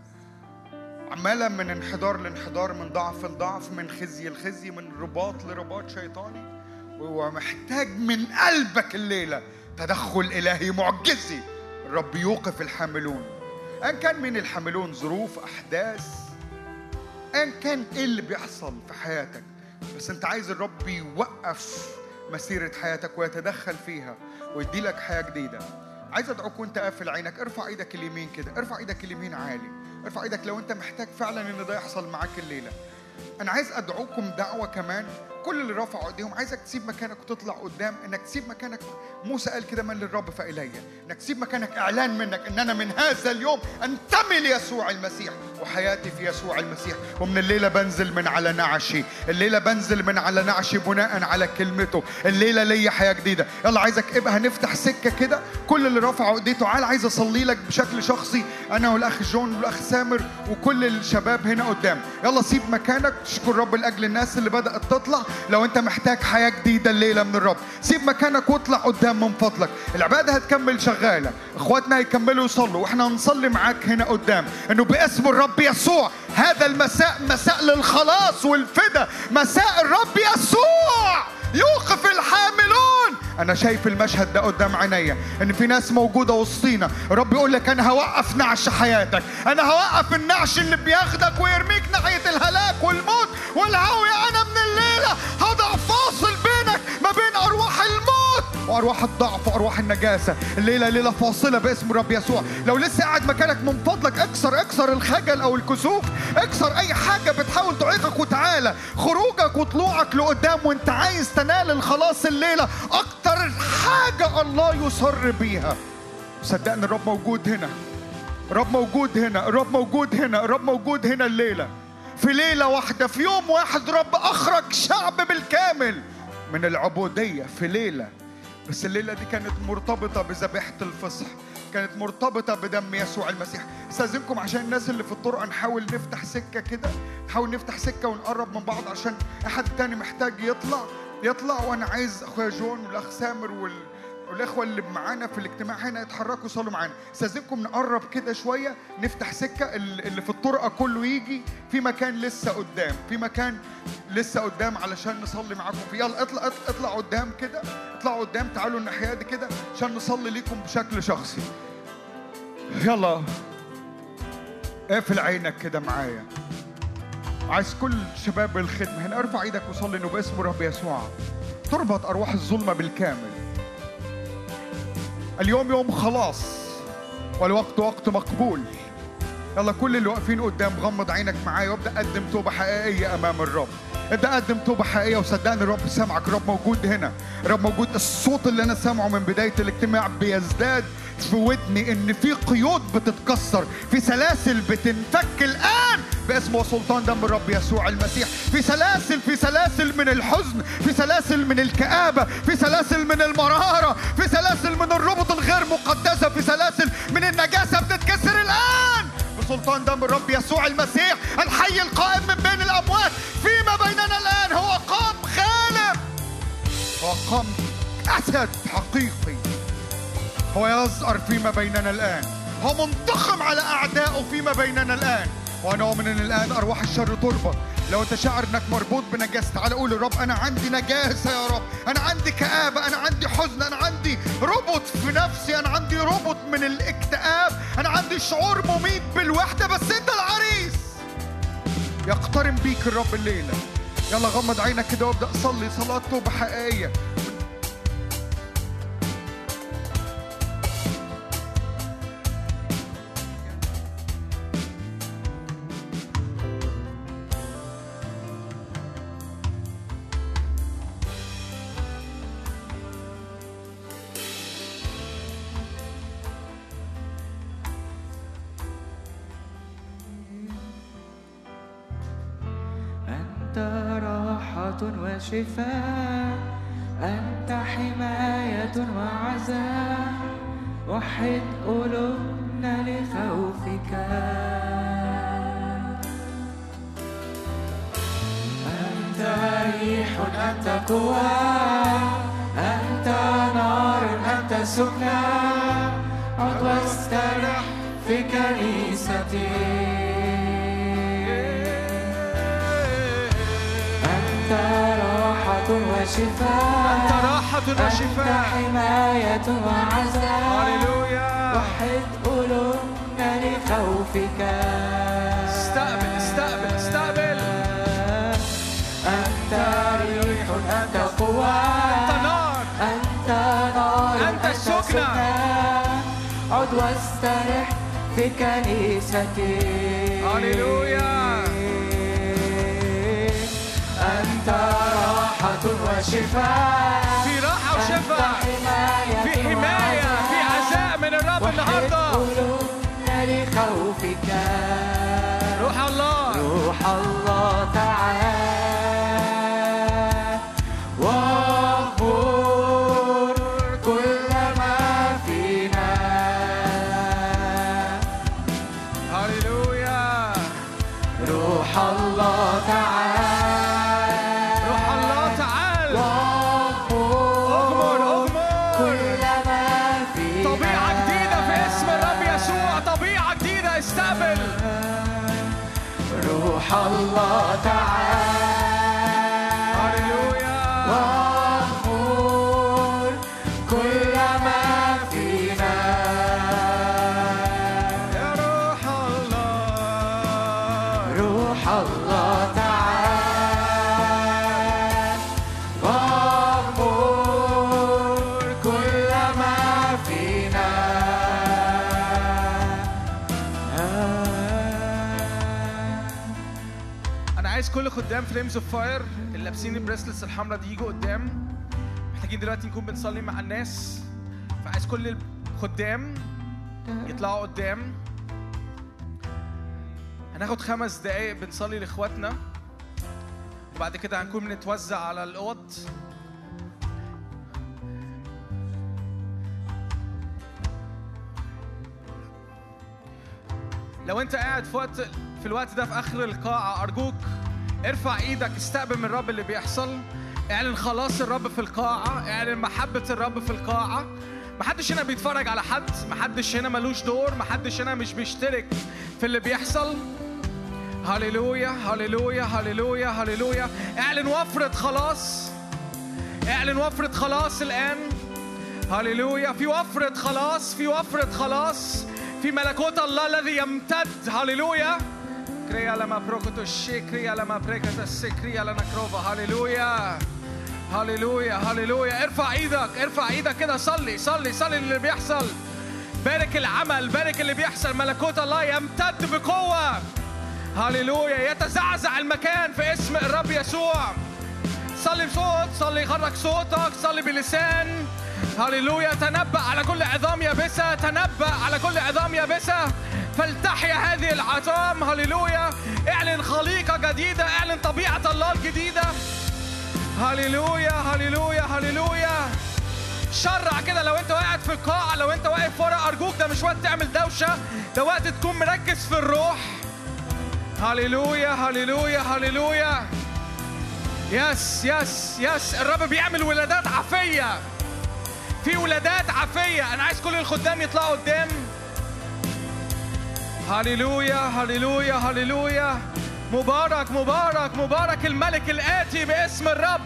عمالة من انحدار لانحدار من ضعف لضعف من خزي لخزي من رباط لرباط شيطاني. وهو محتاج من قلبك الليلة تدخل إلهي معجزي. الرب يوقف الحاملون. إن كان من الحاملون ظروف أحداث إن كان إيه اللي بيحصل في حياتك بس أنت عايز الرب يوقف مسيرة حياتك ويتدخل فيها ويدي لك حياة جديدة. عايز أدعوك وأنت قافل عينك ارفع إيدك اليمين كده ارفع إيدك اليمين عالي ارفع إيدك لو أنت محتاج فعلا إن ده يحصل معاك الليلة. أنا عايز أدعوكم دعوة كمان كل اللي رفعوا ايديهم. عايزك تسيب مكانك وتطلع قدام. انك تسيب مكانك. موسى قال كده من للرب فإلي. انك تسيب مكانك إعلان منك إن أنا من هذا اليوم أنتمي ليسوع المسيح. وحياتي في يسوع المسيح. ومن الليلة بنزل من على نعشي. الليلة بنزل من على نعشي بناء على كلمته. الليلة ليا حياة جديدة. يلا عايزك ابقى هنفتح سكة كده. كل اللي رفعوا ايديه تعال عايز اصلي لك بشكل شخصي. أنا والأخ جون والأخ سامر وكل الشباب هنا قدام. يلا سيب مكانك. تشكر رب لأجل الناس اللي بدأت تطلع. لو انت محتاج حياة جديدة الليلة من الرب سيب مكانك واطلع قدام من فضلك. العبادة هتكمل شغالة. اخواتنا هيكملوا يصلوا. وإحنا هنصلي معاك هنا قدام. انه باسم الرب يسوع هذا المساء مساء للخلاص والفدا. مساء الرب يسوع! يوقف الحاملون. أنا شايف المشهد ده قدام عينيا إن في ناس موجودة وسطينا. الرب يقول لك أنا هوقف نعش حياتك. أنا هوقف النعش اللي بياخدك ويرميك ناحية الهلاك والموت. والهاويه أنا من الليلة هضع فاصل بينك ما بين أرواح الموت. وارواح الضعف وارواح النجاسة. الليلة ليلة فاصلة باسم الرب يسوع. لو لسه قاعد مكانك من فضلك اكسر اكسر الخجل أو الكسوف. اكسر أي حاجة بتحاول تعيقك وتعالى. خروجك وطلوعك لقدام وانت عايز تنال الخلاص الليلة أكتر حاجة الله يسر بيها. صدقني الرب موجود هنا. الرب موجود هنا. الرب موجود هنا. الرب موجود هنا الليلة. في ليلة واحدة في يوم واحد رب أخرج شعب بالكامل من العبودية في ليلة بس الليلة دي كانت مرتبطة بذبيحة الفصح كانت مرتبطة بدم يسوع المسيح. استأذنكم عشان الناس اللي في الطرق نحاول نفتح سكة كده نحاول نفتح سكة ونقرب من بعض عشان أحد تاني محتاج يطلع يطلع. وأنا عايز أخويا جون والأخ سامر وال والاخوه اللي معانا في الاجتماع هنا يتحركوا يصلوا معانا. استاذنكم نقرب كده شوية نفتح سكة ال- اللي في الطرقة كله يجي. في مكان لسه قدام في مكان لسه قدام علشان نصلي معاكم فيه. يلا اطلع اطلع, اطلع قدام كده. اطلعوا قدام تعالوا الناحية دي كده عشان نصلي ليكم بشكل شخصي. يلا. اقفل عينك كده معايا. عايز كل شباب الخدمة هنا ارفع إيدك وصلي انه باسم رب يسوع. تربط أرواح الظلمة بالكامل. اليوم يوم خلاص. والوقت وقت مقبول. يلا كل اللي واقفين قدام غمض عينك معايا وابدأ قدم توبة حقيقية أمام الرب. ابدأ قدم توبة حقيقية وصدقني الرب سامعك. الرب موجود هنا. الرب موجود. الصوت اللي أنا سامعه من بداية الاجتماع بيزداد في ودني إن في قيود بتتكسر في سلاسل بتنفك الآن باسم وسلطان دم الرب يسوع المسيح في سلاسل في سلاسل من الحزن في سلاسل من الكآبة في سلاسل من المرارة في سلاسل من الربط الغير مقدسة في سلاسل من النجاسة بتتكسر الآن بسلطان دم الرب يسوع المسيح الحي القائم من بين الأموات فيما بيننا الآن هو قام غالب هو قام أسد حقيقي. هو يزأر فيما بيننا الآن. هو منتقم على أعدائه فيما بيننا الآن. وأنا أؤمن أن الآن أرواح الشر تربط لو أنت شاعر إنك مربوط بنجاسة تعال قول للرب أنا عندي نجاسة يا رب. أنا عندي كآبة أنا عندي حزن أنا عندي ربط في نفسي أنا عندي ربط من الاكتئاب. أنا عندي شعور مميت بالوحدة بس أنت العريس. يقترن بيك الرب الليلة. يلا غمض عينك كده وابدأ صلي صلاة توبة حقيقية وشفاء أنت حماية وعزاء. وحد قلوبنا لخوفك. أنت ريح أنت قوة أنت نار أنت سكنى. عد واسترح في كنيستي. وشفاء. أنت راحة أنت وشفاء. حماية وعزاء. هللويا. وحد قلوبنا لخوفك. استقبل استقبل استقبل. أنت ريح أنت قوة. أنت نار. أنت نار أنت السكنى. عد واسترح في كنيستي هللويا. أنت راحة وشفاء. في راحة وشفاء. في حماية في عزاء من الرب النهاردة. قلوبنا لخوفك. روح الله. روح الله تعال خدام Flames of Fire اللي لابسين ال bracelets الحمراء دي يجوا قدام. محتاجين دلوقتي نكون بنصلي مع الناس. فعايز كل الخدام يطلعوا قدام. هناخد خمس دقايق بنصلي لإخواتنا. وبعد كده هنكون بنتوزع على الأوض. لو انت قاعد في وقت في الوقت ده في آخر القاعة أرجوك ارفع إيدك استقبل من الرب اللي بيحصل. اعلن خلاص الرب في القاعة اعلن محبة الرب في القاعة. محدش هنا بيتفرج على حد محدش هنا ملوش دور محدش هنا مش بيشترك في اللي بيحصل. هللويا هللويا هللويا هللويا. اعلن وفرة خلاص. اعلن وفرة خلاص الآن. هللويا. في وفرة خلاص في وفرة خلاص. في ملكوت الله الذي يمتد. هللويا. كريا لما بروكوتو الشي كريا لما بريكتا السكريا لنا كروفا هللويا هللويا هللويا ارفع إيدك ارفع إيدك كده صلي صلي صلي اللي بيحصل بارك العمل بارك اللي بيحصل ملكوت الله يمتد بقوة هللويا يتزعزع المكان في اسم الرب يسوع صلي بصوت صلي خرج صوتك صلي بلسان هللويا تنبأ على كل عظام يابسة تنبأ على كل عظام يابسة فلتحيا هذه العظام هللويا. اعلن خليقة جديدة اعلن طبيعة الله الجديدة. هللويا هللويا هللويا. شرع كده لو انت قاعد في القاعة لو انت واقف ورا أرجوك ده مش وقت تعمل دوشة ده وقت تكون مركز في الروح. هللويا هللويا هللويا. yes yes yes. الرب بيعمل ولادات عافية. في ولادات عافية. أنا عايز كل الخدام يطلعوا قدام. هللويا هللويا هللويا مبارك مبارك مبارك الملك الآتي باسم الرب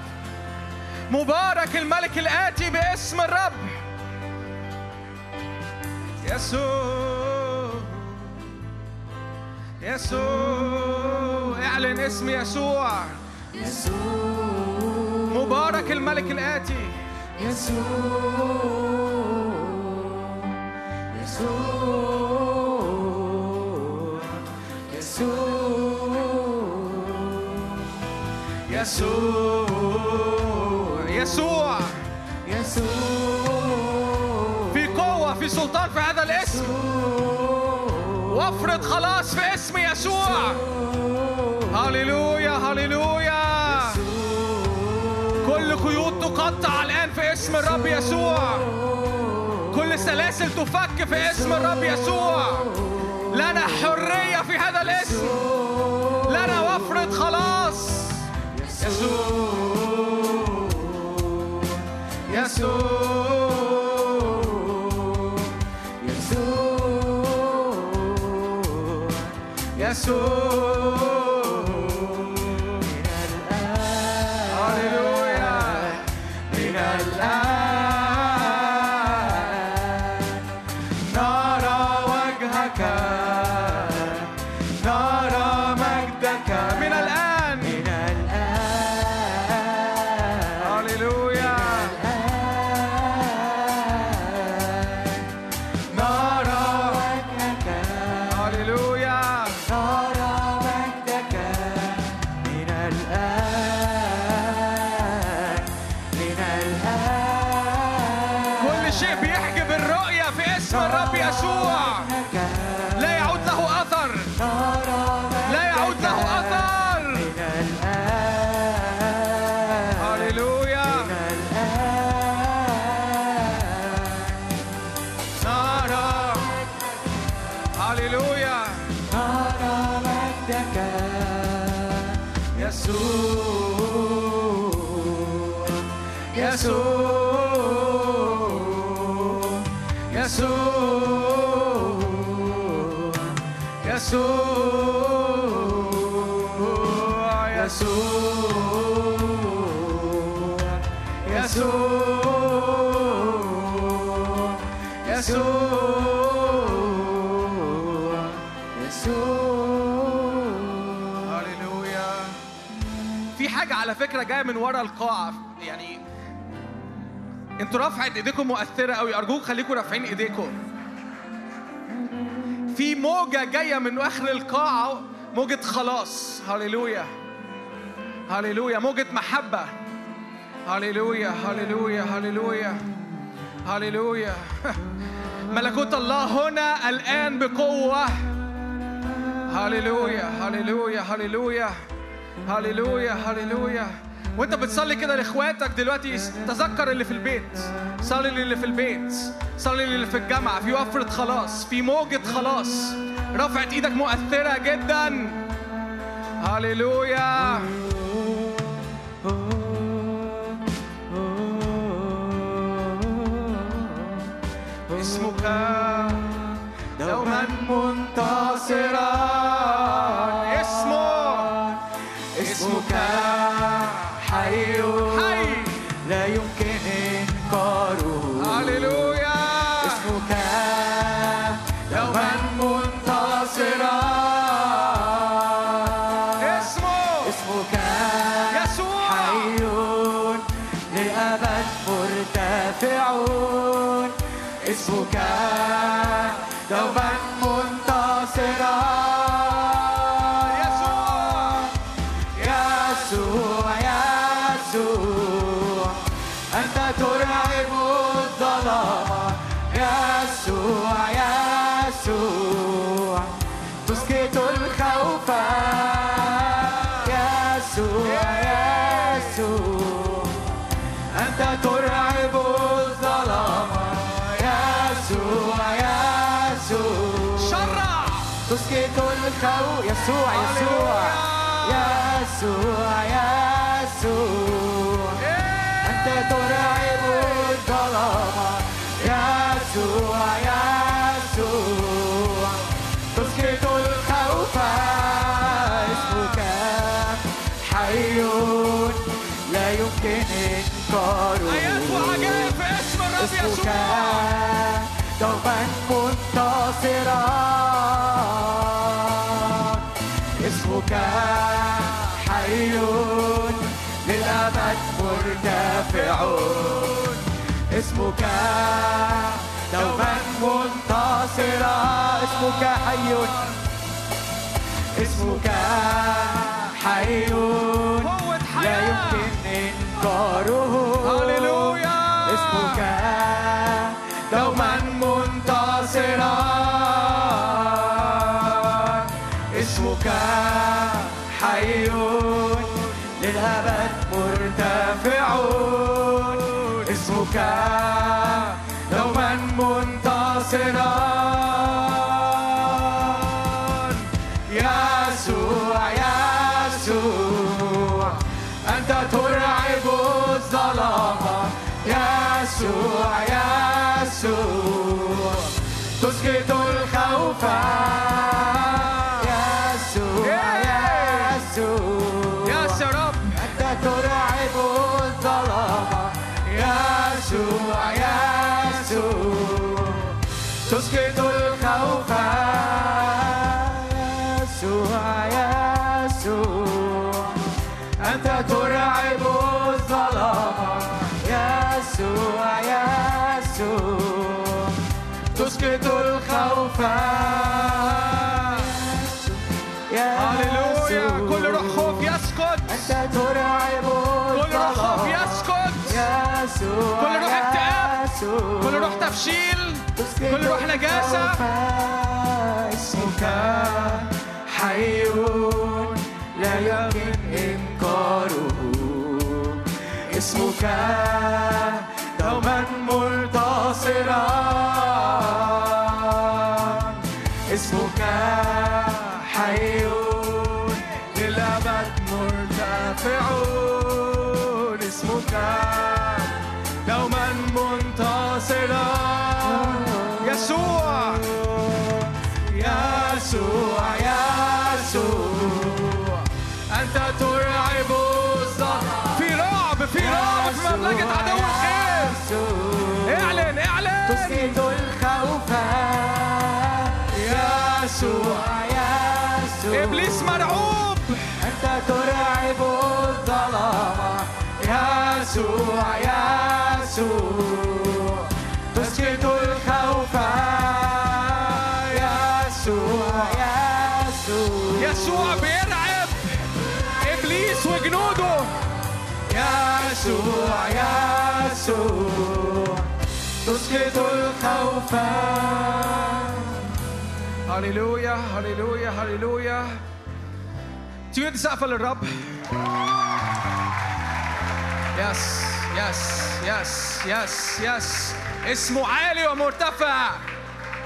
مبارك الملك الآتي باسم الرب يسوع يسوع اعلن اسم يسوع مبارك الملك الآتي يسوع يسوع في قوة في سلطان في هذا الاسم. وفرة خلاص في اسم يسوع. هللويا هللويا. كل قيود تقطع الآن في اسم الرب يسوع. كل سلاسل تفك في اسم الرب يسوع. لنا حرية في هذا الاسم لنا وفرة خلاص يسوع يسوع يسوع من ورا القاعة يعني أنتوا رفعت ايديكم مؤثرة قوي. أرجوك خليكم رافعين ايديكم. في موجة جاية من آخر القاعة موجة خلاص. هللويا. هللويا. موجة محبة. هللويا. هللويا. هللويا. هللويا. ملكوت الله هنا الآن بقوة. هللويا. هللويا. هللويا. هللويا. هللويا. وانت بتصلي كده لإخواتك دلوقتي تذكر اللي في البيت. صلي للي في البيت. صلي للي في الجامعة. في وفرة خلاص. في موجة خلاص. رفعت إيدك مؤثرة جدا. هللويا. اسمك دوما منتصرا. منتصرا اسمك حي للأبد مرتفع اسمك دوما منتصرا اسمك حي اسمك حي لا يمكن إنكاره. مرتفع اسمك الخوف. يسوع يسوع أنت ترعب الظلام. يسوع يسوع تسكت الخوف. هللويا كل روح خوف يسكت أنت ترعب كل روح خوف يسكت كل روح اكتئاب. كل روح تفشيل. كل روح نجاسة اسمك حي لا يمكن إنكاره. اسمك دوما منتصرا يسوع يسوع. تسكت الخوف. هللويا هللويا هللويا. تيجي نسقف للرب yes yes yes yes yes اسمه عالي ومرتفع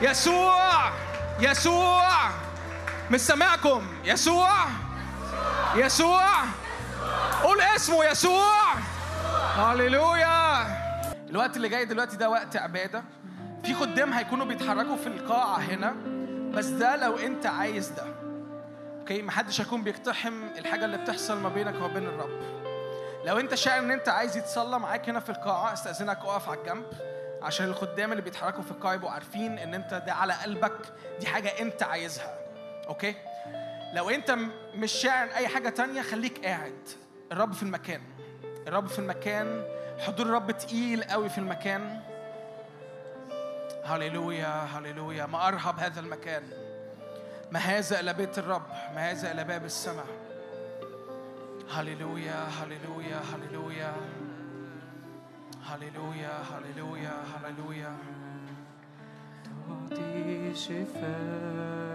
يسوع يسوع مش سامعكم يسوع يسوع قول اسمه يسوع هللويا. الوقت اللي جاي دلوقتي ده وقت عبادة. في خدام هيكونوا بيتحركوا في القاعة هنا بس ده لو انت عايز ده. أوكي؟ محدش هيكون بيقتحم الحاجة اللي بتحصل ما بينك وما بين الرب. لو انت شاعر ان انت عايز يتصلى معاك هنا في القاعة استأذنك اقف على الجنب. عشان الخدام اللي بيتحركوا في القاعة يبقوا عارفين ان انت ده على قلبك دي حاجة انت عايزها. أوكي؟ لو انت مش شاعر اي حاجة تانية خليك قاعد. الرب في المكان. الرب في المكان حضور الرب تقيل قوي في المكان. هللويا هللويا. ما أرهب هذا المكان. ما هذا إلى بيت الرب ما هذا إلى باب السماء. هللويا هللويا هللويا. هللويا هللويا هللويا. تعطي شفاء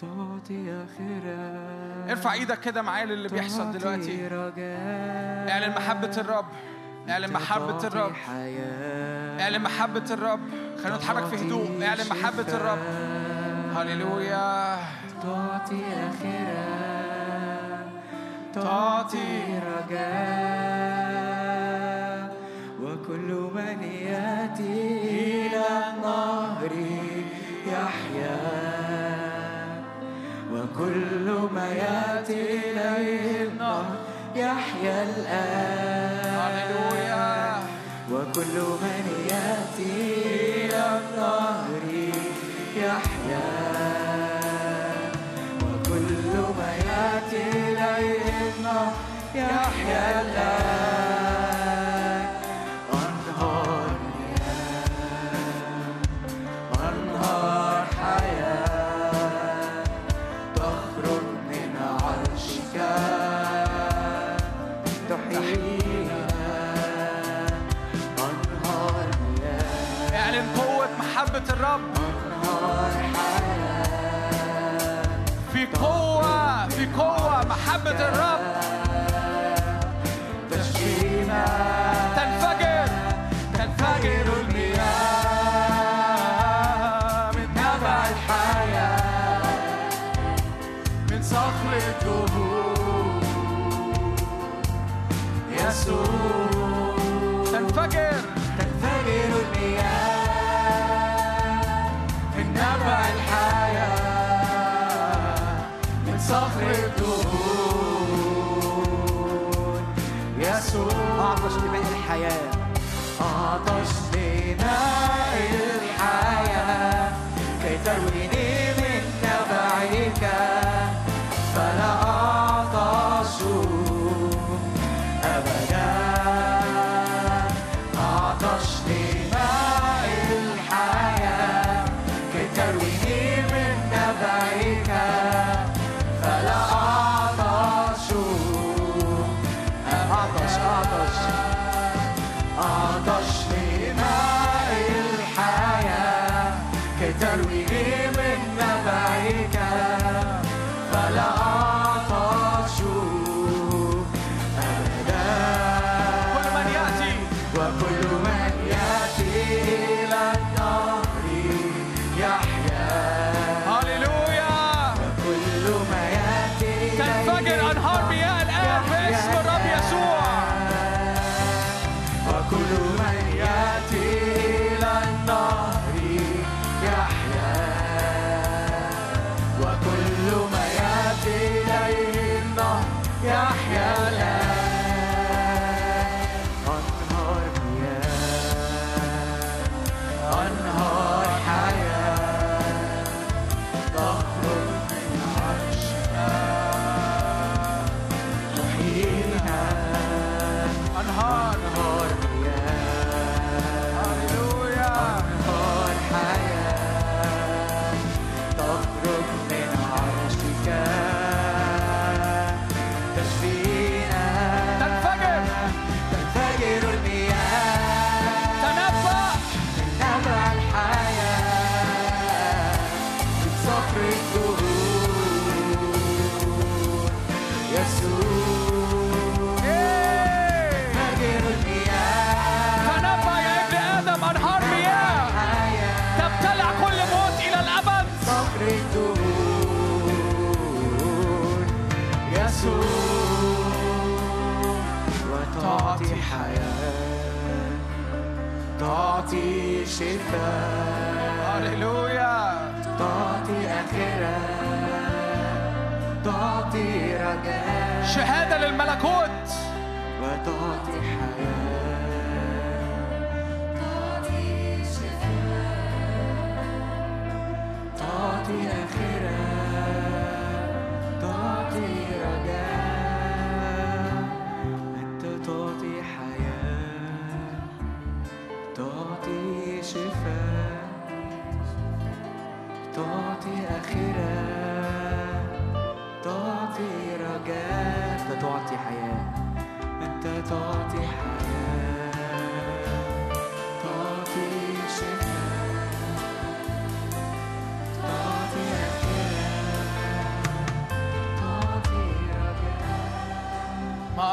تعطي آخرة. ارفع إيدك كده معايا للي بيحصل تعطي دلوقتي. رجاء. اعلن محبة الرب. اعلن محبة الرب. اعلن محبة الرب. خلينا نتحرك في هدوء. اعلن محبة الرب. هللويا. تعطي آخرة. تعطي رجاء. وكل من يأتي إلى النهر يحيا. وكل ما يأتي إليه النهر يحيا الآن. وكل من يأتي إلى النهر يحيا. وكل ما يأتي إليه النهر يحيا الآن. الرب. في قوة في قوة محبة الرب. تشفينا. تعطي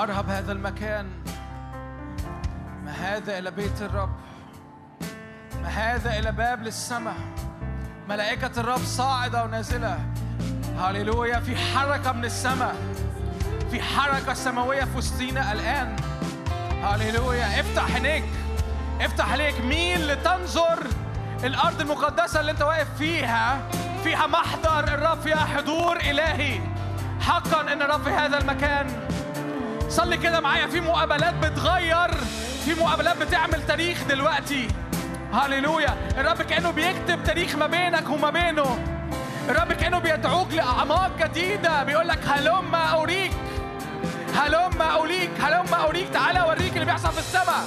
أرهب هذا المكان. ما هذا إلى بيت الرب؟ ما هذا إلى باب للسماء؟ ملائكة الرب صاعدة ونازلة. هللويا في حركة من السماء. في حركة سماوية في وسطينا الآن. هللويا افتح عينيك. افتح عينيك. ميل لتنظر الأرض المقدسة اللي أنت واقف فيها. فيها محضر. الرب فيها حضور إلهي. حقا إن الرب في هذا المكان. صلي كده معايا. في مقابلات بتغير. في مقابلات بتعمل تاريخ دلوقتي. هللويا. الرب كأنه بيكتب تاريخ ما بينك وما بينه. الرب كأنه بيدعوك لأعماق جديدة. بيقول لك هلم أوريك هلم أوريك هلم أوريك تعالى أوريك اللي بيحصل في السماء.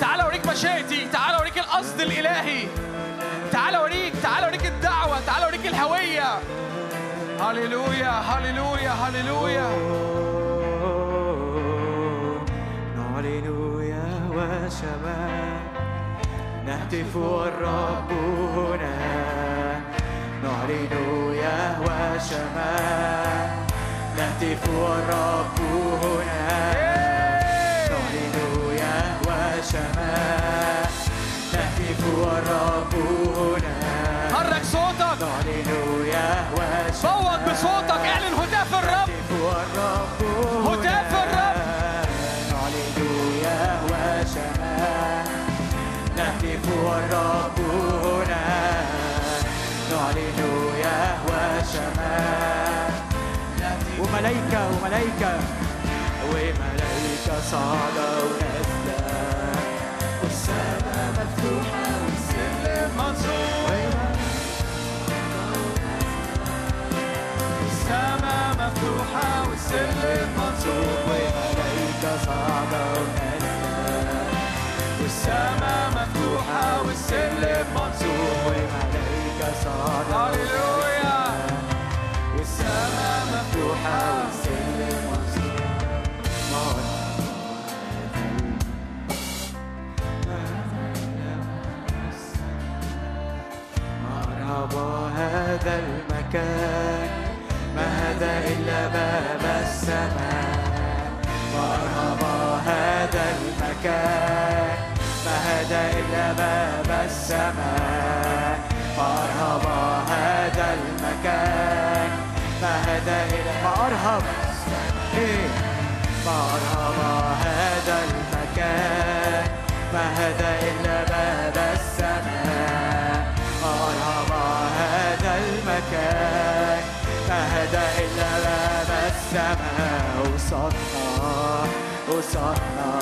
تعالى أوريك مشيئتي. تعالى أوريك القصد الإلهي. تعالى أوريك. تعالى أوريك الدعوة. تعالى أوريك الهوية. هللويا. هللويا. هللويا. شمال نهتف والرب هنا نعلن يهوى شمال نهتف والرب هنا نعلن يهوى شمال نهتف والرب هنا حرك صوتك. نعلن يهوى شمال صوت بصوتك. اعلن هتاف الرب. نهتف والرب وملايكة وملايكة وملايكة صاعدة ونازلة والسماء مفتوحة والسلم منصور. السماء مفتوحة والسلم منصور. وملايكة صاعدة ونازلة السماء مفتوحة والسلم منصور وملايكة صاعدة هللويا والسماء مفتوحة والسلم منصور مرحبا هذا المكان؟ ما هذا إلا باب السماء. مرحبا هذا المكان؟ هذا إلا باب السماء. مرحبا هذا المكان. ما هذا إلا ما أرهب إيه. مرحبا هذا المكان. هذا إلا باب السماء. مرحبا هذا المكان. هذا إلا باب السماء. وصلنا وصلنا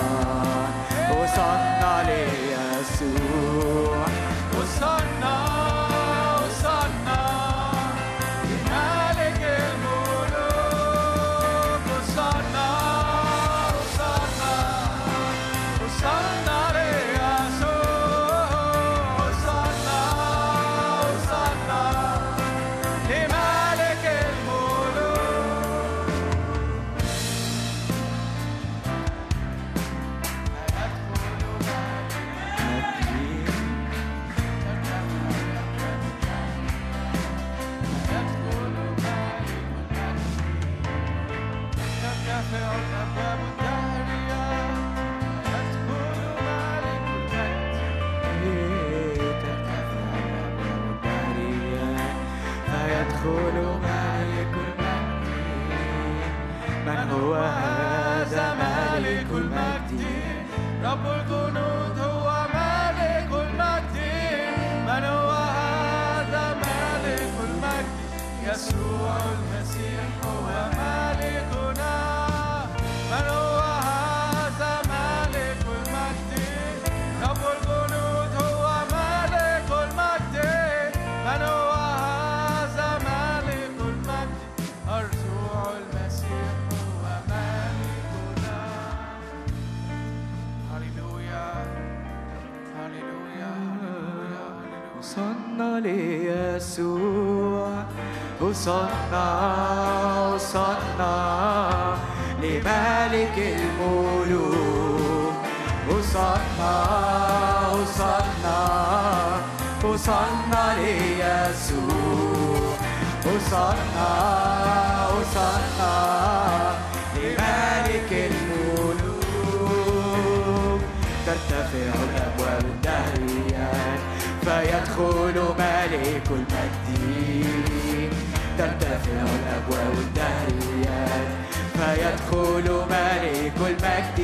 وصلنا ليسوع وصلنا ليسوع وصلنا وصلنا لملك الملوك. وصلنا وصلنا وصلنا ليسوع وصلنا وصلنا الأبواب الدهريات فيدخل ملك المجد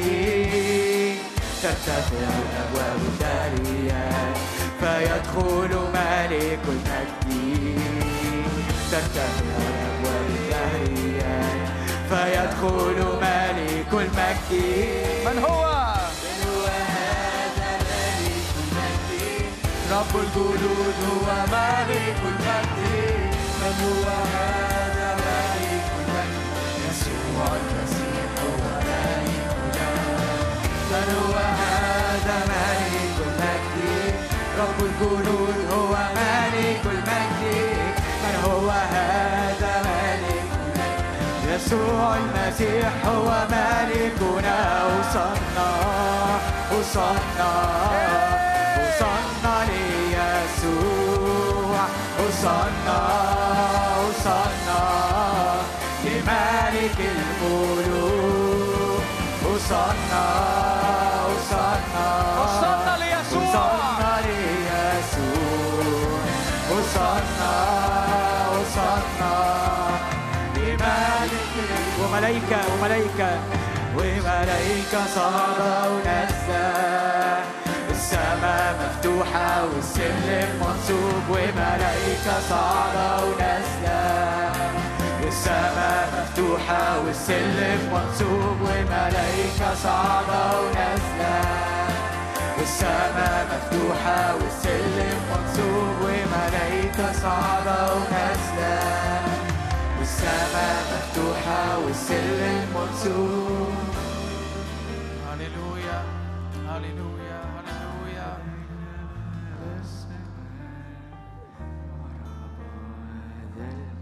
ترتفع الأبواب الدهريات فيدخل ملك المجد ترتفع الأبواب الدهريات فيدخل ملك المجد من هو؟ من هو هذا ملك المجد رب الجنود هو ملك المجد من هو هذا يسوع المسيح هو ملكنا وصلنا وصلنا وصلنا ليسوع وصلنا وصلنا لملك الملوك. وصلنا وصلنا وصلنا ليسوع. وصلنا ليسوع. وصلنا وصلنا لملك وملائكة وملائكة. وملائكة صعدة ونزة السماء مفتوحة والسلم منصوب. وملائكة صعدة ونازلة. السماء مفتوحة والسلم منصوب وملائكة صعدة ونازلة. والسماء مفتوحة والسلم منصوب وملائكة صعدة ونازلة. والسماء مفتوحة والسلم منصوب هللويا هللويا هللويا. هذا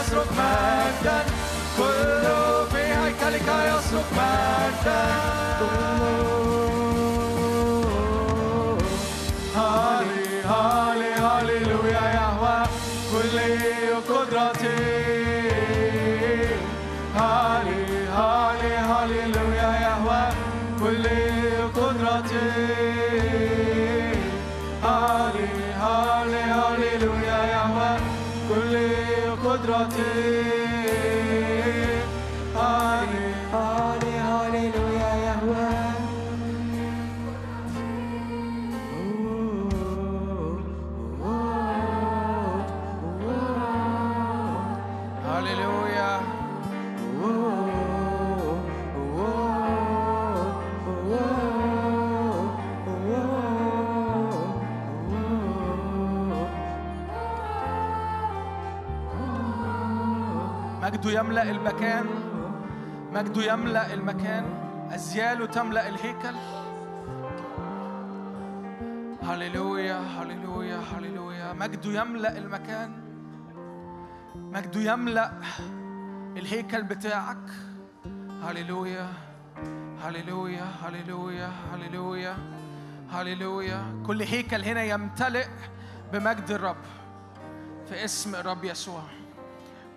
يصرخ مجدا كل في هيكلك يصرخ مجدا Tate. يملأ المكان. مجده يملأ المكان. أزياله تملأ الهيكل. هللويا هللويا هللويا. مجده يملأ المكان. مجده يملأ الهيكل بتاعك. هللويا هللويا هللويا هللويا هللويا. كل هيكل هنا يمتلئ بمجد الرب. في اسم الرب يسوع.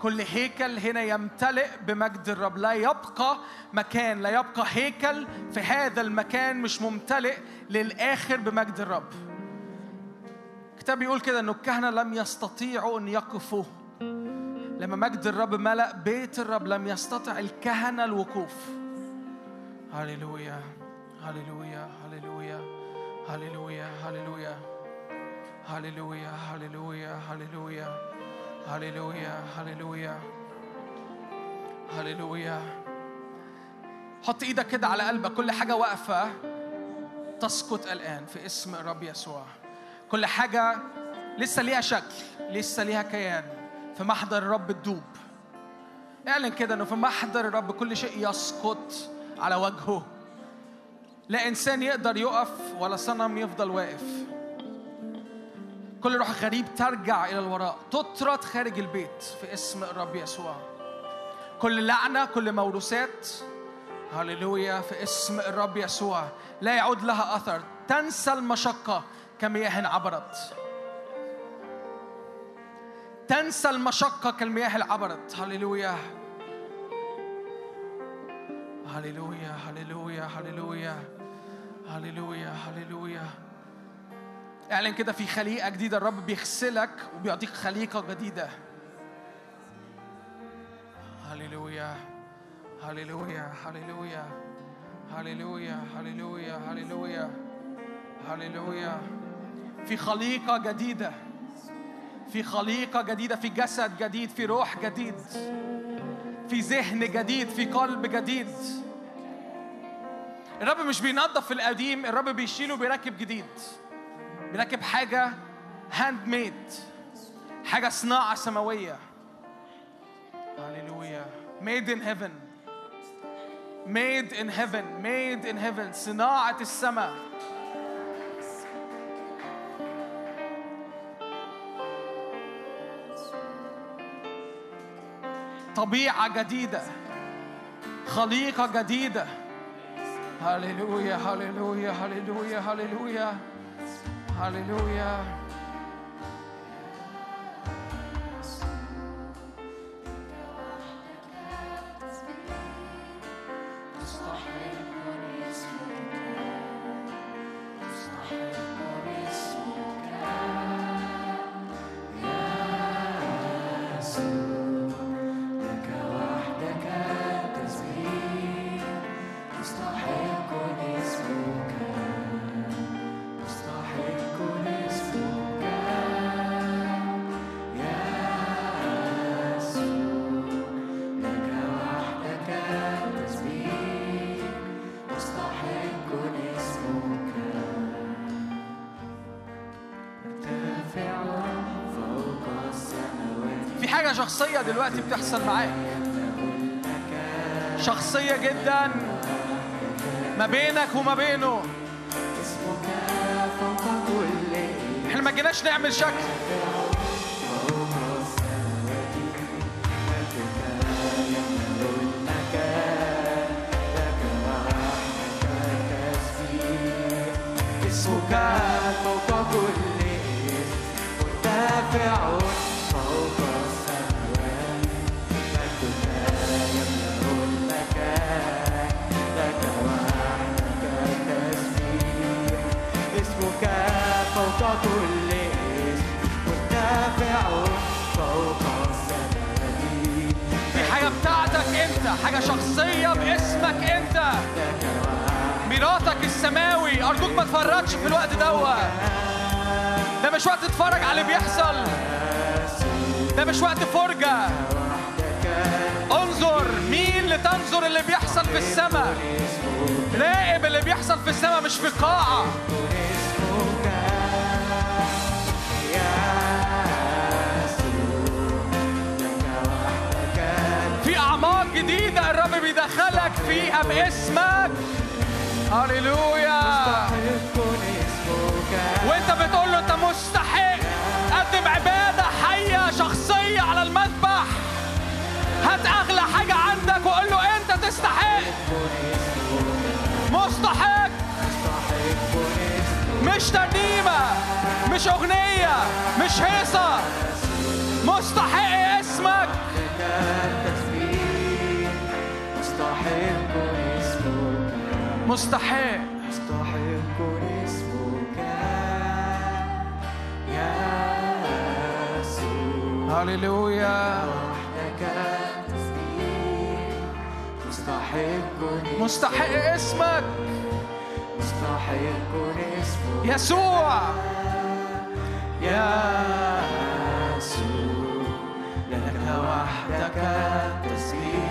كل هيكل هنا يمتلئ بمجد الرب. لا يبقى مكان لا يبقى هيكل في هذا المكان مش ممتلئ للآخر بمجد الرب. الكتاب بيقول كده إنه الكهنة لم يستطيعوا أن يقفوا لما مجد الرب ملأ بيت الرب لم يستطع الكهنة الوقوف. هللويا هللويا هللويا هللويا هللويا هللويا هللويا هللويا. هللويا هللويا هللويا حط إيدك كده على قلبك كل حاجة واقفة. تسقط الآن في اسم الرب يسوع. كل حاجة لسه ليها شكل لسه ليها كيان. في محضر الرب تدوب اعلن كده إنه في محضر الرب كل شيء يسقط على وجهه. لا إنسان يقدر يقف ولا صنم يفضل واقف. كل روح غريب ترجع إلى الوراء تطرد خارج البيت في اسم الرب يسوع. كل لعنة كل موروثات هللويا في اسم الرب يسوع. لا يعود لها أثر تنسى المشقة كمياه عبرت. تنسى المشقة كالمياه اللي عبرت. هللويا. هللويا هللويا هللويا. هللويا هللويا. اعلن كده في خليقة جديدة الرب بيغسلك وبيعطيك خليقة جديدة. هللويا هللويا هللويا هللويا هللويا هللويا هللويا. في خليقة جديدة في خليقة جديدة في جسد جديد في روح جديد في ذهن جديد في قلب جديد. الرب مش بينظف القديم الرب بيشيله وبيركب جديد. بيركب حاجة handmade حاجة صناعة سماوية. هللويا. made in heaven. made in heaven. made in heaven. صناعة السماء. طبيعة جديدة. خليقة جديدة. هللويا هللويا هللويا هللويا. هللويا شخصية دلوقتي بتحصل معاك. شخصية جدا ما بينك وما بينه. إحنا ما جيناش نعمل شكل. اسمك فوق كل حاجة شخصية باسمك انت. ميراثك السماوي. أرجوك ما تفرطش في الوقت دوت. ده مش وقت تتفرج على اللي بيحصل. ده مش وقت فرجة. انظر مين لتنظر اللي بيحصل في السماء. راقب اللي بيحصل في السماء مش في قاعة. جديدة الرب بيدخلك فيها باسمك هللويا. وانت بتقول له انت مستحق قدم عبادة حية شخصية على المذبح. هات أغلى حاجة عندك وقول له انت تستحق. مستحق. مش ترنيمة مش أغنية مش هيصة. مستحق اسمك. مستحق اسمك مستحق مستحق اسمك يا يسوع هللويا. وحدك مستحق مستحق اسمك. مستحق اسمك يسوع. يا يسوع. لك وحدك تسبيح.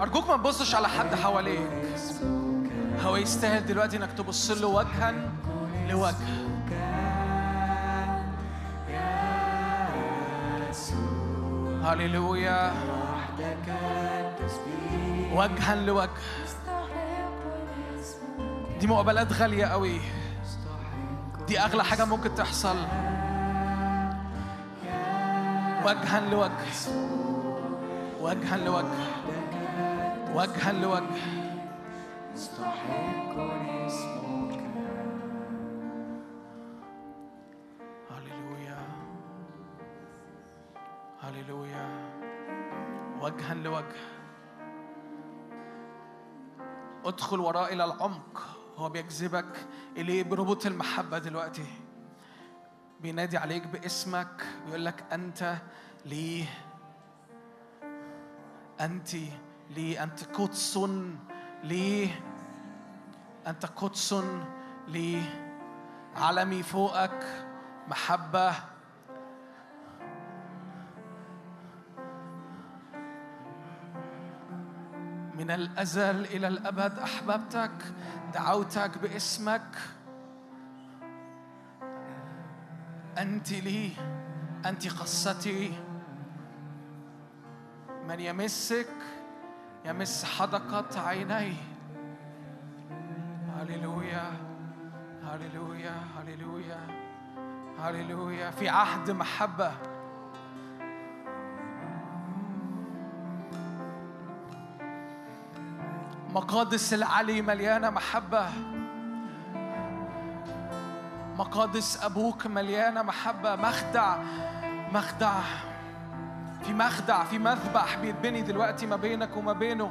أرجوك ما تبصش على حد حواليك. هو يستاهل دلوقتي إنك تبص له وجها لوجه. هللويا. وجها لوجه. دي مقابلات غالية قوي. دي أغلى حاجة ممكن تحصل. وجها لوجه. وجها لوجه. وجها لوجه. هللويا. هللويا. وجها لوجه. ادخل وراء إلى العمق. هو بيجذبك إليه بربط المحبة دلوقتي. بينادي عليك باسمك. بيقول لك أنت لي انت لي أنت قدس لي أنت قدس لي علمي فوقك محبة. من الأزل إلى الأبد أحببتك دعوتك باسمك. أنت لي أنت قصتي. من يمسك يمس حدقة عينيه. هللويا هللويا هللويا هللويا. في عهد محبة. مقادس العلي مليانة محبة. مقادس أبوك مليانة محبة. مخدع مخدع. في مخدع في مذبح بيتبني دلوقتي ما بينك وما بينه.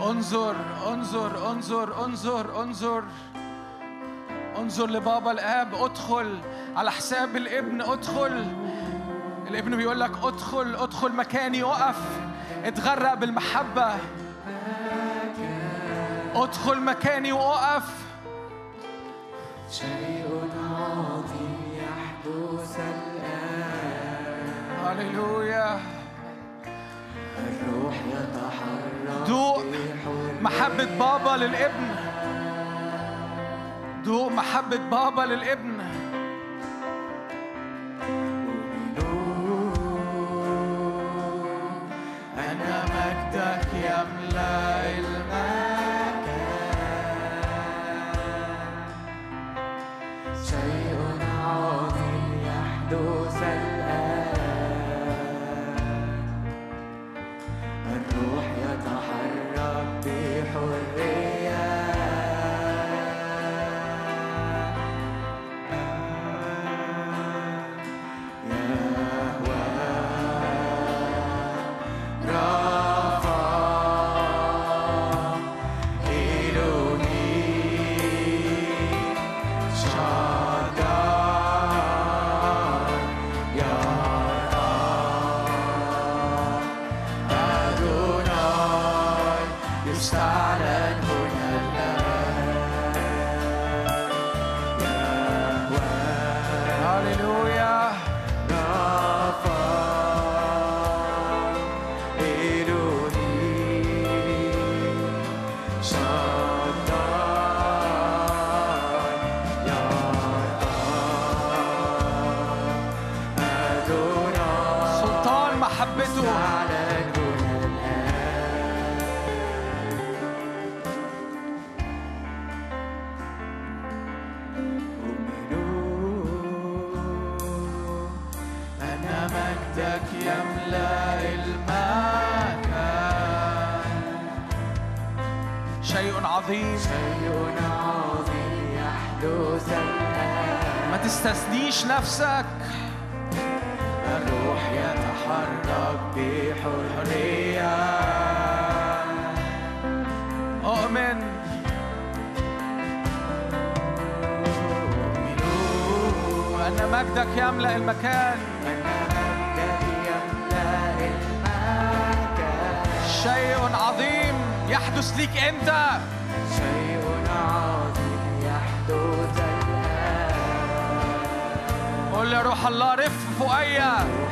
انظر انظر انظر انظر انظر. انظر لبابا الآب ادخل على حساب الابن ادخل. الابن بيقول لك ادخل ادخل مكاني وقف اتغرق بالمحبة. ادخل مكاني وقف شيء عظيم. هللويا. الروح يتحرك دوق. محبة بابا للابن. دوق محبة بابا للابن. أن مجدك يملأ. مجدك يملأ المكان. شيء عظيم يحدث ليك أنت. شيء عظيم يحدث الآن قل يا روح الله رف فوقيا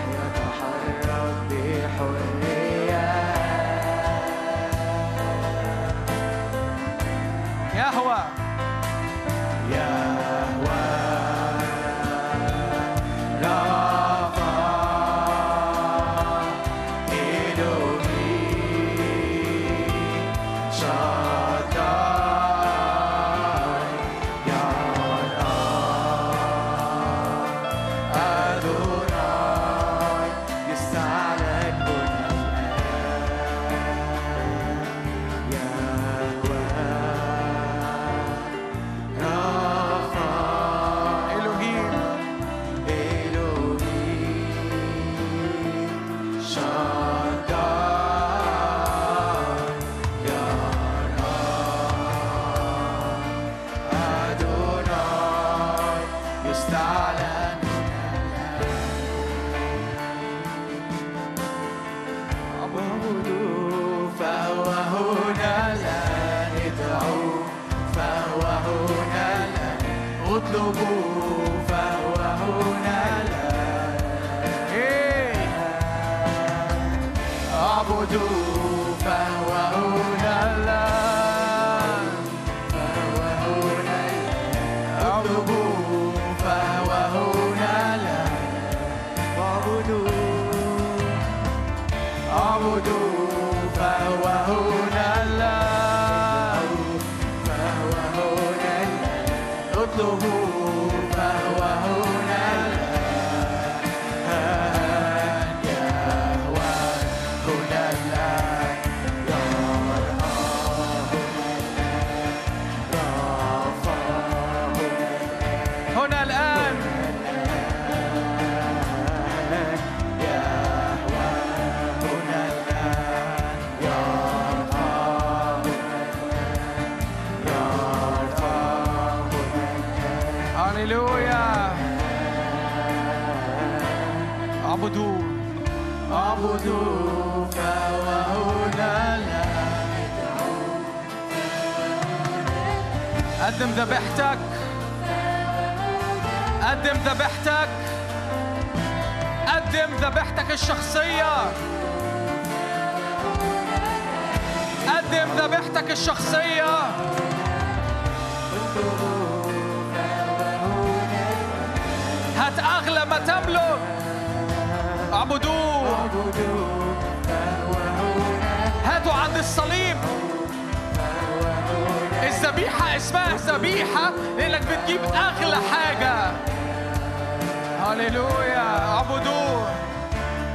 هللويا اعبدوه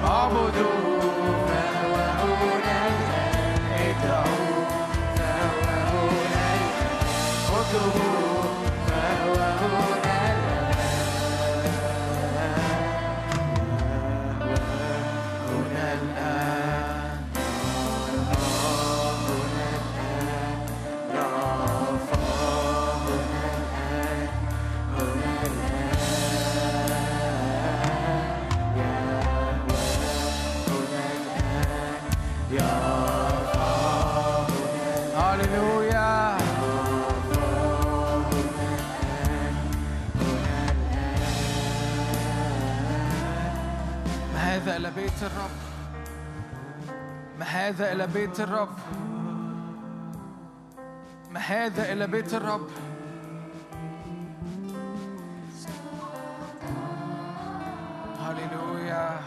اعبدوا هذا إلى بيت الرب. ما هذا إلى بيت الرب؟ هللويا.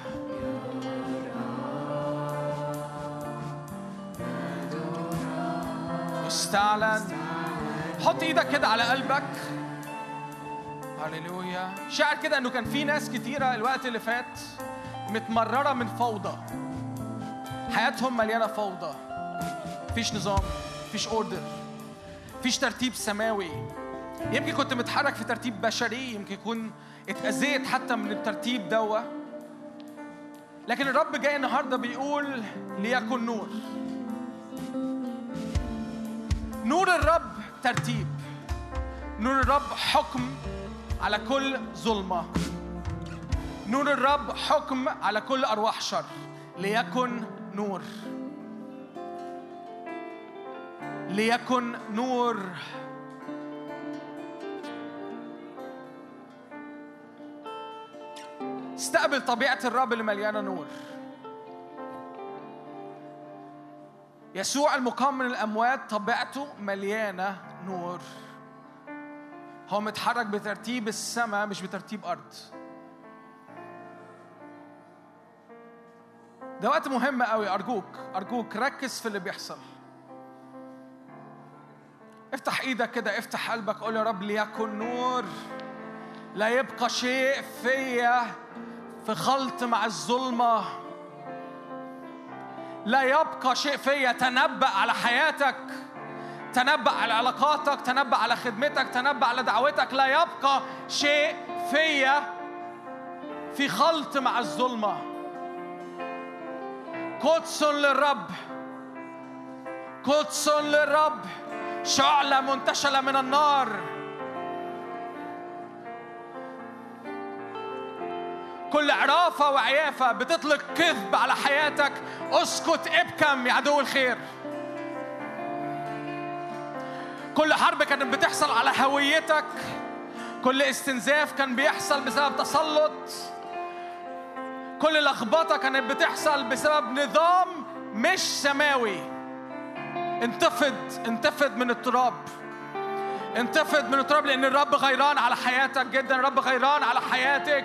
استعلن حط إيدك كده على قلبك. هللويا. شعر كده إنه كان في ناس كتيرة الوقت اللي فات متمررة من فوضى. حياتهم مليانة فوضى. مفيش نظام مفيش اوردر مفيش ترتيب سماوي. يمكن كنت متحرك في ترتيب بشري يمكن يكون اتأذيت حتى من الترتيب دوا. لكن الرب جاي النهارده بيقول ليكن نور. نور الرب ترتيب. نور الرب حكم على كل ظلمة. نور الرب حكم على كل أرواح شر. ليكن نور. ليكن نور. استقبل طبيعة الرب اللي مليانة نور. يسوع المقام من الأموات طبيعته مليانة نور. هو متحرك بترتيب السماء مش بترتيب أرض. ده وقت مهم قوي. أرجوك أرجوك ركز في اللي بيحصل. افتح إيدك كده افتح قلبك قول يا رب ليكن نور. لا يبقى شيء فيا في خلط مع الظلمة. لا يبقى شيء فيا تنبأ على حياتك تنبأ على علاقاتك تنبأ على خدمتك تنبأ على دعوتك. لا يبقى شيء فيا في خلط مع الظلمة. قدس للرب. قدس للرب. شعلة منتشلة من النار. كل عرافة وعيافة بتطلق كذب على حياتك. اسكت ابكم يا عدو الخير. كل حرب كانت بتحصل على هويتك. كل استنزاف كان بيحصل بسبب تسلط. كل لخبطة كانت بتحصل بسبب نظام مش سماوي. انتفض انتفض من التراب. انتفض من التراب لأن الرب غيران على حياتك جدا. الرب غيران على حياتك.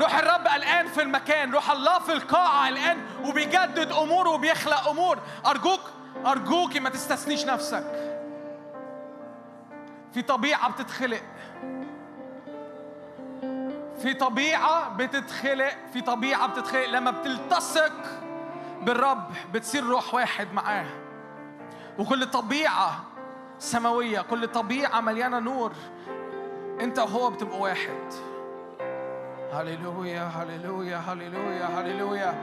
روح الرب الآن في المكان. روح الله في القاعة الآن وبيجدد أمور وبيخلق أمور. أرجوك أرجوك ما تستثنيش نفسك. في طبيعة بتتخلق. في طبيعة بتتخلق في طبيعة بتتخلق. لما بتلتصق بالرب بتصير روح واحد معاه. وكل طبيعة سماوية كل طبيعة مليانة نور. انت وهو بتبقوا واحد. هللويا هللويا هللويا هللويا.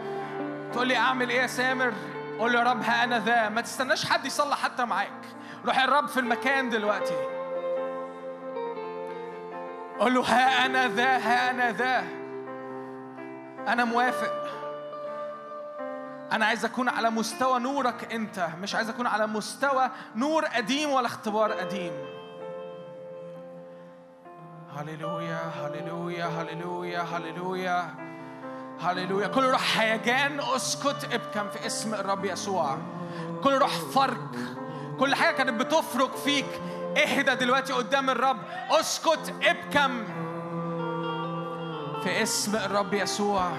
تقول لي أعمل إيه يا سامر؟ قول له يا رب ها أنا ذا. ما تستناش حد يصلي حتى معاك. روح الرب في المكان دلوقتي. قول له ها أنا ذا ها أنا ذا. أنا موافق. أنا عايز أكون على مستوى نورك أنت مش عايز أكون على مستوى نور قديم ولا اختبار قديم. هللويا هللويا هللويا هللويا هللويا. كل روح هيجان اسكت ابكم في اسم الرب يسوع. كل روح فرق كل حاجة كانت بتفرق فيك. اهدى دلوقتي قدام الرب. اسكت ابكم. في اسم الرب يسوع.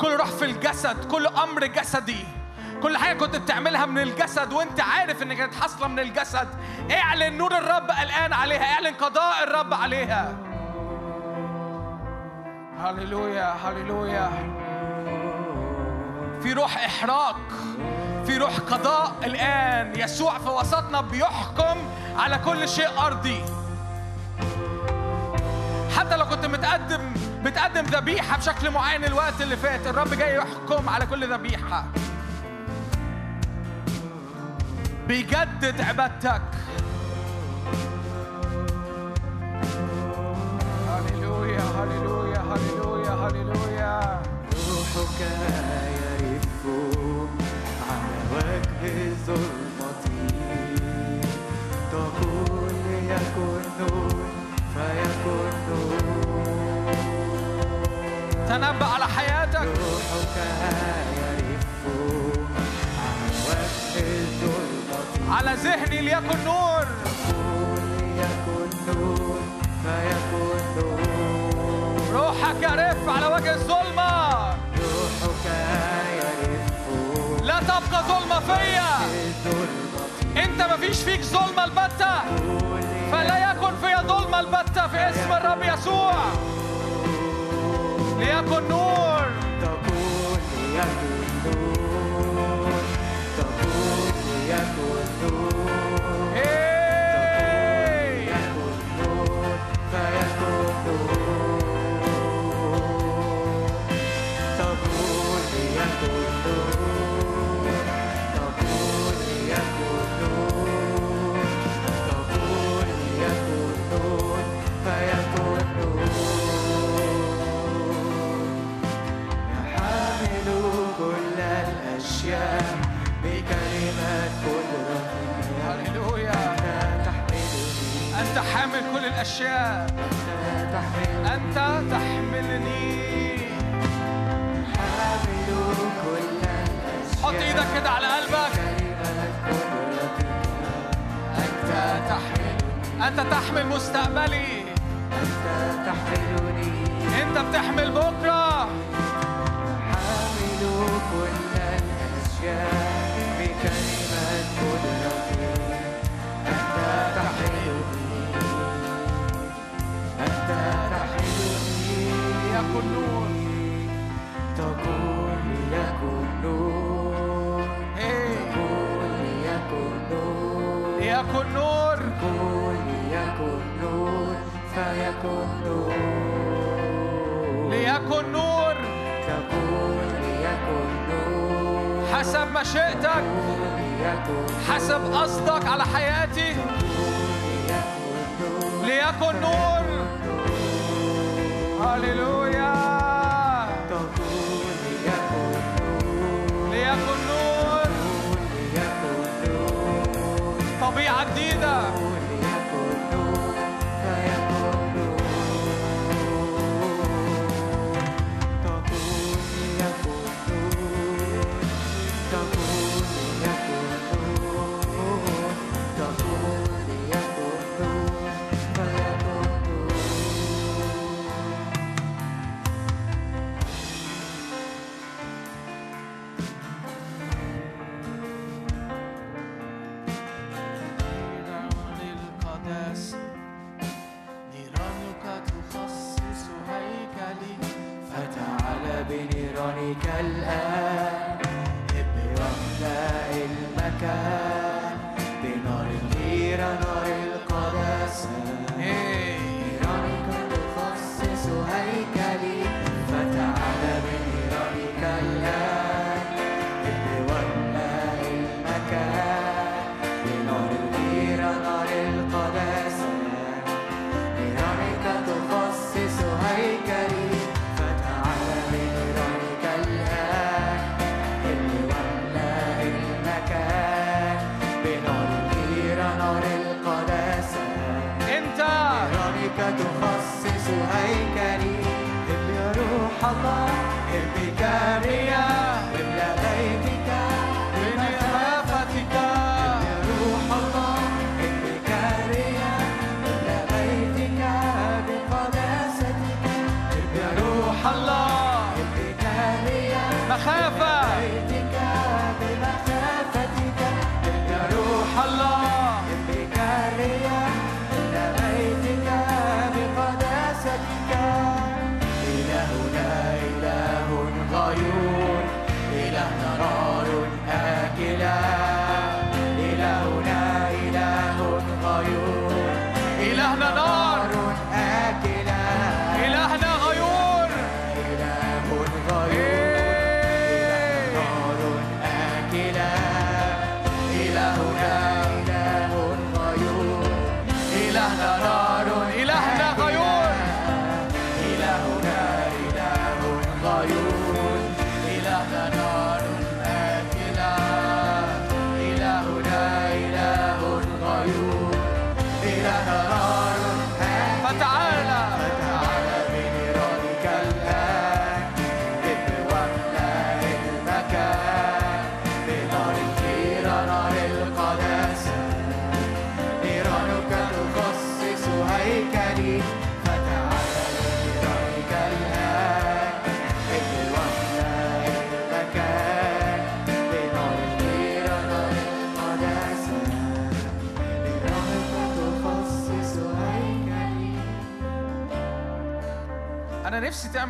كل روح في الجسد كل أمر جسدي. كل حاجة كنت بتعملها من الجسد وانت عارف ان كانت حاصلة من الجسد. اعلن نور الرب الآن عليها. اعلن قضاء الرب عليها. هللويا هللويا. في روح إحراق. في روح قضاء الآن. يسوع في وسطنا بيحكم على كل شيء أرضي. حتى لو كنت متقدم بتقدم ذبيحة بشكل معين الوقت اللي فات الرب جاي يحكم على كل ذبيحة. بيجدد عبادتك. هللويا هللويا هللويا هللويا. روحك يرف تنبأ على حياتك. روحك يرف على وجه الظلمة على ذهني ليكن نور. تقول ليكن نور فيكن نور. روحك يرف على وجه الظلمة. روحك يرف لا تبقى ظلمة فيا. انت مفيش فيك ظلمة البتة. فلا يكن في ظلمة البتة في اسم الرب يسوع. ليكن نور تقول ليكن نور تقول ليكن نور الأشياء. أنت تحملني. حامل كل الأشياء حط إيدك كده على قلبك. أنت تحمل انت تحمل مستقبلي. أنت تحملني انت بتحمل بكرة. حامل كل الأشياء نور قول ليكن نور فيكن نور ليكن نور تقول ليكن نور حسب مشيئتك حسب قصدك على حياتي. ليكن نور هللويا طبيعة جديدة قول ليكن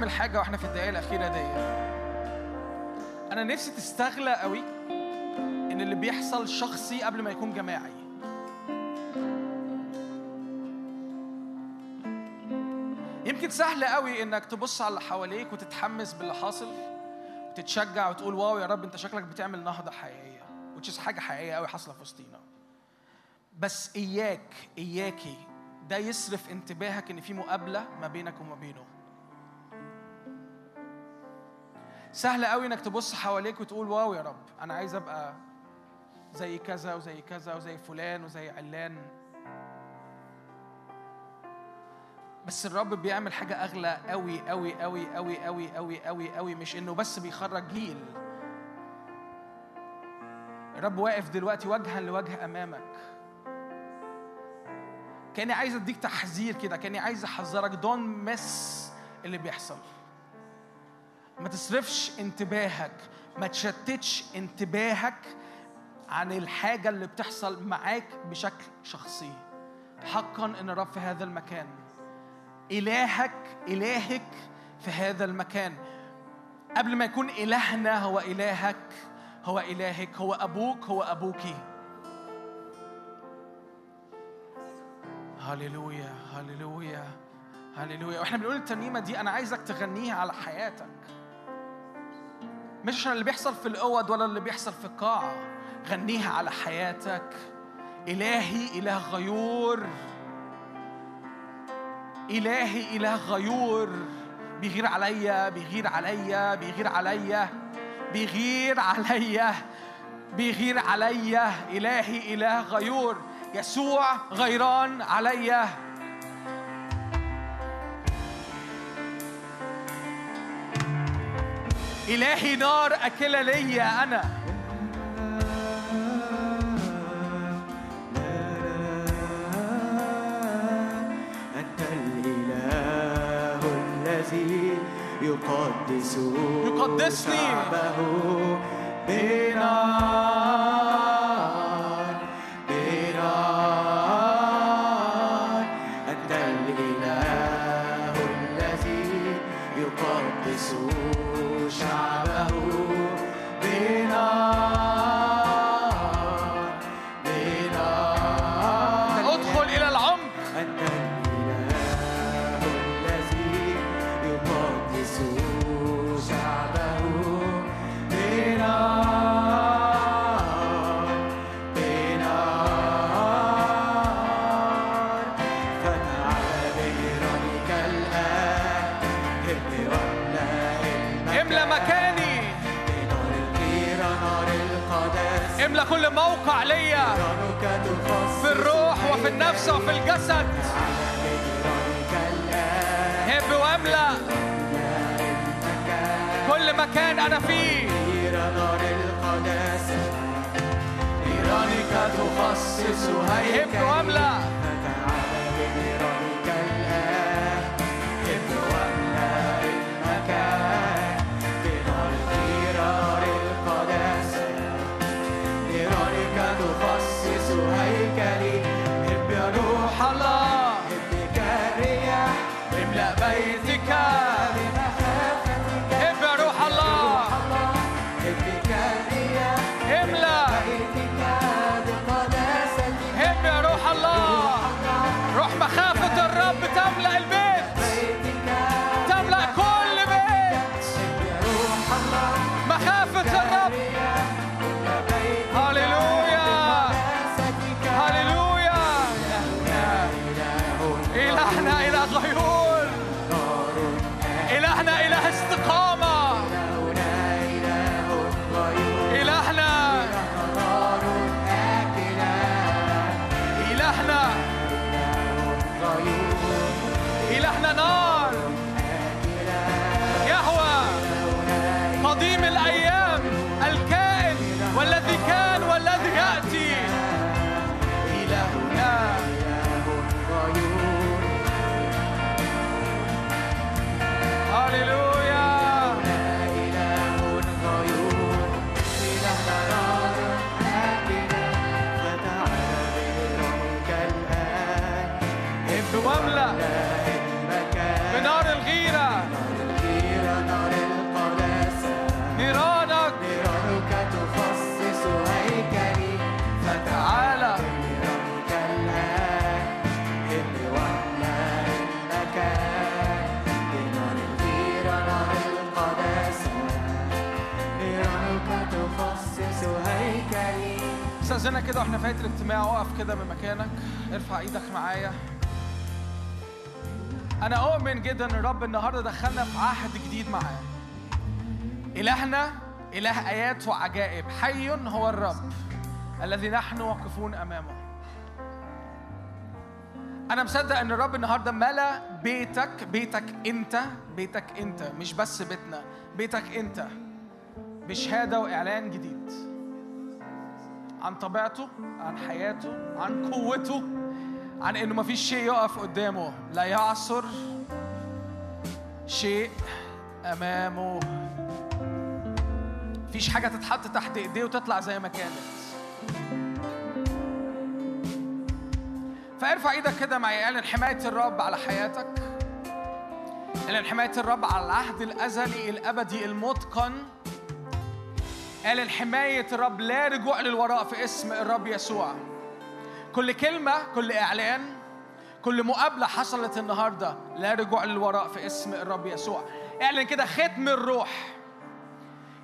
تعمل حاجة وإحنا في الدقايق الأخيرة دي. أنا نفسي تستغلى قوي إن اللي بيحصل شخصي قبل ما يكون جماعي. يمكن سهل قوي إنك تبص على اللي حواليك وتتحمس باللي حاصل وتتشجع وتقول واو يا رب أنت شكلك بتعمل نهضة حقيقية وتشيز حاجة حقيقية قوي حاصلة في وسطينا. بس إياك إياكي ده يصرف انتباهك إن في مقابلة ما بينك وما بينه. سهل قوي انك تبص حواليك وتقول واو يا رب. أنا عايز ابقى زي كذا وزي كذا وزي فلان وزي علان. بس الرب بيعمل حاجة أغلى أوي أوي أوي أوي أوي أوي أوي أوي مش إنه بس بيخرج جيل. الرب واقف دلوقتي وجها لوجه أمامك. كأني عايز أديك تحذير كده كأني عايز أحذرك. دون مس اللي بيحصل. ما تصرفش انتباهك ما تشتتش انتباهك عن الحاجة اللي بتحصل معاك بشكل شخصي. حقا إن الرب في هذا المكان. إلهك إلهك في هذا المكان. قبل ما يكون إلهنا هو إلهك هو إلهك هو أبوك هو أبوكي هللويا هللويا هللويا. وإحنا بنقول الترنيمة دي أنا عايزك تغنيها على حياتك. مش عشان اللي بيحصل في الأوض ولا اللي بيحصل في القاعة. غنيها على حياتك. إلهي إله غيور. إلهي إله غيور. بيغير عليا بيغير عليا بيغير عليا. بيغير عليا. بيغير عليا. إلهي إله غيور. يسوع غيران عليا. إلهي نار أكلة ليا أنا أنت الإله الذي يقدس يقدسني. شعبه بنار والجسد هب واملأ. كل مكان أنا فيه. نار القداسة إيرانك تخصص هيكل هب واملأ. إله غيور إلهنا إله استقامة استاذنك كده وإحنا في نهايه الاجتماع اقف كده من مكانك ارفع إيدك معايا. أنا اؤمن جدا إن الرب النهارده دخلنا في عهد جديد معاه. إلهنا إله آيات وعجائب. حي هو الرب الذي نحن واقفون أمامه. أنا مصدق إن الرب النهارده ملا بيتك بيتك أنت بيتك أنت مش بس بيتنا بيتك أنت. بشهادة وإعلان جديد. عن طبيعته عن حياته عن قوته عن إنه مفيش شيء يقف قدامه. لا يعثر شيء أمامه. مفيش حاجة تتحط تحت إيديه وتطلع زي ما كانت. فارفع إيدك كده معي. اعلن حماية الرب على حياتك. اعلن حماية الرب على العهد الأزلي الأبدي المتقن. اعلن حمايه الرب لا رجوع للوراء في اسم الرب يسوع. كل كلمة كل إعلان كل مقابلة حصلت النهارده لا رجوع للوراء في اسم الرب يسوع. اعلن كده ختم الروح.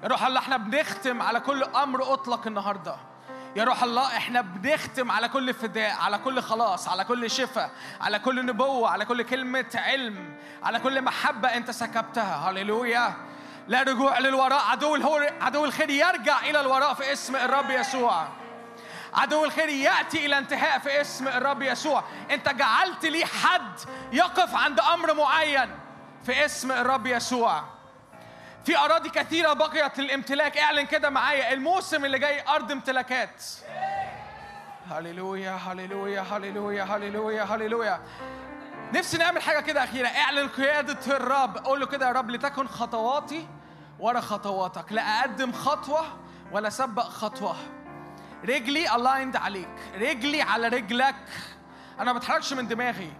يا روح الله إحنا بنختم على كل أمر أطلق النهارده. يا روح الله إحنا بنختم على كل فداء على كل خلاص على كل شفاء على كل نبوة على كل كلمة علم على كل محبة أنت سكبتها. هللويا. لا رجوع للوراء. عدو الهور عدو الخير يرجع إلى الوراء في اسم الرب يسوع. عدو الخير يأتي إلى انتهاء في اسم الرب يسوع. أنت جعلت لي حد يقف عند أمر معين في اسم الرب يسوع. في أراضي كثيرة بقيت للامتلاك. اعلن كده معايا الموسم اللي جاي أرض امتلاكات. هللويا هللويا هللويا هللويا هللويا. نفسي نعمل حاجة كده أخيرة. اعلن قيادة الرب. قول له كده يا رب لتكن خطواتي ورا خطواتك. لا أقدم خطوة ولا اسبق خطوة. رجلي الايند عليك. رجلي على رجلك. أنا ما بتحركش من دماغي.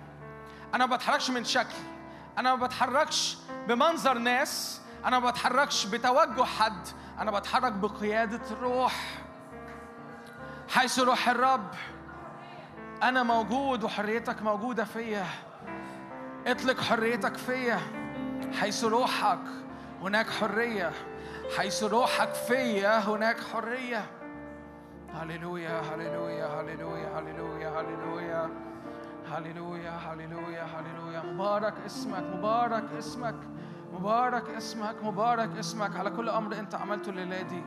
أنا ما بتحركش من شكلي أنا ما بتحركش بمنظر ناس. أنا ما بتحركش بتوجه حد. أنا بتحرك بقيادة الروح. حيث روح الرب أنا موجود وحريتك موجودة فيا. اطلق حريتك فيا حيث روحك هناك حرية حيث روحك فيا هناك حرية. هللويا هللويا هللويا هللويا هللويا هللويا هللويا هللويا. مبارك اسمك مبارك اسمك مبارك اسمك مبارك اسمك. على كل أمر أنت عملته الليلة دي.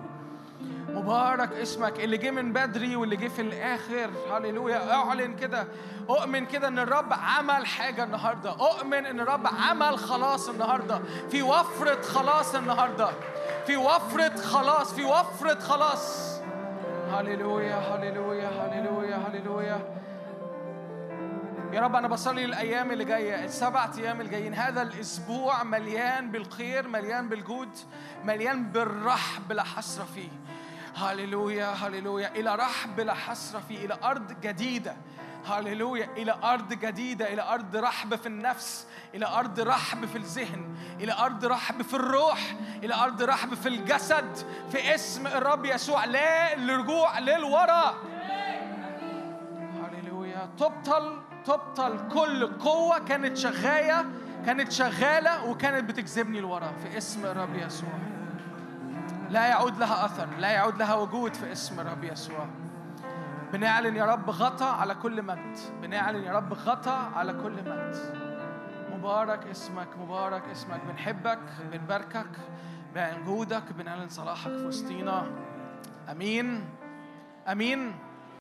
مبارك اسمك اللي جه من بدري واللي جه في الآخر. هللويا. اعلن كده. اؤمن كده إن الرب عمل حاجة النهارده. اؤمن إن الرب عمل خلاص النهارده. في وفرة خلاص النهارده. في وفرة خلاص. في وفرة خلاص. هللويا هللويا هللويا هللويا. يا رب أنا بصلي الأيام اللي جاية السبع أيام الجايين هذا الأسبوع مليان بالخير مليان بالجود مليان بالرحب لا حصر فيه. هللويا هللويا. إلى رحب لا حصر فيه إلى أرض جديدة. هللويا. إلى أرض جديدة إلى أرض رحب في النفس إلى أرض رحب في الذهن إلى أرض رحب في الروح إلى أرض رحب في الجسد. في اسم الرب يسوع لا للرجوع للوراء هللويا. تبطل تبطل كل قوة كانت شغالة كانت شغالة وكانت بتجذبني لورا. في اسم الرب يسوع. لا يعود لها أثر لا يعود لها وجود في اسم الرب يسوع. بنعلن يا رب غطى على كل مجد. بنعلن يا رب غطى على كل مجد. مبارك اسمك مبارك اسمك. بنحبك بنباركك بنعلن جودك بنعلن صلاحك في وسطينا. آمين. آمين.